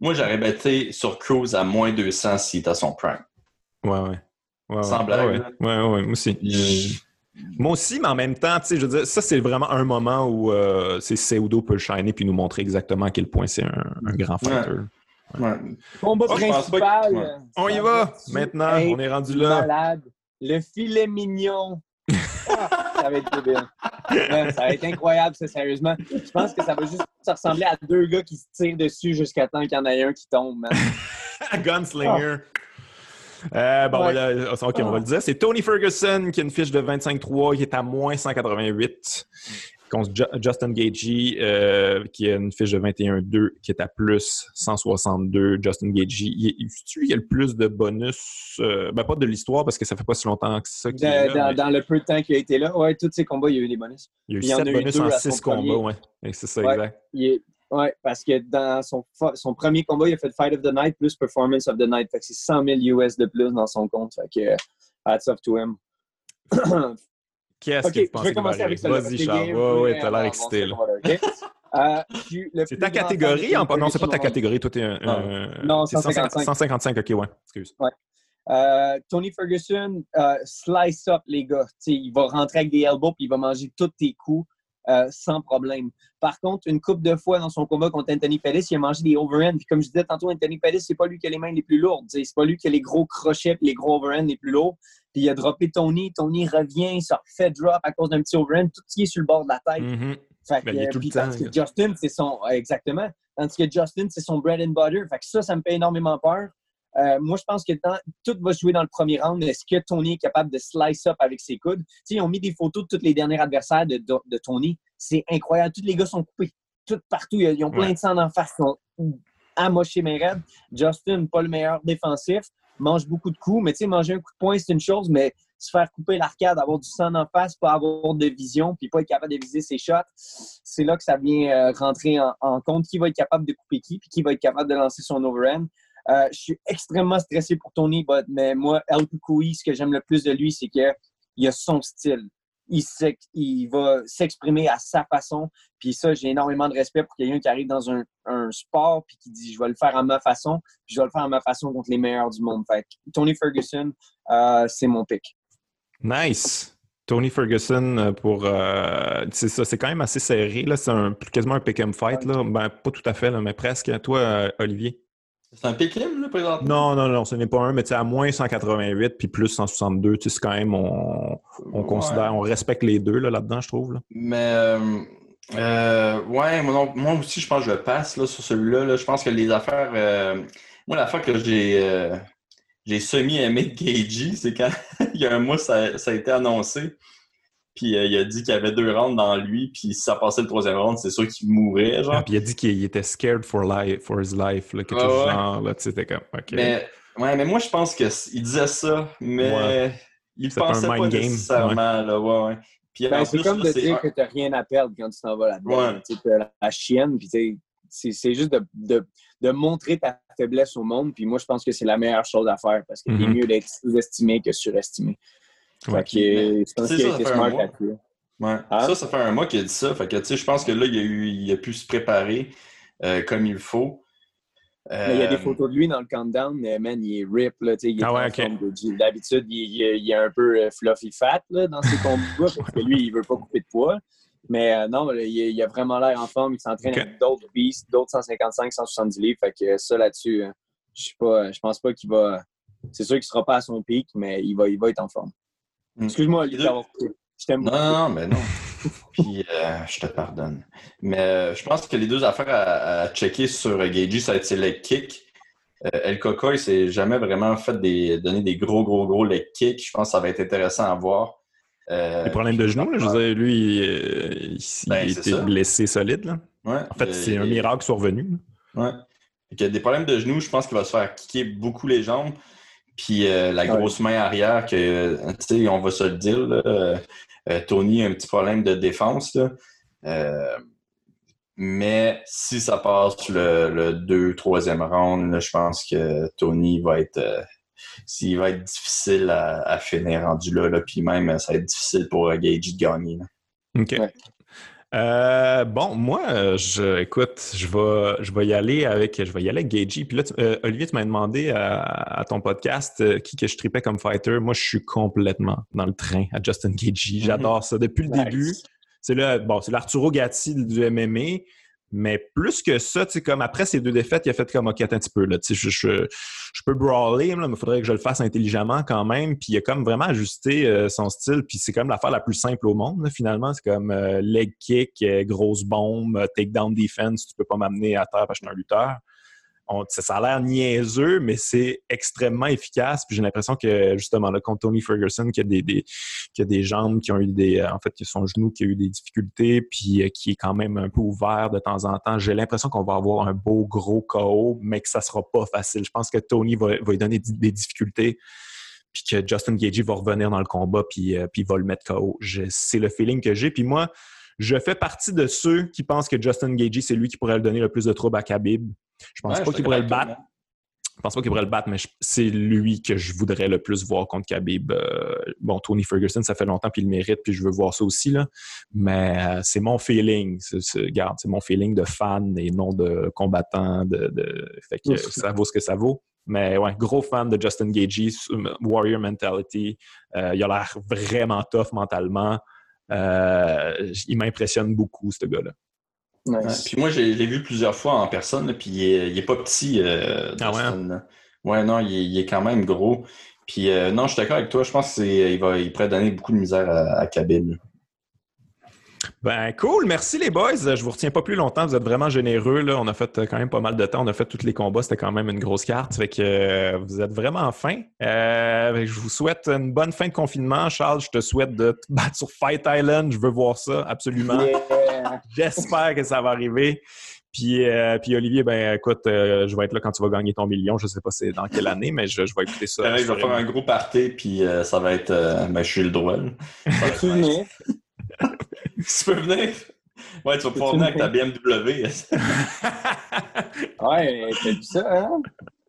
moi, j'aurais bêté sur Cruise à moins 200 s'il était à son prime. Ouais, ouais. ouais sans blague. Ouais, ouais, ouais, moi aussi. Moi aussi, mais en même temps, tu sais, je veux dire, ça, c'est vraiment un moment où euh, Seudo peut le shiner puis nous montrer exactement à quel point c'est un, grand fighter. Ouais. Combat principal. On y va. Maintenant, on est rendu là. Malade. Le filet mignon. [LAUGHS] Ah, ça va être bien. ça va être incroyable, ça, sérieusement. Je pense que ça va juste ressembler à deux gars qui se tirent dessus jusqu'à temps qu'il y en ait un qui tombe, [LAUGHS] Gunslinger. Euh, bon, OK, on va le dire. C'est Tony Ferguson qui a une fiche de 25-3, qui est à moins 188. Contre Justin Gagey, euh, qui a une fiche de 21-2, qui est à plus 162. Justin Gagey, lui qui a le plus de bonus, euh, ben pas de l'histoire parce que ça fait pas si longtemps que ça. dans, le peu de temps qu'il a été là, ouais, tous ces combats, il y a eu des bonus. Il y a eu 7 bonus en 6 combats, ouais. C'est ça, exact. Oui, parce que dans son, son, premier combat, il a fait Fight of the Night plus Performance of the Night. Fait que c'est 100 000 US de plus dans son compte. Fait que, hats off to him. [COUGHS] Qu'est-ce que tu penses que Vas-y, Charles. Oui, oui, t'as l'air excité. Là. Euh, c'est ta catégorie? En... Non, c'est pas ta catégorie. Toi, t'es un. Non, 155. 155, ok, ouais. Excuse. Ouais. Euh, Tony Ferguson, slice up, les gars. T'sais, il va rentrer avec des elbows puis il va manger tous tes coups. Euh, sans problème. Par contre, une coupe de fois dans son combat contre Anthony Pettis, il a mangé des overhands. Puis comme je disais tantôt, Anthony Pettis, c'est pas lui qui a les mains les plus lourdes. C'est pas lui qui a les gros crochets et les gros overhands les plus lourds. Puis il a droppé Tony. Tony revient, il se refait drop à cause d'un petit overhand. Tout ce qui est sur le bord de la tête. Mm-hmm. fait ben, que, puis, temps, que Justin, c'est son. Exactement. Tandis que Justin, c'est son bread and butter. Fait que ça, ça me fait énormément peur. Euh, moi, je pense que tout va se jouer dans le premier round. Est-ce que Tony est capable de slice up avec ses coudes? ils ont mis des photos de tous les derniers adversaires de, Tony. C'est incroyable. Tous les gars sont coupés. Tout partout. Ils ont plein de sang en face. Ils sont amochés, mes raides. Justin, pas le meilleur défensif. Mange beaucoup de coups. Mais tu sais, manger un coup de poing, c'est une chose. Mais se faire couper l'arcade, avoir du sang en face, pas avoir de vision, puis pas être capable de viser ses shots, c'est là que ça vient euh, rentrer en, compte. Qui va être capable de couper qui, puis qui va être capable de lancer son overhand. Euh, je suis extrêmement stressé pour Tony, mais moi, El Kukui, ce que j'aime le plus de lui, c'est qu'il a son style. Il, il va s'exprimer à sa façon. Puis ça, j'ai énormément de respect pour quelqu'un qui arrive dans un, sport puis qui dit je vais le faire à ma façon, puis je vais le faire à ma façon contre les meilleurs du monde. Fait Tony Ferguson, euh, c'est mon pick. Nice. Tony Ferguson euh, pour c'est ça, c'est quand même assez serré là, c'est quasiment un pick and fight là, ben, pas tout à fait mais presque. Toi, Olivier? C'est un Pékin, là, présentement? Non, non, non, ce n'est pas un, mais tu sais, à moins 188 puis plus 162, tu sais, c'est quand même, on, on considère, on respecte les deux là, là-dedans, je trouve. Là. Mais, euh, euh, ouais, moi, moi, aussi, je pense que je passe là, sur celui-là. Là. Je pense que les affaires. Euh, moi, l'affaire que j'ai j'ai semi-aimé de c'est quand [LAUGHS] il y a un mois, ça, ça a été annoncé. Puis euh, il a dit qu'il y avait deux rounds dans lui, puis si ça passait le troisième round, c'est sûr qu'il mourrait, genre. Ah, puis il a dit qu'il était scared for life, for his life, là, quelque chose genre, là, tu sais, c'était comme, OK. Mais, ouais, mais moi, je pense qu'il disait ça, mais il pensait pas game. nécessairement, là, ouais, ouais. Puis ben, c'est comme de dire que t'as rien à perdre quand tu t'en vas là-dedans. Tu sais, la chienne, puis tu c'est juste de, de montrer ta faiblesse au monde. Puis moi, je pense que c'est la meilleure chose à faire parce qu'il est mm-hmm. mieux d'être sous-estimé que surestimé. Ouais. Fait que, ça, ça, fait un mois. Ouais. Hein? Ça, ça fait un mois qu'il a dit ça. Fait que, je pense que là, il a, eu, il a pu se préparer euh, comme il faut. il y a des euh, photos de lui dans le countdown, mais man, il est rip, là, il est ah ouais, D'habitude, il, il, est un peu euh, fluffy fat là, dans ses combats, parce que lui, il veut pas couper de poids. Mais non, il, il, a vraiment l'air en forme. Il s'entraîne avec d'autres beasts, d'autres 155, 170 livres. Fait que ça, là-dessus, je ne je pense pas qu'il va... C'est sûr qu'il sera pas à son pic, mais il va, il va être en forme. Hmm. Excuse-moi, Olivier, Je t'aime beaucoup. Non, non, mais non. Puis euh, je te pardonne. Mais euh, je pense que les deux affaires à, checker sur Gagey, ça va être les kicks. Euh, El Coco, il s'est jamais vraiment fait des, donner des gros, gros, gros leg kicks. Je pense que ça va être intéressant à voir. Les problèmes de genoux, là, je veux dire, lui, il, il, ben, était blessé solide. Là. Ouais, en fait, c'est un miracle soit revenu. Ouais. Il a des problèmes de genoux, je pense qu'il va se faire kicker beaucoup les jambes. Puis la grosse main arrière, que, tu sais, on va se le dire, là, euh, Tony a un petit problème de défense. Euh, mais si ça passe le, 2-3e round, je pense que Tony va être euh, s'il va être difficile à, finir rendu là, puis même ça va être difficile pour Gage de gagner. OK. Bon, moi, je, écoute, je vais, je vais y aller avec, je vais y aller avec Gagey. Puis là, Olivier, tu m'as demandé à, ton podcast qui que je tripais comme fighter. Moi, je suis complètement dans le train à Justin Gagey. [LAUGHS] J'adore ça depuis le début. C'est le, bon, c'est l'Arturo Gatti du MMA. Mais plus que ça, tu sais, comme après ces deux défaites, il a fait comme OK, un petit peu, là, tu sais, je, je, peux brawler, mais il faudrait que je le fasse intelligemment quand même. Puis il a comme vraiment ajusté euh, son style, puis c'est comme l'affaire la plus simple au monde, finalement. C'est comme euh, leg kick, euh, grosse bombe, takedown defense, tu peux pas m'amener à terre parce que je suis un lutteur ça a l'air niaiseux, mais c'est extrêmement efficace. Puis j'ai l'impression que justement là, contre Tony Ferguson, qui a des, qui a des jambes qui ont eu des. En fait, qui son genou qui a eu des difficultés, puis euh, qui est quand même un peu ouvert de temps en temps. J'ai l'impression qu'on va avoir un beau gros KO, mais que ça sera pas facile. Je pense que Tony va, lui donner des difficultés puis que Justin Gagey va revenir dans le combat, puis, euh, va le mettre KO. C'est le feeling que j'ai. Puis moi, je fais partie de ceux qui pensent que Justin Gagey, c'est lui qui pourrait le donner le plus de troubles à Khabib. Je pense pas qu'il pourrait le battre. Je pense pas qu'il pourrait le battre, mais c'est lui que je voudrais le plus voir contre Khabib. Euh, bon, Tony Ferguson, ça fait longtemps qu'il le mérite, puis je veux voir ça aussi, là. Mais euh, c'est mon feeling. Garde, c'est mon feeling de fan et non de combattant. De, Fait que ça vaut ce que ça vaut. Mais ouais, gros fan de Justin Gagey, Warrior Mentality. Euh, il a l'air vraiment tough mentalement. il m'impressionne beaucoup, ce gars-là puis moi, je l'ai vu plusieurs fois en personne, puis il est, pas petit. Euh, ah ouais? Hein? Ouais, non, il est, quand même gros. Puis euh, non, je suis d'accord avec toi. Je pense qu'il va, il pourrait donner beaucoup de misère à, à ben cool, merci les boys. Je vous retiens pas plus longtemps, vous êtes vraiment généreux. Là. On a fait euh, quand même pas mal de temps, on a fait tous les combats, c'était quand même une grosse carte. Fait que euh, vous êtes vraiment fin. Euh, je vous souhaite une bonne fin de confinement. Charles, je te souhaite de te battre sur Fight Island. Je veux voir ça, absolument. J'espère que ça va arriver. Puis, puis Olivier, ben écoute, je vais être là quand tu vas gagner ton million. Je sais pas c'est dans quelle année, mais je, vais écouter ça. je vais faire un gros party, puis ça va être. ben, je suis le droit. [LAUGHS] [LAUGHS] tu peux venir? Ouais, tu vas pouvoir venir avec ta BMW. [LAUGHS] ouais, t'as vu ça, hein?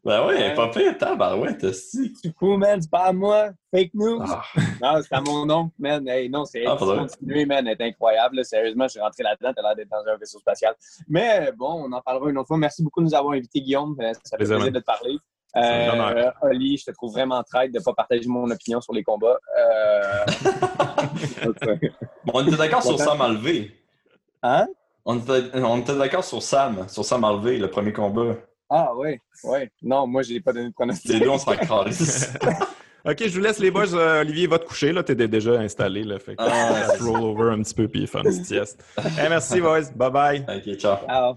Ben ouais, pas pire, ouais, t'as si. Tu fous, man, c'est pas à moi. Fake news. Ah. [LAUGHS] Non, c'est à mon oncle, man. Hey, non, c'est ah, continué, man, c'est incroyable. Sérieusement, je suis rentré là-dedans, t'as l'air d'être dans un vaisseau spatial. Mais bon, on en parlera une autre fois. Merci beaucoup de nous avoir invités, Guillaume. Euh, ça fait plaisir de te parler. Euh, Oli, je te trouve vraiment traite de ne pas partager mon opinion sur les combats. Euh... [LAUGHS] on était d'accord sur Sam Alvé. Hein? On était, d'accord sur Sam, sur Sam Alvé, le premier combat. Ah oui, oui. Non, moi, je n'ai pas donné de pronostic. Les deux, on s'en [LAUGHS] OK, je vous laisse les boys. Euh, Olivier va te coucher. Là, t'es déjà installé. Là, fait que ah, roll over un petit peu puis fun, sieste. merci, boys. Bye bye. OK, ciao. ciao.